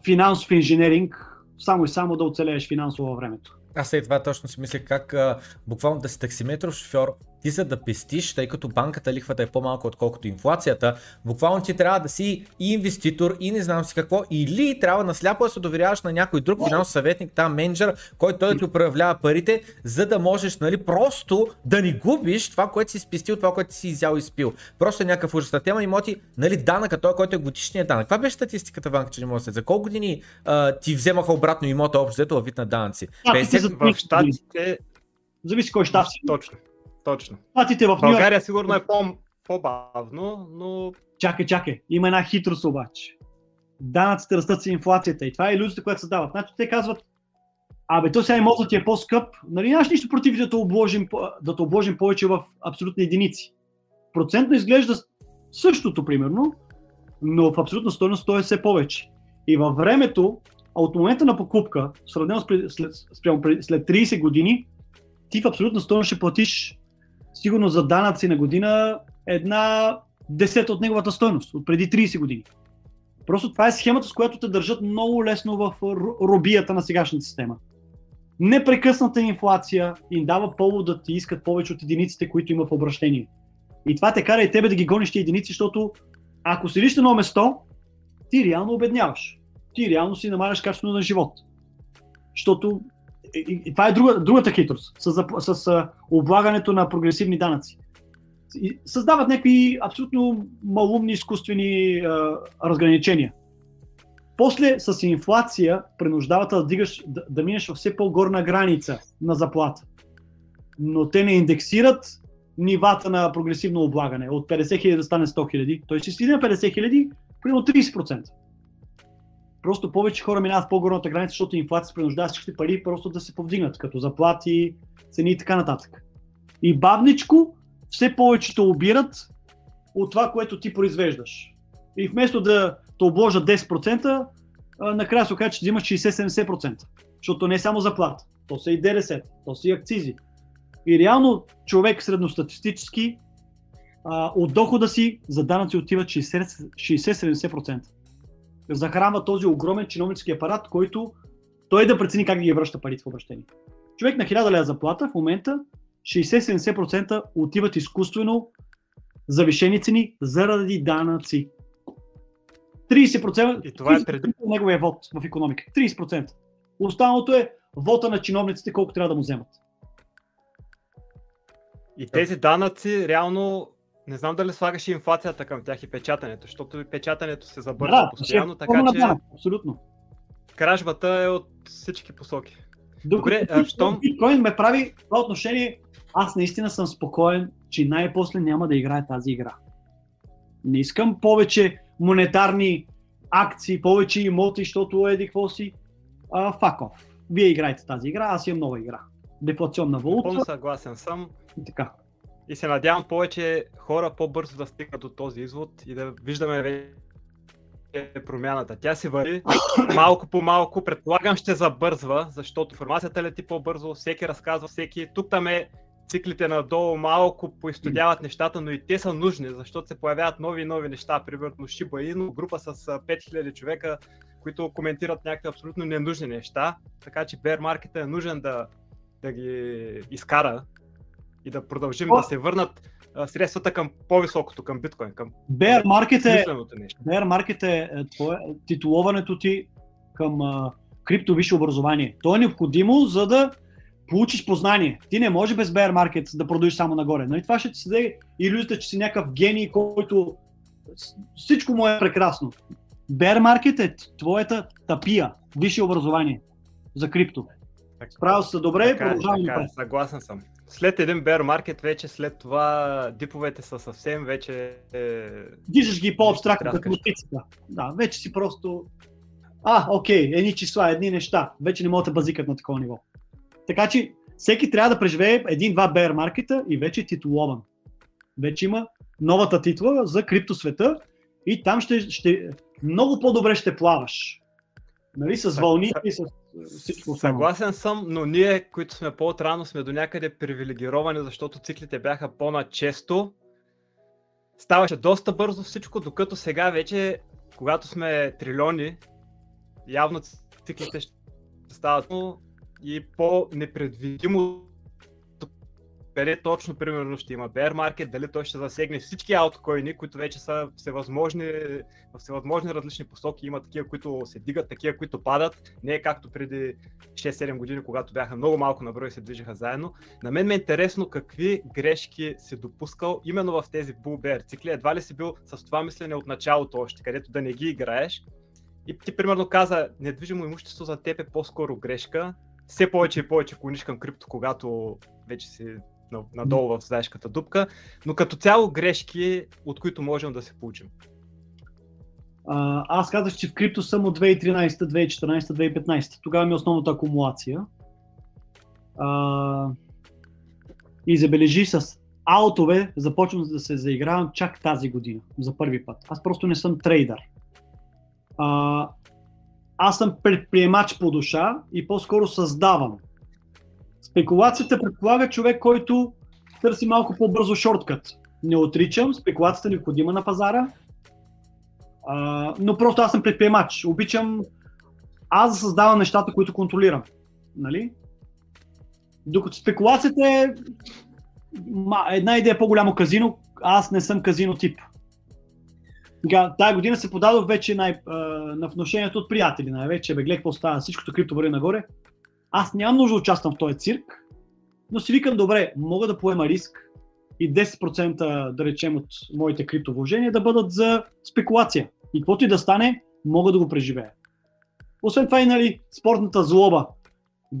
финансов инженеринг, само и само да оцелееш финансово във времето. Аз след това точно си мислех как а, буквално да си таксиметров шофьор, ти за да пестиш, тъй като банката лихвата е по-малко отколкото инфлацията, буквално ти трябва да си и инвеститор и не знам си какво, или трябва насляпо да се доверяваш на някой друг финансов съветник, там менеджер, който той да ти управлява парите, за да можеш нали, просто да не губиш това, което си спестил, това, което си изял и спил. Просто е някакъв ужасна тема имоти, нали, данъка, той, който е годишният данък. Това беше статистиката, Ванка, че не може да се. За колко години а, ти вземаха обратно имота общо взето във вид на данъци? А, 50 ти за- В Штатите, Зависи кой щат си. точно. Точно. Щатите в Нью Йорк България сигурно е по- по-бавно, но Чакай, чакай. Има една хитрост обаче. Данъците растат с инфлацията и това е иллюзията, която се дава. Значи те казват, абе, то сега имотът ти е по-скъп, нали нямаш нищо против да те обложим, да те обложим повече в абсолютни единици. Процентно изглежда същото, примерно, но в абсолютна стойност той е все повече. И във времето, а от момента на покупка, сравнено с след, пред- след 30 години, ти в абсолютна стойност ще платиш сигурно за данъци на година една десета от неговата стойност, от преди 30 години. Просто това е схемата, с която те държат много лесно в ро- робията на сегашната система. Непрекъсната инфлация им дава повод да ти искат повече от единиците, които има в обращение. И това те кара и тебе да ги гониш ти единици, защото ако седиш на едно место, ти реално обедняваш. Ти реално си намаляш качеството на живот. Защото и, и това е друга, другата хитрост с, с, с облагането на прогресивни данъци. И създават някакви абсолютно малумни изкуствени а, разграничения. После с инфлация принуждават да, да, да минеш в все по-горна граница на заплата. Но те не индексират нивата на прогресивно облагане от 50 хиляди да стане 100 хиляди. Той ще стигне на 50 хиляди, примерно 30%. Просто повече хора минават по-горната граница, защото инфлация принуждава всичките пари просто да се повдигнат, като заплати, цени и така нататък. И бавничко все повечето обират от това, което ти произвеждаш. И вместо да те обложат 10%, накрая се окаже, че взимаш 60-70%. Защото не е само заплата, то са и ДДС, то са и акцизи. И реално човек средностатистически а, от дохода си за данъци отиват 60-70%. Захранва този огромен чиновнически апарат, който той да прецени как да ги връща парите в обращение. Човек на 1000 лева заплата в момента 60-70% отиват изкуствено завишени цени заради данъци. 30% и това е преди... неговия вод в економика. 30%. Останалото е вота на чиновниците, колко трябва да му вземат. И тези данъци реално не знам дали слагаш инфлацията към тях и печатането, защото и печатането се забърза да, постоянно, така че да, абсолютно. кражбата е от всички посоки. Добре, а, щом... Биткоин ме прави това отношение, аз наистина съм спокоен, че най-после няма да играе тази игра. Не искам повече монетарни акции, повече имоти, защото еди какво си. Факов. Вие играете тази игра, аз имам нова игра. Дефлационна валута. Пълно съгласен съм. И така. И се надявам повече хора по-бързо да стигнат до този извод и да виждаме вече промяната. Тя се върви малко по малко, предполагам ще забързва, защото информацията лети по-бързо, всеки разказва всеки. Тук там е циклите надолу малко поизстудяват нещата, но и те са нужни, защото се появяват нови и нови неща. Примерно Shiba Inu, група с 5000 човека, които коментират някакви абсолютно ненужни неща, така че bear market е нужен да, да ги изкара и да продължим О! да се върнат а, средствата към по-високото, към биткоин, към Bear Market е, Bear Market е, е твое, титуловането ти към а, крипто висше образование. То е необходимо, за да получиш познание. Ти не може без Bear Market да продължиш само нагоре. Нали? Това ще ти се даде иллюзията, че си някакъв гений, който всичко му е прекрасно. Bear Market е твоята тапия, висше образование за крипто. Справил се добре, продължаваме. Така, съгласен съм след един bear market, вече след това диповете са съвсем вече... Е... Дижаш ги по-абстрактно, като мотицата. Да, вече си просто... А, окей, едни числа, едни неща. Вече не могат да базикат на такова ниво. Така че всеки трябва да преживее един-два bear маркета и вече е титулован. Вече има новата титла за криптосвета и там ще, ще много по-добре ще плаваш. Нали, с вълните и с всичко Съгласен съм, но ние, които сме по-отрано, сме до някъде привилегировани, защото циклите бяха по-начесто. Ставаше доста бързо всичко, докато сега вече, когато сме трилиони, явно циклите ще стават и по-непредвидимо къде точно, примерно, ще има bear market, дали той ще засегне всички ауткоини, които вече са всевъзможни, в всевъзможни различни посоки. Има такива, които се дигат, такива, които падат. Не е както преди 6-7 години, когато бяха много малко на брой и се движиха заедно. На мен ме е интересно какви грешки си допускал именно в тези bull bear цикли. Едва ли си бил с това мислене от началото още, където да не ги играеш. И ти примерно каза, недвижимо имущество за теб е по-скоро грешка, все повече и повече клониш към крипто, когато вече си надолу в заешката дупка, но като цяло грешки, от които можем да се получим. А, аз казах, че в крипто съм от 2013, 2014, 2015. Тогава ми е основната акумулация. А, и забележи с аутове започвам да се заигравам чак тази година, за първи път. Аз просто не съм трейдър. А, аз съм предприемач по душа и по-скоро създавам. Спекулацията предполага човек, който търси малко по-бързо шорткът. Не отричам, спекулацията е необходима на пазара. А, но просто аз съм предприемач. Обичам аз да създавам нещата, които контролирам. Нали? Докато спекулацията е една идея по-голямо казино, аз не съм казино тип. Тая година се подадох вече най, на вношението от приятели, най-вече, бе, гледай какво става, всичкото крипто върви нагоре. Аз нямам нужда да участвам в този цирк, но си викам, добре, мога да поема риск и 10% да речем от моите криптовложения да бъдат за спекулация. И каквото и да стане, мога да го преживея. Освен това и нали, спортната злоба,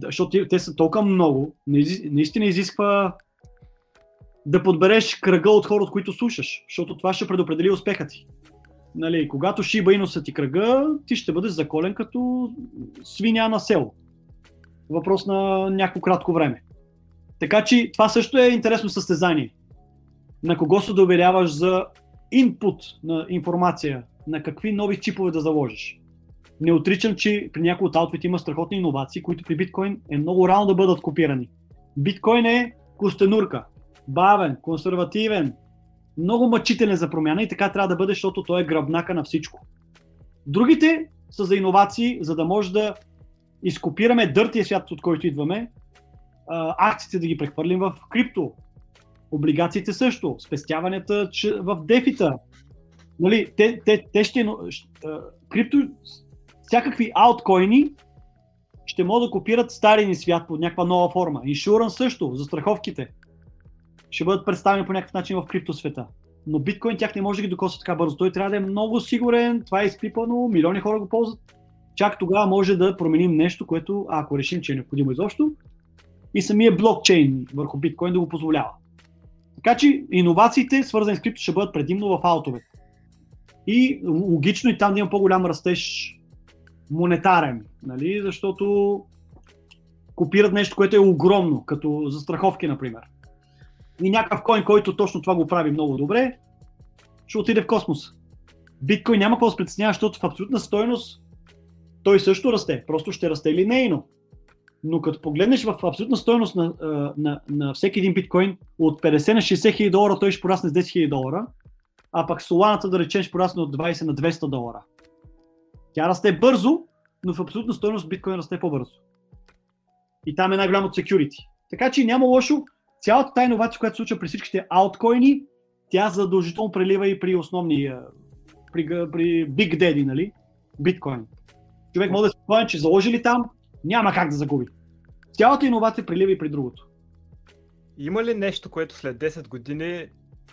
защото те са толкова много, наистина изисква да подбереш кръга от хора, от които слушаш, защото това ще предопредели успеха ти. Нали, когато Шиба Инуса ти кръга, ти ще бъдеш заколен като свиня на село. Въпрос на някакво кратко време. Така че това също е интересно състезание. На кого се доверяваш за инпут на информация, на какви нови чипове да заложиш. Не отричам, че при някои от аутфит има страхотни иновации, които при биткоин е много рано да бъдат копирани. Биткоин е костенурка, бавен, консервативен, много мъчителен за промяна и така трябва да бъде, защото той е гръбнака на всичко. Другите са за иновации, за да може да изкопираме дъртия свят, от който идваме, акциите да ги прехвърлим в крипто, облигациите също, спестяванията в дефита. Нали, те, те, те ще, крипто, всякакви алткоини ще могат да копират стария ни свят под някаква нова форма. Иншуран също, за страховките ще бъдат представени по някакъв начин в криптосвета. Но биткоин тях не може да ги докосва така бързо. Той трябва да е много сигурен, това е изпипано, милиони хора го ползват. Чак тогава може да променим нещо, което, ако решим, че е необходимо изобщо, и самия блокчейн върху биткоин да го позволява. Така че иновациите, свързани с крипто, ще бъдат предимно в аутовете. И логично и там да има по-голям растеж монетарен, нали? защото копират нещо, което е огромно, като застраховки, например и някакъв коин, който точно това го прави много добре, ще отиде в космоса. Биткоин няма какво да се защото в абсолютна стойност той също расте, просто ще расте линейно. Но като погледнеш в абсолютна стойност на, на, на всеки един биткоин, от 50 на 60 хиляди долара той ще порасне с 10 хиляди долара, а пък соланата да речем ще порасне от 20 на 200 долара. Тя расте бързо, но в абсолютна стойност биткоин расте по-бързо. И там е най-голямото security. Така че няма лошо цялата тази иновация, която се случва при всичките алткоини, тя задължително прелива и при основни, при, при Big Daddy, нали? биткоин. Човек може да се спомня, че заложи ли там, няма как да загуби. Цялата иновация прелива и при другото. Има ли нещо, което след 10 години,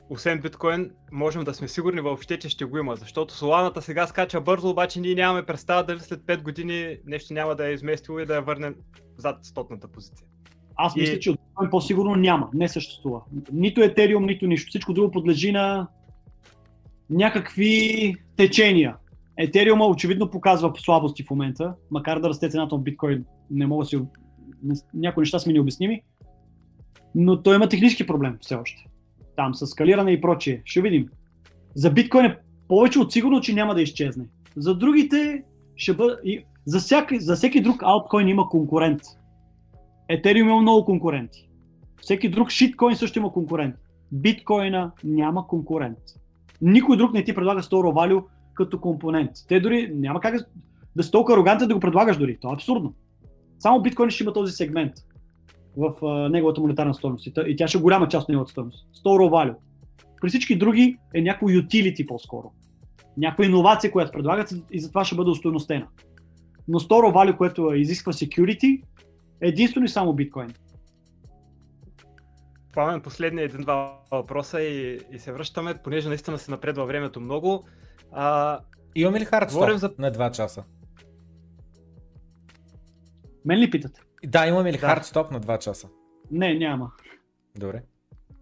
освен биткоин, можем да сме сигурни въобще, че ще го има? Защото соланата сега скача бързо, обаче ние нямаме представа дали след 5 години нещо няма да е изместило и да я върнем зад стотната позиция. Аз мисля, и... че от по-сигурно няма, не съществува. Нито етериум, нито нищо. Всичко друго подлежи на някакви течения. Етериума очевидно показва слабости в момента, макар да расте цената на биткоин. Не мога си... Някои неща са ми необясними. Но той има технически проблем все още. Там с скалиране и прочие. Ще видим. За биткоин е повече от сигурно, че няма да изчезне. За другите ще бъде... За, всяки, за всеки друг алткоин има конкурент. Етериум има много конкуренти. Всеки друг шиткоин също има конкурент. Биткоина няма конкурент. Никой друг не ти предлага Store Value като компонент. Те дори няма как да си толкова арогантен да го предлагаш дори. Това е абсурдно. Само биткоин ще има този сегмент в uh, неговата монетарна стоеност и, и тя ще е голяма част от неговата стоеност. Store Value. При всички други е някакво utility по-скоро. Някаква иновация, която предлагат и затова ще бъде устойностена. Но Store Value, което изисква security, Единствено и само биткоин. Пламен, последния един-два въпроса и, и се връщаме, понеже наистина се напредва времето много. А, Имаме ли хардстоп за... на 2 часа? Мен ли питате? Да, имаме ли да. хардстоп на 2 часа? Не, няма. Добре.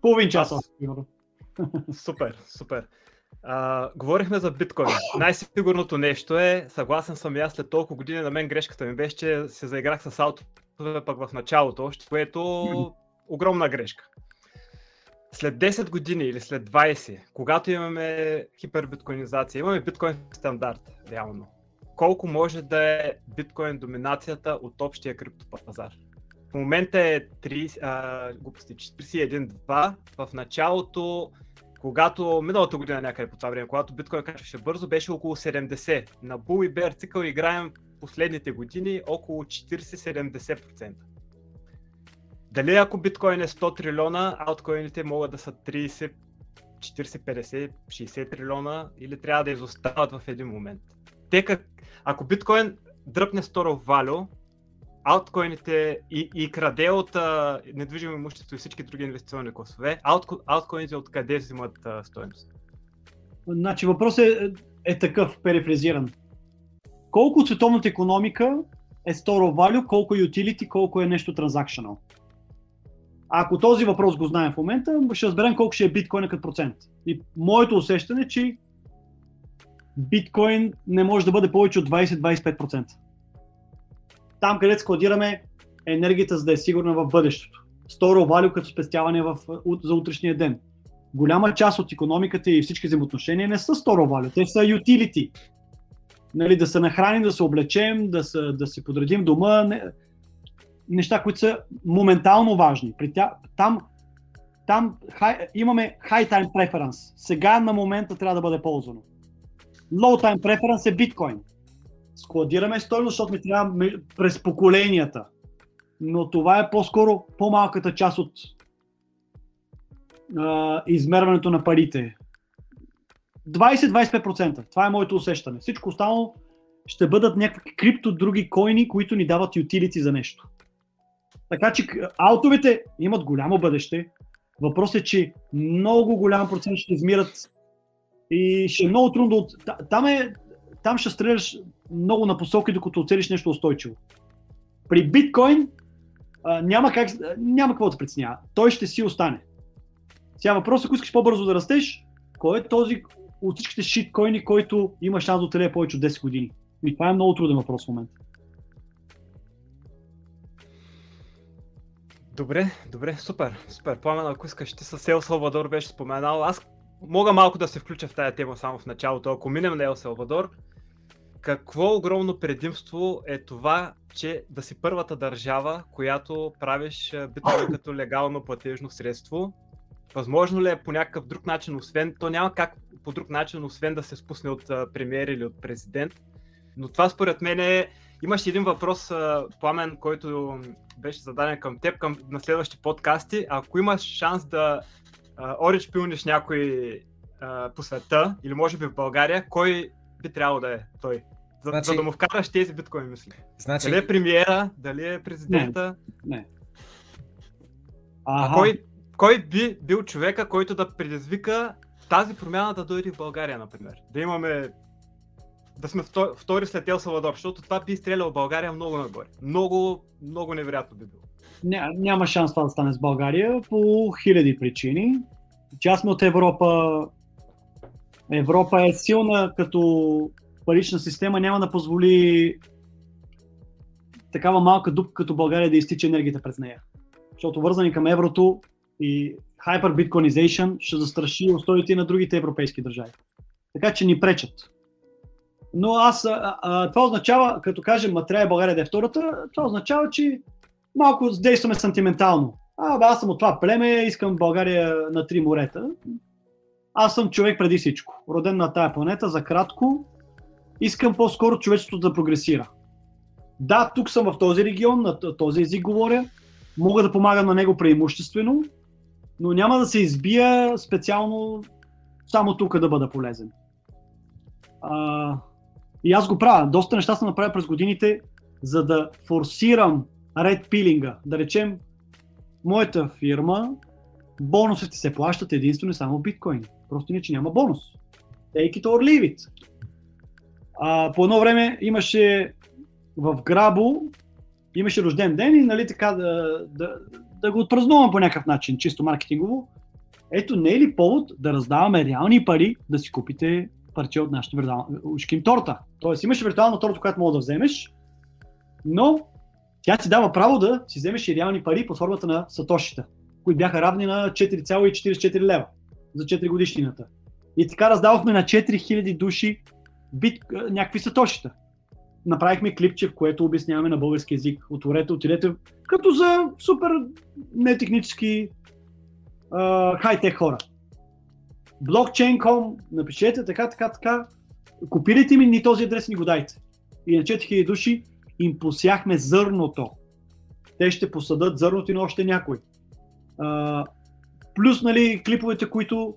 Половин час. Супер, супер. А, говорихме за биткоин. Най-сигурното нещо е, съгласен съм и аз след толкова години, на мен грешката ми беше, че се заиграх с ауто пък в началото, още което огромна грешка. След 10 години или след 20, когато имаме хипербиткоинизация, имаме биткоин стандарт, реално. Колко може да е биткоин доминацията от общия криптопазар? В момента е 30, а, глупости, 41-2. В началото когато миналата година някъде по това време, когато биткоин качваше бързо, беше около 70. На Bull и Bear цикъл играем последните години около 40-70%. Дали ако биткоин е 100 трилиона, алткоините могат да са 30, 40, 50, 60 трилиона или трябва да изостават в един момент. Те как, ако биткоин дръпне of Value, алткоините и, и краде от а, недвижимо имущество и всички други инвестиционни класове, аутко, алткоините откъде взимат а, стоеност? Значи въпросът е, е такъв, перефразиран. Колко световната економика е store value, колко е utility, колко е нещо transactional? Ако този въпрос го знаем в момента, ще разберем колко ще е биткоин като процент. И моето усещане е, че биткоин не може да бъде повече от 20-25%. Там, където складираме енергията, за да е сигурна в бъдещето. Store value като спестяване в, за утрешния ден. Голяма част от економиката и всички взаимоотношения не са store value, те са utility. Нали, да се нахраним, да се облечем, да, се, да си подредим дома. Не, неща, които са моментално важни. При тя, там там хай, имаме high time preference. Сега на момента трябва да бъде ползвано. Low time preference е биткоин. Складираме стойност, защото ми трябва през поколенията. Но това е по-скоро по-малката част от а, измерването на парите. 20-25%. Това е моето усещане. Всичко останало ще бъдат някакви крипто други койни, които ни дават ютилити за нещо. Така че аутовете имат голямо бъдеще. Въпросът е, че много голям процент ще измират и ще е много трудно. Там, е, там ще стреляш много на посоки, докато оцелиш нещо устойчиво. При биткоин а, няма, как, няма какво да преценява. Той ще си остане. Сега въпросът, ако искаш по-бързо да растеш, кой е този от всичките шиткоини, който има шанс да оцелее повече от 10 години? И това е много труден въпрос в момента. Добре, добре, супер, супер. Пламен, ако искаш, ти с Ел Салвадор беше споменал. Аз мога малко да се включа в тая тема само в началото. Ако минем на Ел Салвадор, какво огромно предимство е това, че да си първата държава, която правиш биткоин като легално платежно средство. Възможно ли е по някакъв друг начин, освен, то няма как по друг начин, освен да се спусне от премиер или от президент. Но това според мен е Имаш един въпрос, Пламен, който беше зададен към теб, към на следващите подкасти. Ако имаш шанс да орич пилниш някой а, по света, или може би в България, кой би трябвало да е той? За, значи... за да му вкараш тези биткоини, мисли. Значи... Дали е премиера, дали е президента? Не. не. А кой, кой би бил човека, който да предизвика тази промяна да дойде в България, например? Да имаме да сме втори след Ел Салвадор, защото това би изстрелял България много нагоре. Много, много невероятно би било. Ня, няма шанс това да стане с България по хиляди причини. Част от Европа Европа е силна като парична система, няма да позволи такава малка дупка като България да изтича енергията през нея. Защото вързани към еврото и hyperbitcoinization ще застраши устоите на другите европейски държави. Така че ни пречат. Но аз, а, а, това означава, като кажем, ма трябва България да е втората, това означава, че малко действаме сантиментално. А, бе, аз съм от това племе, искам България на три морета. Аз съм човек преди всичко. Роден на тая планета, за кратко. Искам по-скоро човечеството да прогресира. Да, тук съм в този регион, на този език говоря. Мога да помагам на него преимуществено, но няма да се избия специално само тук да бъда полезен. А, и аз го правя. Доста неща съм направил през годините, за да форсирам ред пилинга. Да речем, моята фирма, бонусите се плащат единствено и само биткоин. Просто иначе няма бонус. Take it or leave it. А, по едно време имаше в Грабо, имаше рожден ден и нали така да, да, да го отпразнувам по някакъв начин, чисто маркетингово. Ето не е ли повод да раздаваме реални пари да си купите парче от нашата виртуална ушким торта. Тоест имаш виртуална торта, която мога да вземеш, но тя ти дава право да си вземеш и реални пари под формата на сатошита, които бяха равни на 4,44 лева за 4 годишнината. И така раздавахме на 4000 души бит, някакви сатошита. Направихме клипче, в което обясняваме на български язик. Отворете, отидете, като за супер нетехнически хай-тек хора. blockchain.com, напишете така, така, така, копирайте ми ни този адрес, ни го дайте. И на 4000 души им посяхме зърното. Те ще посадат зърното и на още някой. А, плюс, нали, клиповете, които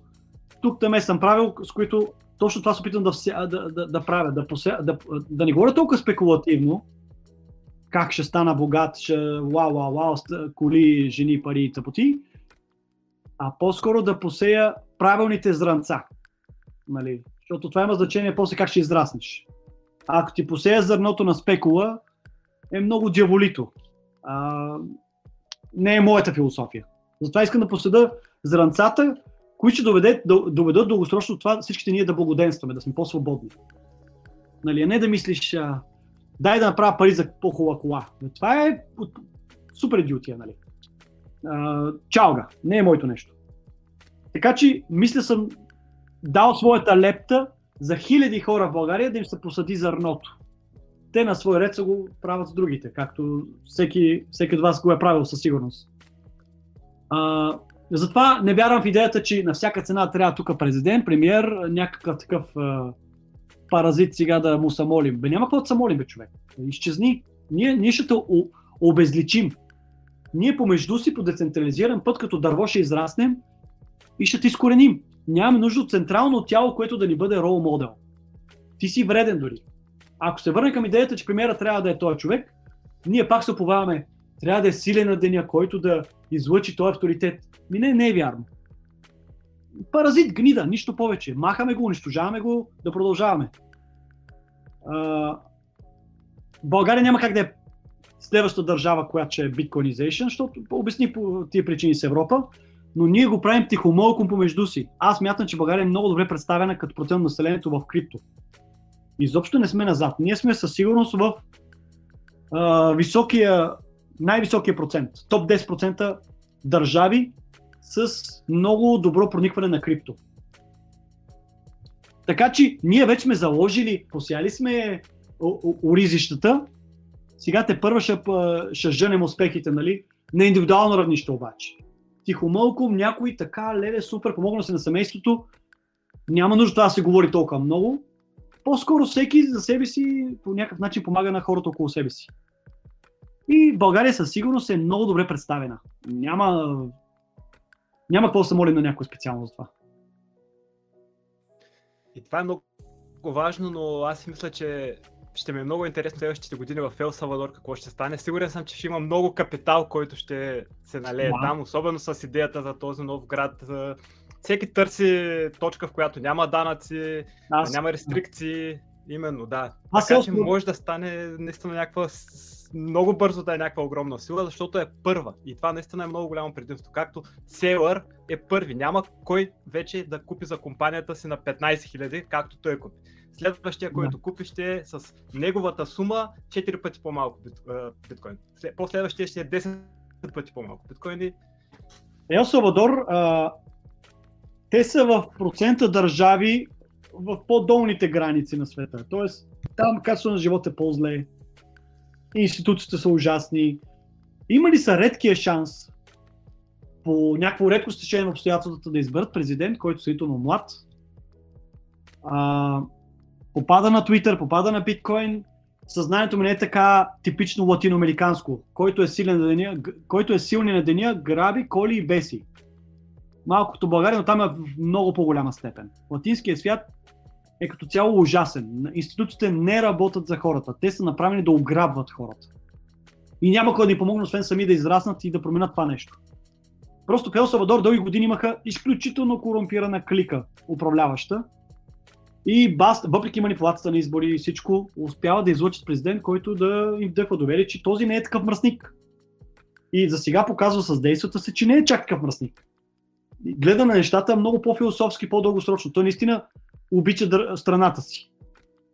тук там съм правил, с които точно това се опитвам да, вся, да, да, да правя, да, пося, да, да не говоря толкова спекулативно, как ще стана богат, ще вау, вау, вау, коли, жени, пари и тъпоти, а по-скоро да посея правилните зранца. Нали? Защото това има значение после как ще израснеш. А ако ти посея зърното на спекула, е много дяволито. А, не е моята философия. Затова искам да поседа зранцата, които ще доведат, доведат дългосрочно това всичките ние да благоденстваме, да сме по-свободни. Нали, а не да мислиш, а, дай да направя пари за по-хубава кола. Това е супер идиотия, нали? А, чалга, не е моето нещо. Така че, мисля съм дал своята лепта за хиляди хора в България да им се посади зърното. Те на свой ред са го правят с другите, както всеки, всеки от вас го е правил със сигурност. А, затова не вярвам в идеята, че на всяка цена трябва тук президент, премьер, някакъв такъв а, паразит сега да му самолим. Бе няма какво да самолим, бе човек. Изчезни. Ние, ние ще те обезличим. Ние помежду си по децентрализиран път, като дърво ще израснем и ще те изкореним. Нямаме нужда от централно тяло, което да ни бъде рол модел. Ти си вреден дори. Ако се върнем към идеята, че премиера трябва да е този човек, ние пак се оповаваме, трябва да е силен на деня, който да излъчи този авторитет. Ми не, не е вярно. Паразит, гнида, нищо повече. Махаме го, унищожаваме го, да продължаваме. А, България няма как да е следващата държава, която ще е биткоинизейшн, защото обясни по тия причини с Европа, но ние го правим тихомолком помежду си. Аз мятам, че България е много добре представена като процент населението в крипто. Изобщо не сме назад. Ние сме със сигурност в а, високия, най-високия процент. Топ 10% държави с много добро проникване на крипто. Така че ние вече сме заложили, посяли сме оризищата, сега те първа ще, ще женем успехите, нали? На индивидуално равнище обаче. Тихомълком някой така, леле, супер, помогна се на семейството. Няма нужда да се говори толкова много. По-скоро всеки за себе си по някакъв начин помага на хората около себе си. И България със сигурност е много добре представена. Няма, няма какво да се молим на някой специално за това. И това е много важно, но аз мисля, че ще ми е много интересно следващите години в Ел Салвадор какво ще стане. Сигурен съм, че ще има много капитал, който ще се налее да. там, особено с идеята за този нов град. Всеки търси точка, в която няма данъци, Аз... няма рестрикции. Именно, да. Аз така че може да стане наистина някаква много бързо да е някаква огромна сила, защото е първа. И това наистина е много голямо предимство. Както Sailor е първи. Няма кой вече да купи за компанията си на 15 000, както той купи. Следващия, който да. купи, ще е с неговата сума 4 пъти по-малко бит, биткоин. Последващия ще е 10 пъти по-малко биткоини. Ел Салвадор, а, те са в процента държави в по-долните граници на света. Тоест, там качеството на живота е по-зле, институциите са ужасни. Има ли са редкия шанс по някакво редко стечение на обстоятелствата да изберат президент, който е съдително млад, а, попада на Twitter, попада на биткоин, съзнанието ми не е така типично латиноамериканско. Който е, силен на деня, който е силен на деня, граби, коли и беси. Малкото България, но там е в много по-голяма степен. Латинският свят е като цяло ужасен. Институциите не работят за хората. Те са направени да ограбват хората. И няма кой да ни помогне, освен сами да израснат и да променят това нещо. Просто в Ел Савадор дълги години имаха изключително корумпирана клика управляваща, и Баст, въпреки манипулацията на избори и всичко, успява да излъчат президент, който да им вдъхва доверие, че този не е такъв мръсник. И за сега показва с действията си, че не е чак такъв мръсник. Гледа на нещата много по-философски, по-дългосрочно. Той наистина обича страната си.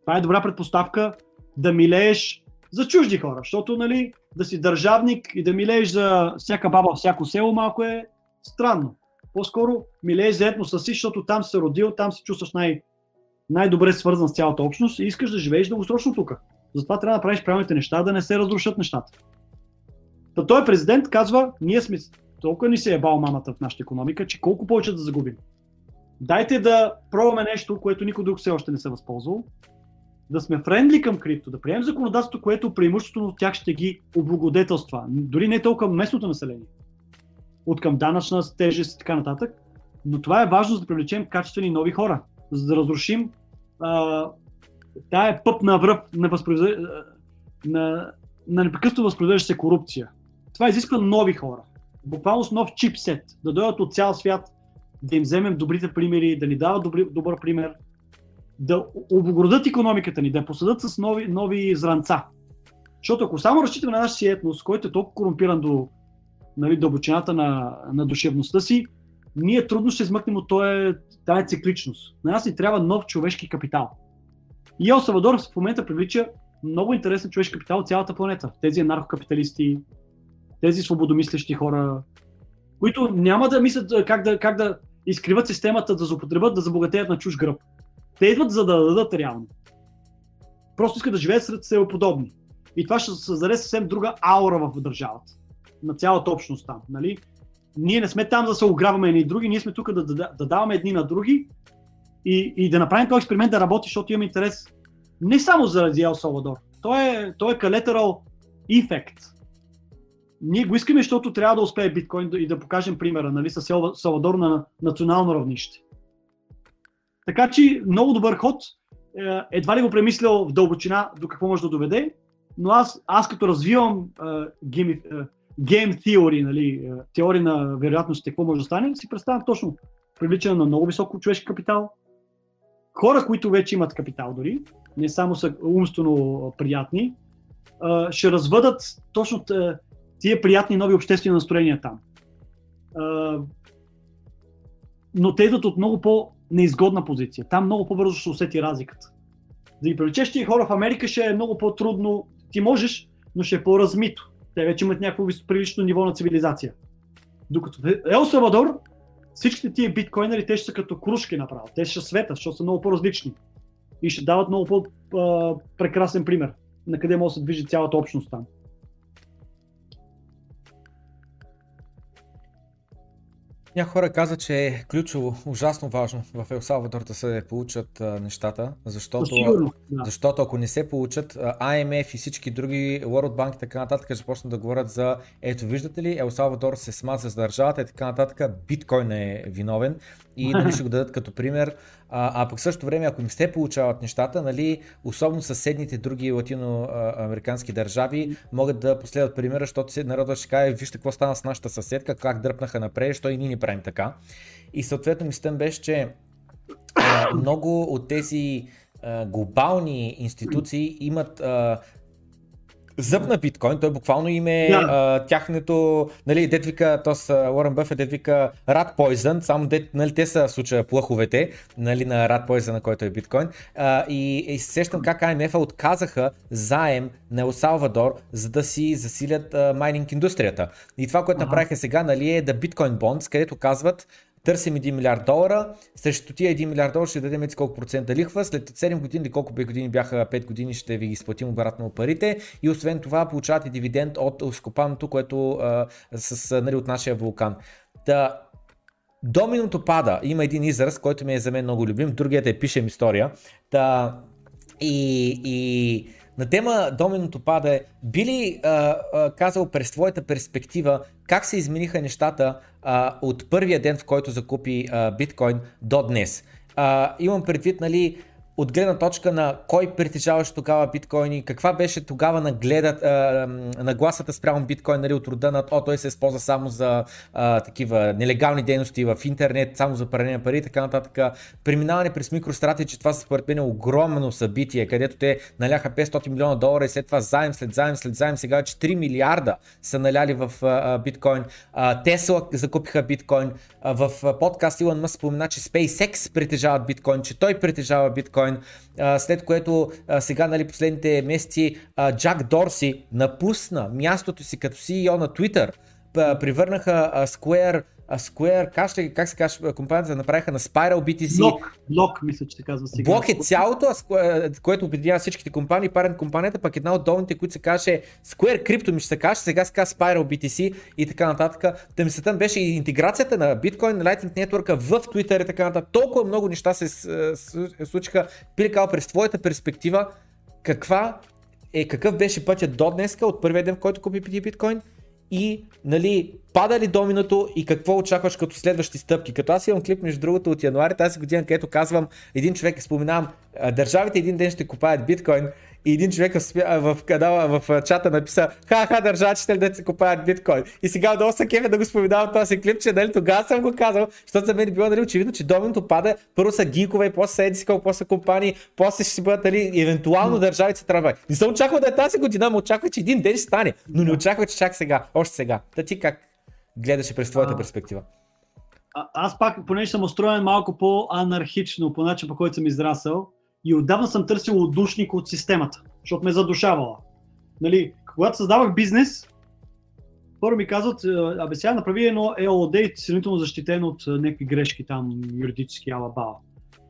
Това е добра предпоставка да милееш за чужди хора, защото нали, да си държавник и да милееш за всяка баба, всяко село малко е странно. По-скоро милееш за етноса си, защото там се родил, там се чувстваш най- най-добре свързан с цялата общност и искаш да живееш дългосрочно тук. Затова трябва да правиш правилните неща, да не се разрушат нещата. Та той президент казва, ние сме толкова ни се е бал мамата в нашата економика, че колко повече да загубим. Дайте да пробваме нещо, което никой друг все още не се е възползвал. Да сме френдли към крипто, да приемем законодателство, което преимуществото от тях ще ги облагодетелства. Дори не толкова местното население. От към данъчна тежест и така нататък. Но това е важно за да привлечем качествени нови хора, за да разрушим а, тая пъп на връв на, възпроизвед... на, на непрекъснато възпроизвеждаща се корупция. Това изисква нови хора. Буквално с нов чипсет, да дойдат от цял свят, да им вземем добрите примери, да ни дават добри, добър пример, да обоградат економиката ни, да посадат с нови, нови зранца. Защото ако само разчитаме на нашия етнос, който е толкова корумпиран до нали, дълбочината на, на душевността си, ние трудно ще измъкнем от тази цикличност. На нас ни трябва нов човешки капитал. И Ел Савадор в момента привлича много интересен човешки капитал от цялата планета. Тези анархокапиталисти, тези свободомислещи хора, които няма да мислят как да, как да изкриват системата, да злоупотребят, да забогатеят на чуж гръб. Те идват за да дадат реално. Просто искат да живеят сред себе подобни. И това ще създаде съвсем друга аура в държавата. На цялата общност там. Нали? Ние не сме там да се ограбваме едни други, ние сме тук да, да, да даваме едни на други и, и да направим този експеримент да работи, защото имаме интерес не само заради Ел Салвадор. Той е, той е collateral effect. Ние го искаме, защото трябва да успее биткоин и да покажем примера нали, с Ел Салвадор на национално равнище. Така че много добър ход. Е, едва ли го премислял в дълбочина до какво може да доведе, но аз, аз като развивам uh, game, uh, game theory, нали, uh, теория на вероятностите, какво може да стане, си представям точно привличане на много високо човешки капитал, хора, които вече имат капитал дори, не само са умствено приятни, ще развъдат точно тия приятни нови обществени настроения там. Но те идват от много по-неизгодна позиция. Там много по-бързо ще усети разликата. Да ги привлечеш тия хора в Америка ще е много по-трудно. Ти можеш, но ще е по-размито. Те вече имат някакво прилично ниво на цивилизация. Докато в Ел Салвадор всичките тия биткоинери, те ще са като кружки направо. Те ще света, защото са много по-различни. И ще дават много по-прекрасен пример на къде може да се движи цялата общност там. Някои хора казват, че е ключово, ужасно важно в Ел Салвадор да се получат а, нещата, защото, Сигурно, да. защото ако не се получат, IMF и всички други, World Bank и така нататък, започнат да говорят за ето виждате ли, Ел Салвадор се смаза с държавата и така нататък, биткоин е виновен и нали, ще го дадат като пример. А, а пък също време, ако не се получават нещата, нали, особено съседните други латиноамерикански държави могат да последват примера, защото народът ще каже, вижте какво стана с нашата съседка, как дръпнаха напред, що и ние не правим така. И съответно мислям беше, че а, много от тези глобални институции имат а, зъб на биткоин, той буквално име да. а, тяхното, нали, дет вика, с Уорън Бъфет, дет вика Rat Poison, само дет, нали, те са в случая плъховете, нали, на Rat Poison, на който е биткоин. А, и, и се сещам как IMF отказаха заем на Ел Салвадор, за да си засилят а, майнинг индустрията. И това, което направиха сега, нали, е да биткоин Bonds, където казват, търсим 1 милиард долара, срещу тия 1 милиард долара ще дадем колко процента лихва, след 7 години или колко години бяха 5 години ще ви ги изплатим обратно парите и освен това получавате дивиденд от изкопаното, което а, с, нали, от нашия вулкан. Да, Доминото пада. Има един израз, който ми е за мен много любим. Другият е пишем история. Та, и, и на тема Доминото пада е, би ли а, а, казал през твоята перспектива как се измениха нещата а, от първия ден, в който закупи а, биткоин до днес? А, имам предвид, нали, от гледна точка на кой притежаваше тогава биткоини, каква беше тогава нагледат, а, нагласата спрямо биткоин нали, от рода на о, той се използва само за а, такива нелегални дейности в интернет, само за паране на пари и така нататък. Преминаване през микрострати, че това според мен е огромно събитие, където те наляха 500 милиона долара и след това заем след заем след заем, сега 4 милиарда са наляли в а, биткоин. Тесла закупиха биткоин. А, в подкаст Илон Мъс спомена, че SpaceX притежават биткоин, че той притежава биткоин биткоин, след което сега нали, последните месеци Джак Дорси напусна мястото си като CEO на Twitter, превърнаха Square Square, как, ще, как се казва, компанията направиха на Spiral BTC. Блок, блок мисля, че се казва сега. Блок е цялото, а Square, което обединява всичките компании, парен компанията, пък една от долните, които се каже Square Crypto ми ще се каже, сега се казва Spiral BTC и така нататък. Та мисълта беше и интеграцията на Bitcoin, Lightning Network в Twitter и така нататък. Толкова много неща се случиха. Пиликал през твоята перспектива, каква е, какъв беше пътят до днеска, от първия ден, в който купи биткоин и нали, пада ли доминото и какво очакваш като следващи стъпки. Като аз имам клип между другото от януари тази година, където казвам, един човек споменавам, държавите един ден ще купаят биткоин и един човек в канала, в чата написа, ха-ха, държачите да се купаят биткоин. И сега много са кефе да го споменавам този клип, че нали, тогава съм го казал, защото за мен било нали, очевидно, че доминото пада, първо са гикове, после са едиска, после са компании, после ще си бъдат нали, евентуално държавите трябва. Не съм очаквал да е тази година, но очаквах, че един ден ще стане, но не очаквах, че чак сега, още сега. Та ти как гледаше през твоята а... перспектива? А, аз пак, понеже съм устроен малко по-анархично, по начин по който съм израсъл, и отдавна съм търсил отдушник от системата, защото ме задушавала. Нали, когато създавах бизнес, първо ми казват, «Е, абе сега направи едно ЕОД и сравнително защитен от е, някакви грешки там, юридически алабала.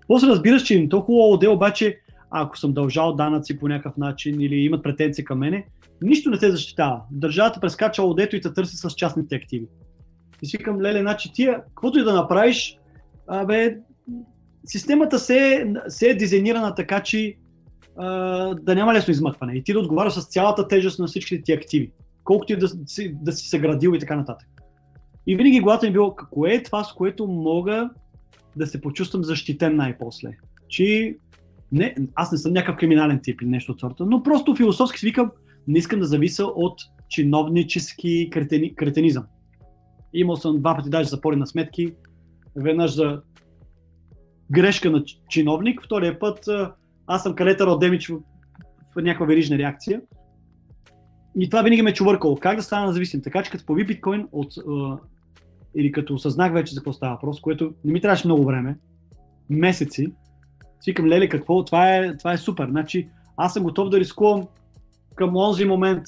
После разбираш, че им толкова ООД, обаче ако съм дължал данъци по някакъв начин или имат претенции към мене, нищо не се защитава. Държавата прескача ОД-то и те търси с частните активи. И си викам, леле, значи тия, каквото и да направиш, абе, системата се е, се е дизайнирана така, че а, да няма лесно измъкване и ти да отговаряш с цялата тежест на всичките ти активи, колкото и да, да си се градил и така нататък. И винаги главата ми е било, кое е това, с което мога да се почувствам защитен най-после. Че не, аз не съм някакъв криминален тип или нещо от сорта, но просто философски свикам, не искам да зависа от чиновнически кретени, кретенизъм. Имал съм два пъти даже запорени сметки, веднъж за грешка на чиновник, втория път аз съм калетър демич в, в някаква верижна реакция. И това винаги ме е чувъркало. Как да стана независим? Така че като появи биткоин от, или като осъзнах вече за какво става въпрос, което не ми трябваше много време, месеци, си към леле какво, това е, това е супер. Значи аз съм готов да рискувам към онзи момент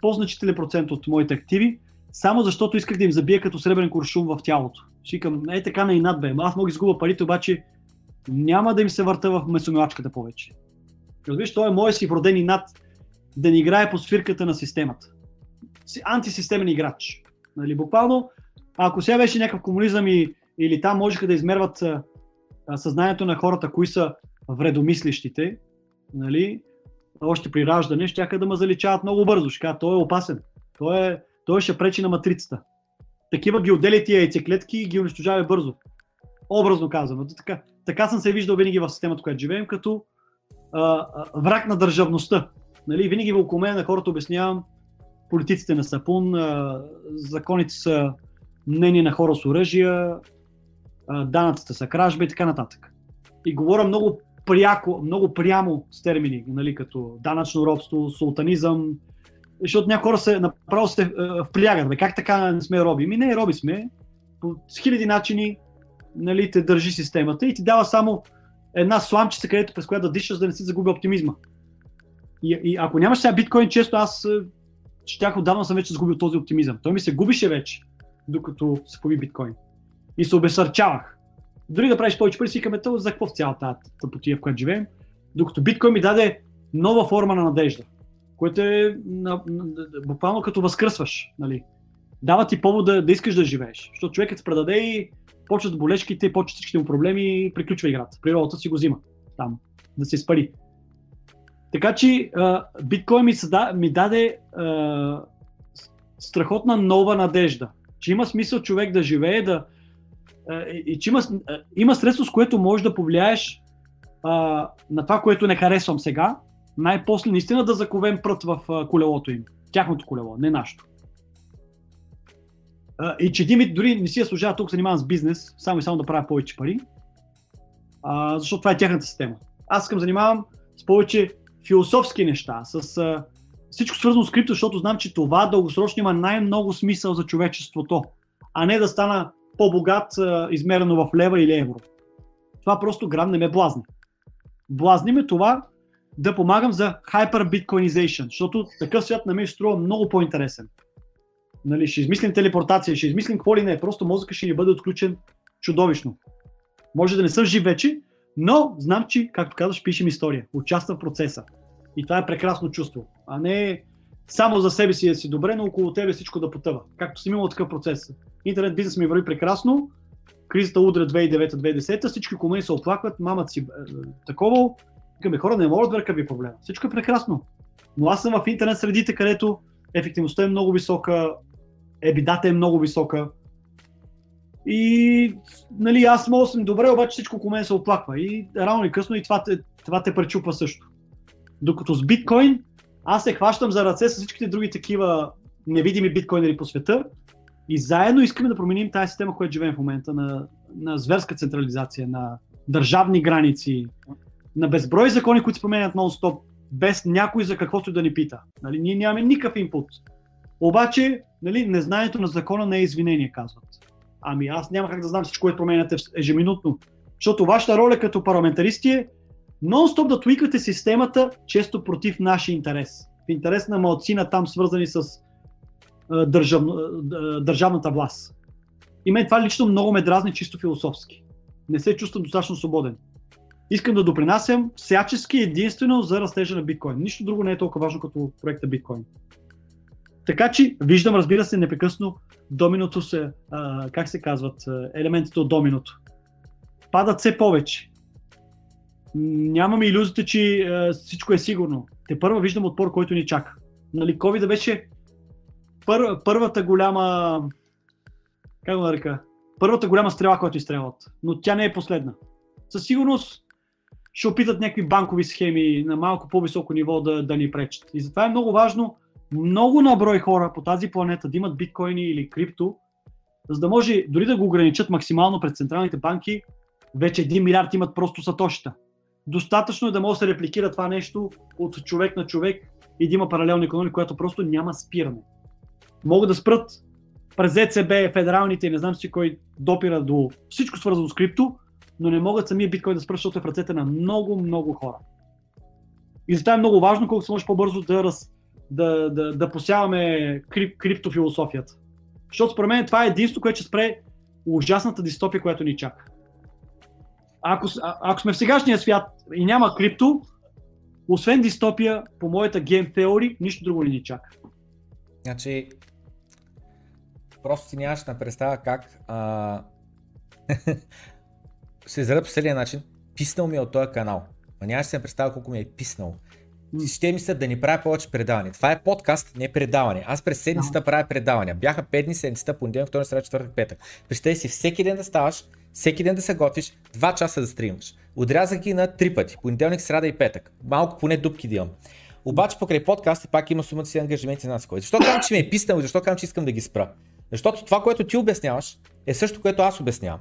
по-значителен процент от моите активи, само защото исках да им забия като сребрен куршум в тялото. Шикам, е така на инат бе, аз мога да изгубя парите, обаче няма да им се върта в месомилачката повече. Разбираш, той е мой си вроден инат да не играе по свирката на системата. Антисистемен играч. Нали, буквално, ако сега беше някакъв комунизъм и, или там можеха да измерват а, съзнанието на хората, кои са вредомислещите, нали, още при раждане, ще да ме заличават много бързо. Ще кажа, той е опасен. Той, е, той ще пречи на матрицата. Такива ги отделя тия яйцеклетки и ги унищожава бързо. Образно казано. Така, така съм се виждал винаги в системата, която живеем, като а, а, враг на държавността. Нали, винаги в около мен на хората обяснявам политиците на сапун, а, законите са мнение на хора с оръжия, данъците са кражба и така нататък. И говоря много пряко, много прямо с термини, нали, като данъчно робство, султанизъм, защото някои хора се направо се вплягат. Бе, как така не сме роби? Ми не, роби сме. По хиляди начини нали, те държи системата и ти дава само една сламчица, където през която да дишаш, да не си загуби оптимизма. И, и ако нямаш сега биткоин, често аз щях отдавна съм вече загубил този оптимизъм. Той ми се губише вече, докато се появи биткоин. И се обесърчавах. Дори да правиш повече пари, си викаме, за какво в цялата тъпотия, в която живеем. Докато биткоин ми даде нова форма на надежда, което е на, на, буквално като възкръсваш. Нали. Дава ти повод да, да искаш да живееш. Защото човекът се предаде и почват болешките, почват всичките му проблеми, приключва играта. Природата си го взима там, да се изпари. Така че биткоин ми, съда, ми даде а, страхотна нова надежда, че има смисъл човек да живее, да, а, и че има, а, има средство, с което можеш да повлияеш а, на това, което не харесвам сега, най-после наистина да заковем прът в а, колелото им. Тяхното колело, не нашето и че Димит дори не си я служава тук, занимавам с бизнес, само и само да правя повече пари, а, защото това е тяхната система. Аз искам занимавам с повече философски неща, с а, всичко свързано с крипто, защото знам, че това дългосрочно има най-много смисъл за човечеството, а не да стана по-богат, а, измерено в лева или евро. Това просто грам не ме блазни. Блазни ме това да помагам за hyper bitcoinization, защото такъв свят на мен струва много по-интересен Нали, ще измислим телепортация, ще измислим какво ли не. Просто мозъка ще ни бъде отключен чудовищно. Може да не съм жив вече, но знам, че, както казваш, пишем история. Участвам в процеса. И това е прекрасно чувство. А не само за себе си да си добре, но около тебе всичко да потъва. Както съм имал такъв процес. Интернет бизнес ми върви прекрасно, кризата удра 2009-2010, всички около се оплакват, мамата си е, такова. Викаме хора, не може да ви проблема. Всичко е прекрасно. Но аз съм в интернет средите, където ефективността е много висока, ебидата е много висока. И нали, аз мога съм добре, обаче всичко около мен се оплаква. И рано или късно и това те, това те пречупа също. Докато с биткоин аз се хващам за ръце с всичките други такива невидими биткоинери по света и заедно искаме да променим тази система, която живеем в момента, на, на зверска централизация, на държавни граници, на безброй закони, които се променят нон-стоп, без някой за каквото да ни пита. Нали, ние нямаме никакъв инпут. Обаче, нали, незнанието на закона не е извинение, казват. Ами аз няма как да знам всичко, което променяте ежеминутно. Защото вашата роля като парламентаристи е нон-стоп да твикате системата, често против нашия интерес. В интерес на малцина там свързани с държав, държавната власт. И мен това лично много ме дразни чисто философски. Не се чувствам достатъчно свободен. Искам да допринасям всячески единствено за растежа на биткоин. Нищо друго не е толкова важно като проекта биткоин. Така че виждам, разбира се, непрекъсно доминото се, а, как се казват, елементите от доминото. Падат все повече. Нямаме иллюзията, че а, всичко е сигурно. Те първо виждам отпор, който ни чака. Нали, COVID беше пър, първата голяма, как го нарека, първата голяма стрела, която изстрелват, но тя не е последна. Със сигурност ще опитат някакви банкови схеми на малко по-високо ниво да, да ни пречат. И затова е много важно много наброй хора по тази планета да имат биткоини или крипто, за да може дори да го ограничат максимално пред централните банки, вече 1 милиард имат просто сатошита. Достатъчно е да може да се репликира това нещо от човек на човек и да има паралелна економика, която просто няма спиране могат да спрат през ЕЦБ, федералните и не знам си кой допира до всичко свързано с крипто, но не могат самия биткоин да спрат, защото е в ръцете на много, много хора. И затова е много важно, колко се може по-бързо да, раз, да, да, да посяваме крип, криптофилософията. Защото според мен това е единство, което ще спре ужасната дистопия, която ни чака. Ако, а, ако сме в сегашния свят и няма крипто, освен дистопия, по моята гейм теория, нищо друго не ни чака. Значи, просто си нямаш на представа как а... се изреда по следния начин. Писнал ми е от този канал. А нямаш се представа колко ми е писнал. Ще ми се да ни правя повече предавания. Това е подкаст, не предаване. Аз през седмицата правя предавания. Бяха 5 дни седмицата, понеделник, вторник, среда, четвъртък, петък. Представи си всеки ден да ставаш, всеки ден да се готвиш, 2 часа да стримаш. Отрязах ги на 3 пъти. Понеделник, среда и петък. Малко поне дупки да имам. Обаче покрай подкаст пак има сумата си ангажименти на нас. Защо казвам, че ми е писнал и защо казвам, че искам да ги спра? Защото това, което ти обясняваш, е също, което аз обяснявам.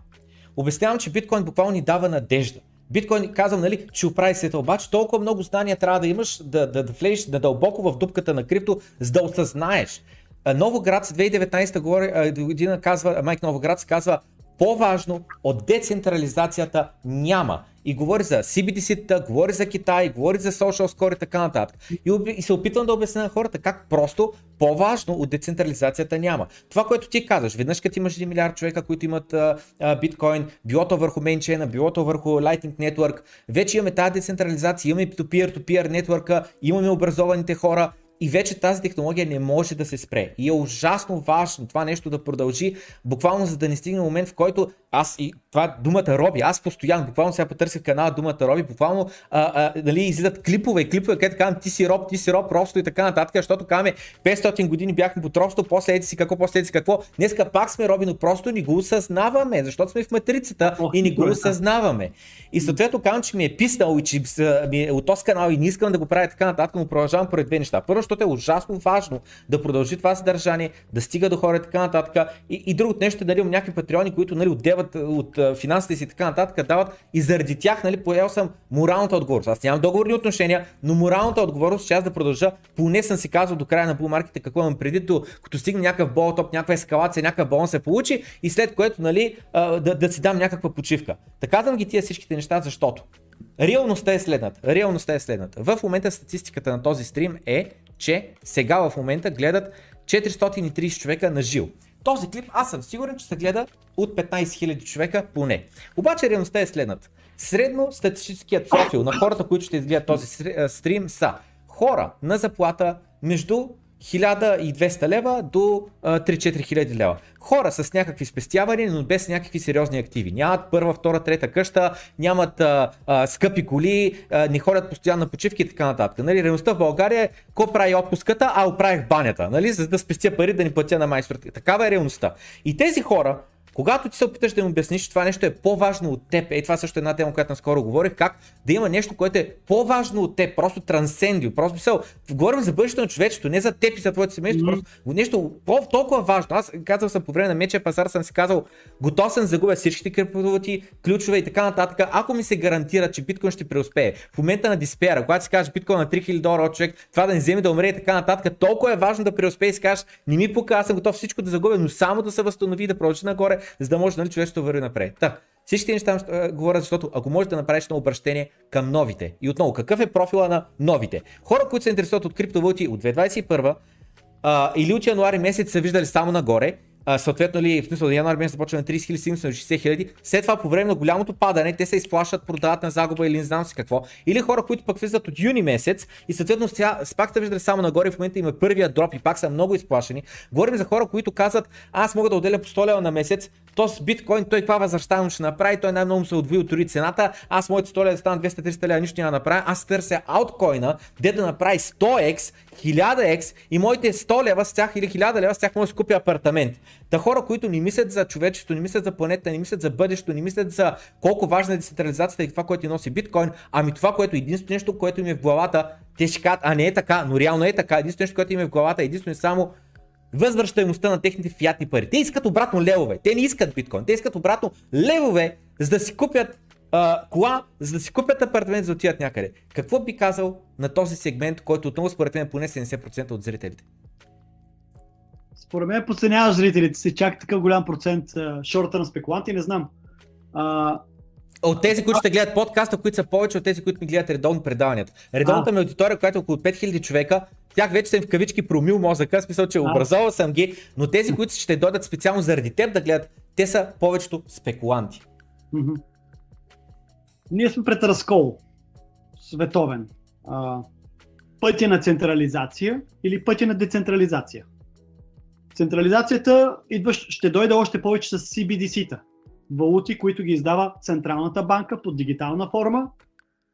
Обяснявам, че биткоин буквално ни дава надежда. Биткоин, казвам, нали, ще оправи света, обаче толкова много знания трябва да имаш, да, да, да влезеш да дълбоко в дупката на крипто, за да осъзнаеш. Новоград 2019 година казва, Майк Новоград казва, по-важно от децентрализацията няма. И говори за CBDC-та, говори за Китай, говори за social score и така нататък. И, и се опитвам да обясня на хората как просто по-важно от децентрализацията няма. Това, което ти казваш, веднъж като имаш 1 милиард човека, които имат биткоин, билото върху мейнчейна, билото върху Lightning Network, вече имаме тази децентрализация, имаме peer-to-peer нетворка, имаме образованите хора, и вече тази технология не може да се спре. И е ужасно важно това нещо да продължи, буквално за да не стигне момент, в който аз и това думата Роби, аз постоянно, буквално сега потърсих канала думата Роби, буквално а, а, нали, излизат клипове и клипове, където казвам ти си роб, ти си роб, просто и така нататък, защото казваме 500 години бяхме под робство, после еди си какво, после еди си какво. Днеска пак сме роби, но просто ни го осъзнаваме, защото сме в матрицата и ни го осъзнаваме. И съответно казвам, че ми е писнал и че ми е от този канал и не искам да го правя така нататък, но продължавам поради две неща. Първо, защото е ужасно важно да продължи това съдържание, да стига до хората и така нататък. И, и другото нещо нали, някакви патреони, които нали, отдеват от финансите си и така нататък, дават и заради тях, нали, поел съм моралната отговорност. Аз нямам договорни отношения, но моралната отговорност, че аз да продължа, поне съм си казал до края на булмарките какво имам преди, до, като стигне някакъв болтоп, някаква ескалация, някакъв балон се получи и след което нали, да, да си дам някаква почивка. Така да ги тия всичките неща, защото Реалността е следната. Реалността е следната. В момента статистиката на този стрим е, че сега в момента гледат 430 човека на жил. Този клип аз съм сигурен, че се гледа от 15 000 човека поне. Обаче реалността е следната. Средно статистическият профил на хората, които ще изгледат този стрим са хора на заплата между 1200 лева до 3-4 хиляди лева. Хора с някакви спестявания, но без някакви сериозни активи. Нямат първа, втора, трета къща, нямат а, а, скъпи коли, а, не ходят постоянно на почивки и така нататък. Нали, реалността в България е, ко прави отпуската, а оправих банята, нали, за да спестя пари да ни платя на майсторите. Такава е реалността. И тези хора, когато ти се опиташ да им обясниш, че това нещо е по-важно от теб, е това също е една тема, която наскоро говорих, как да има нещо, което е по-важно от теб, просто трансцендио, просто мисъл, говорим за бъдещето на човечеството, не за теб и за твоето семейство, mm-hmm. просто нещо толкова важно. Аз казал съм по време на меча пазар, съм си казал, готов съм да загубя всичките криптовалути, ключове и така нататък, ако ми се гарантира, че биткоин ще преуспее. В момента на диспера, когато си кажеш биткоин на 3000 долара от човек, това да не вземе да умре и така нататък, толкова е важно да преуспее и си кажеш, не ми пука, аз съм готов всичко да загубя, но само да се възстанови, да продължи нагоре, за да може нали, човечеството върви напред. Та, всички неща uh, говорят, защото ако можеш да направиш едно обращение към новите. И отново, какъв е профила на новите? Хора, които се интересуват от криптовалути от 2021 uh, или от януари месец са виждали само нагоре съответно ли, в смисъл, януари месец започва на 30 хиляди, стигна на 60 хиляди, след това по време на голямото падане, те се изплащат, продават на загуба или не знам си какво. Или хора, които пък влизат от юни месец и съответно сега пак сте виждали само нагоре, в момента има първия дроп и пак са много изплашени. Говорим за хора, които казват, аз мога да отделя по 100 лева на месец, то с биткоин той каква възвръщаемост ще направи, той най-много се отвои от цената, аз моите 100 лева да станат 200-300 лева, нищо няма да направя, аз търся ауткоина, де да направи 100x, 1000x и моите 100 лева с тях или 1000 лева с тях може да си купя апартамент. Та хора, които не мислят за човечеството, не мислят за планета, не мислят за бъдещето, не мислят за колко важна е децентрализацията и това, което носи биткоин, ами това, което е единственото нещо, което им е в главата, те ще кажат, а не е така, но реално е така, единственото нещо, което им е в главата, единствено само възвръщаемостта на техните фиатни пари. Те искат обратно левове, те не искат биткоин, те искат обратно левове, за да си купят а, кола, за да си купят апартамент, за да отидат някъде. Какво би казал на този сегмент, който отново според мен поне 70% от зрителите? Според мен подценяваш зрителите си, чак такъв голям процент шорта на спекуланти, не знам. А, от тези, които ще гледат подкаста, които са повече от тези, които ми гледат редовно предаванията. Редовната ми аудитория, която е около 5000 човека, тях вече съм в кавички промил мозъка, смисъл, че образовал съм ги, но тези, които ще дойдат специално заради теб да гледат, те са повечето спекуланти. Mm-hmm. Ние сме пред разкол световен. А, пътя на централизация или пътя на децентрализация. Централизацията идва, ще дойде още повече с CBDC-та. Валути, които ги издава Централната банка под дигитална форма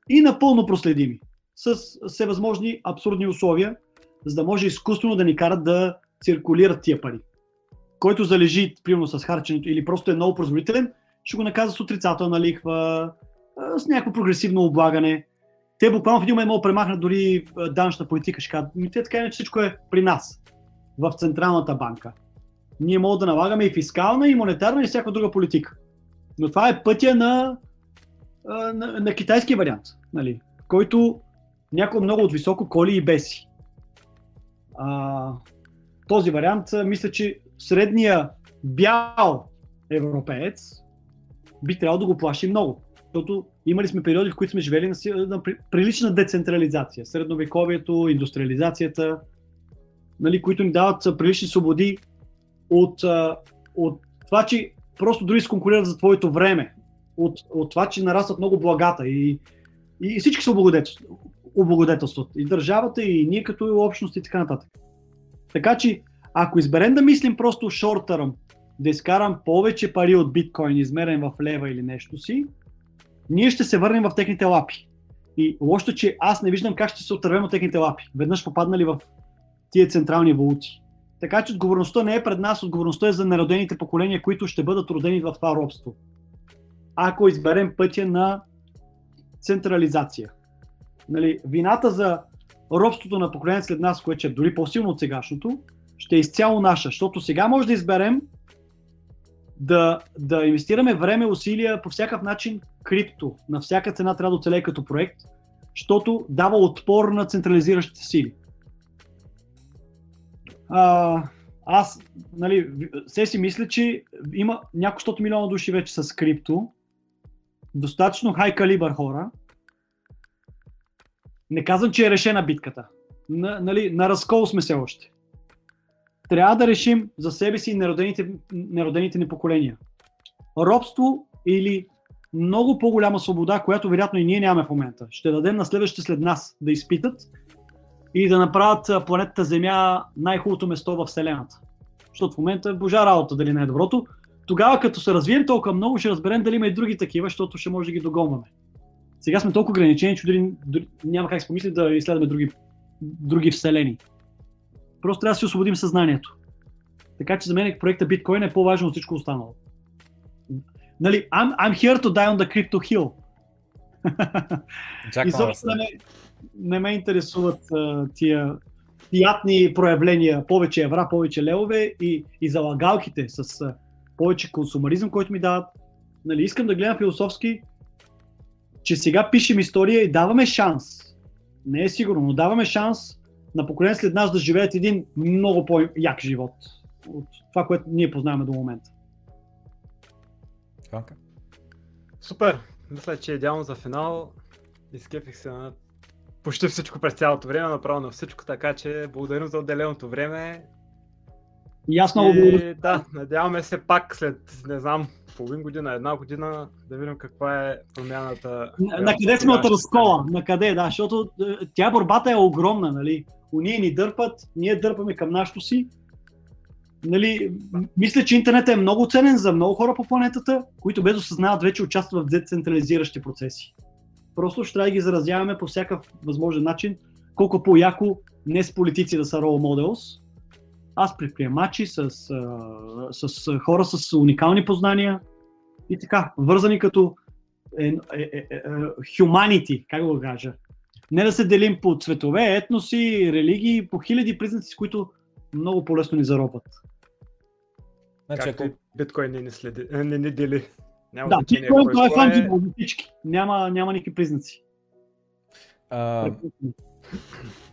и напълно проследими. С всевъзможни абсурдни условия, за да може изкуствено да ни карат да циркулират тия пари. Който залежи, примерно с харченето или просто е много производителен, ще го наказва с отрицателна лихва, с някакво прогресивно облагане. Те буквално в един момент могат премахнат дори данъчна политика. Ще кажат, те така иначе всичко е при нас в Централната банка. Ние можем да налагаме и фискална, и монетарна, и всяка друга политика. Но това е пътя на, на, на китайски вариант, нали, който някой много от високо коли и беси. А, този вариант, мисля, че средния бял европеец би трябвало да го плаши много. Защото имали сме периоди, в които сме живели на, на прилична децентрализация. Средновековието, индустриализацията, нали, които ни дават прилични свободи от, от това, че просто дори се конкурират за твоето време, от, от това, че нарастват много благата и, и всички са облагодетелстват. И държавата, и ние като общност и така нататък. Така че, ако изберем да мислим просто term, да изкарам повече пари от биткоин, измерен в лева или нещо си, ние ще се върнем в техните лапи. И лошото, че аз не виждам как ще се отървем от техните лапи. Веднъж попаднали в тия централни валути. Така че отговорността не е пред нас, отговорността е за народените поколения, които ще бъдат родени в това робство. Ако изберем пътя на централизация. Нали, вината за робството на поколението след нас, което е дори по-силно от сегашното, ще е изцяло наша, защото сега може да изберем да, да инвестираме време, усилия по всякакъв начин крипто. На всяка цена трябва да оцелее като проект, защото дава отпор на централизиращите сили а, аз, нали, се си мисля, че има няколко милиона души вече с крипто, достатъчно хай калибър хора. Не казвам, че е решена битката. На, нали, на разкол сме се още. трябва да решим за себе си неродените, неродените ни поколения. Робство или много по-голяма свобода, която вероятно и ние нямаме в момента. Ще дадем на следващите след нас да изпитат и да направят планетата Земя най-хубавото место в Вселената. Защото в момента е божа работа дали не е доброто. Тогава като се развием толкова много, ще разберем дали има и други такива, защото ще може да ги догонваме. Сега сме толкова ограничени, че дори, дори няма как да помисли да изследваме други, други вселени. Просто трябва да си освободим съзнанието. Така че за мен проекта биткоин е по-важен от всичко останало. Нали, I'm, I'm here to die on the crypto hill. Jack И също не, ме интересуват а, тия приятни проявления, повече евра, повече левове и, и залагалките с а, повече консумаризъм, който ми дават. Нали, искам да гледам философски, че сега пишем история и даваме шанс. Не е сигурно, но даваме шанс на поколение след нас да живеят един много по-як живот от това, което ние познаваме до момента. Иванка? Супер! Мисля, че е идеално за финал. Изкепих се на почти всичко през цялото време, направо на всичко, така че благодарим за отделеното време. И аз много благодаря. Да, надяваме се пак след, не знам, половин година, една година, да видим каква е промяната. На, на къде сме от разкола? На къде, да, защото е, тя борбата е огромна, нали? Уния ни дърпат, ние дърпаме към нашото си. Нали, мисля, че интернет е много ценен за много хора по планетата, които без осъзнават вече участват в децентрализиращи процеси. Просто ще трябва да ги заразяваме по всякакъв възможен начин, колко по-яко не с политици да са role models, а с предприемачи, с, с, с хора с уникални познания и така, вързани като е, е, е, е, humanity, как го кажа. Не да се делим по цветове, етноси, религии, по хиляди признаци, с които много по-лесно ни заробват. Значи, Както ако... биткоин не ни, следи, не ни дели. Няма да, биткоин това е фанджибъл за всички. Няма, няма никакви признаци. А,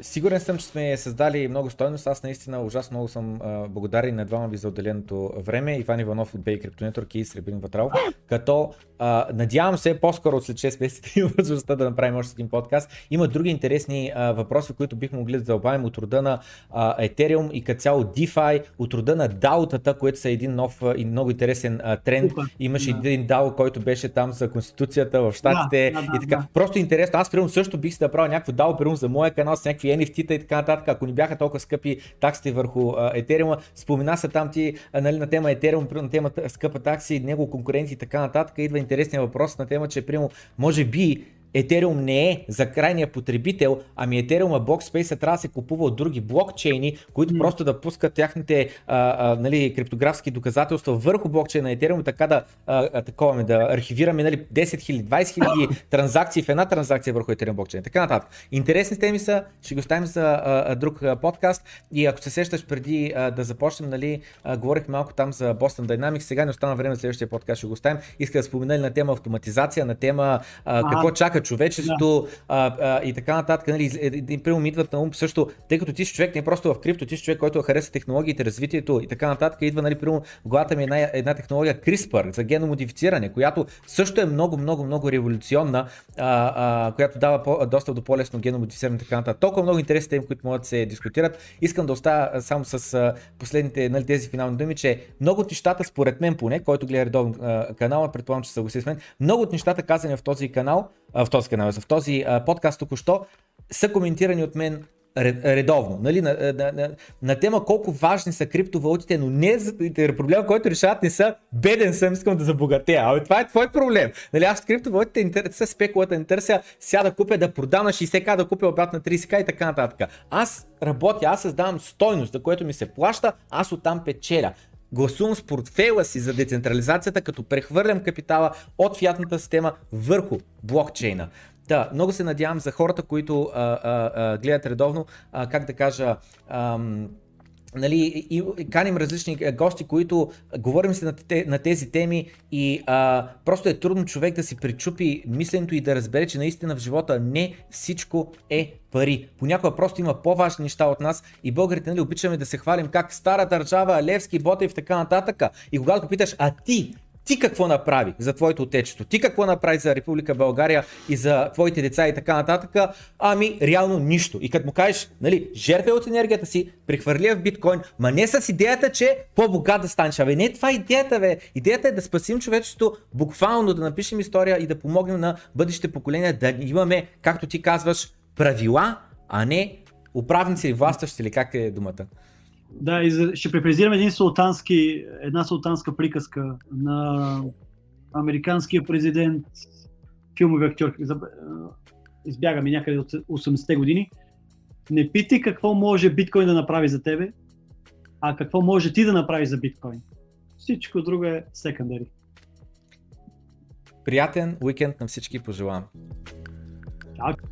Сигурен съм, че сме създали много стойност. Аз наистина ужасно много съм а, благодарен на двама ви за отделеното време. Иван Иванов от Бей Network и Сребин Ватрал. Като а, надявам се по-скоро след 6 месеца има възможността да направим още един подкаст. Има други интересни а, въпроси, които бихме могли да задълбавим от рода на а, Ethereum и като цяло DeFi, от рода на DAO-тата, които са един нов и много интересен а, тренд. Имаше да. един DAO, който беше там за Конституцията в Штатите да, да, и така. Да. Просто интересно. Аз примерно също бих си да правя някакво DAO, примерно за моя канал с някакви NFT-та и така нататък. Ако ни бяха толкова скъпи таксите върху Етериума, спомена се там ти нали, на тема Етериум, на тема скъпа такси, него конкуренти и така нататък. Идва интересния въпрос на тема, че прямо може би Ethereum не е за крайния потребител, ами Ethereum Block Space трябва да се купува от други блокчейни, които mm. просто да пускат тяхните а, а, нали, криптографски доказателства върху блокчейна на Ethereum, така да, а, такова, да архивираме нали, 10 000, 20 000 транзакции в една транзакция върху Ethereum блокчейн. Така нататък. Интересни теми са, ще ги оставим за а, друг а, подкаст и ако се сещаш преди а, да започнем, нали, а, говорих малко там за Boston Dynamics, сега не остана време за следващия подкаст, ще го оставим. Иска да спомена на тема автоматизация, на тема а, какво чака чака човечеството да. а, а, и така нататък. Нали, един пример ми идват на ум също, тъй като ти си човек не просто в крипто, ти си човек, който хареса технологиите, развитието и така нататък. Идва, нали, примерно, в главата ми една, една технология CRISPR за геномодифициране, която също е много, много, много революционна, а, а, която дава по, достъп до по-лесно геномодифициране и така нататък. Толкова много интересни теми, които могат да се дискутират. Искам да оставя само с последните нали, тези финални думи, че много от нещата, според мен поне, който гледа редовно канала, предполагам, че съгласи с мен, много от нещата казани в този канал в този канал, в този подкаст току-що, са коментирани от мен редовно, нали, на, на, на, на тема колко важни са криптовалутите, но не за проблема, който решават не са беден съм, искам да забогатея. Абе, това е твой проблем. Нали, аз криптовалутите не търся спекулата, не търся сега да купя, да продам на 60к, да купя обратно на 30к и така нататък. Аз работя, аз създавам стойност, за което ми се плаща, аз оттам печеля гласувам с портфейла си за децентрализацията, като прехвърлям капитала от фиатната система върху блокчейна. Да, много се надявам за хората, които а, а, а, гледат редовно, а, как да кажа, ам, нали, и, и каним различни е, гости, които говорим си на, те, на тези теми и а, просто е трудно човек да си причупи мисленето и да разбере, че наистина в живота не всичко е пари. Понякога просто има по-важни неща от нас и българите нали, обичаме да се хвалим как стара държава, Левски, Ботев и така нататък. И когато питаш, а ти ти какво направи за твоето отечество, ти какво направи за Република България и за твоите деца и така нататък, ами реално нищо. И като му кажеш, нали, жертва от енергията си, прехвърли в биткоин, ма не с идеята, че по-богат да станеш. Абе, не това е идеята, бе. Идеята е да спасим човечеството, буквално да напишем история и да помогнем на бъдещите поколения да имаме, както ти казваш, правила, а не управници или властващи или как е думата. Да, и за, ще препрезирам един султански, една султанска приказка на американския президент, филмови актьор, избяга ми някъде от 80-те години. Не питай какво може биткоин да направи за тебе, а какво може ти да направиш за биткоин. Всичко друго е секундари. Приятен уикенд на всички пожелавам. Чао!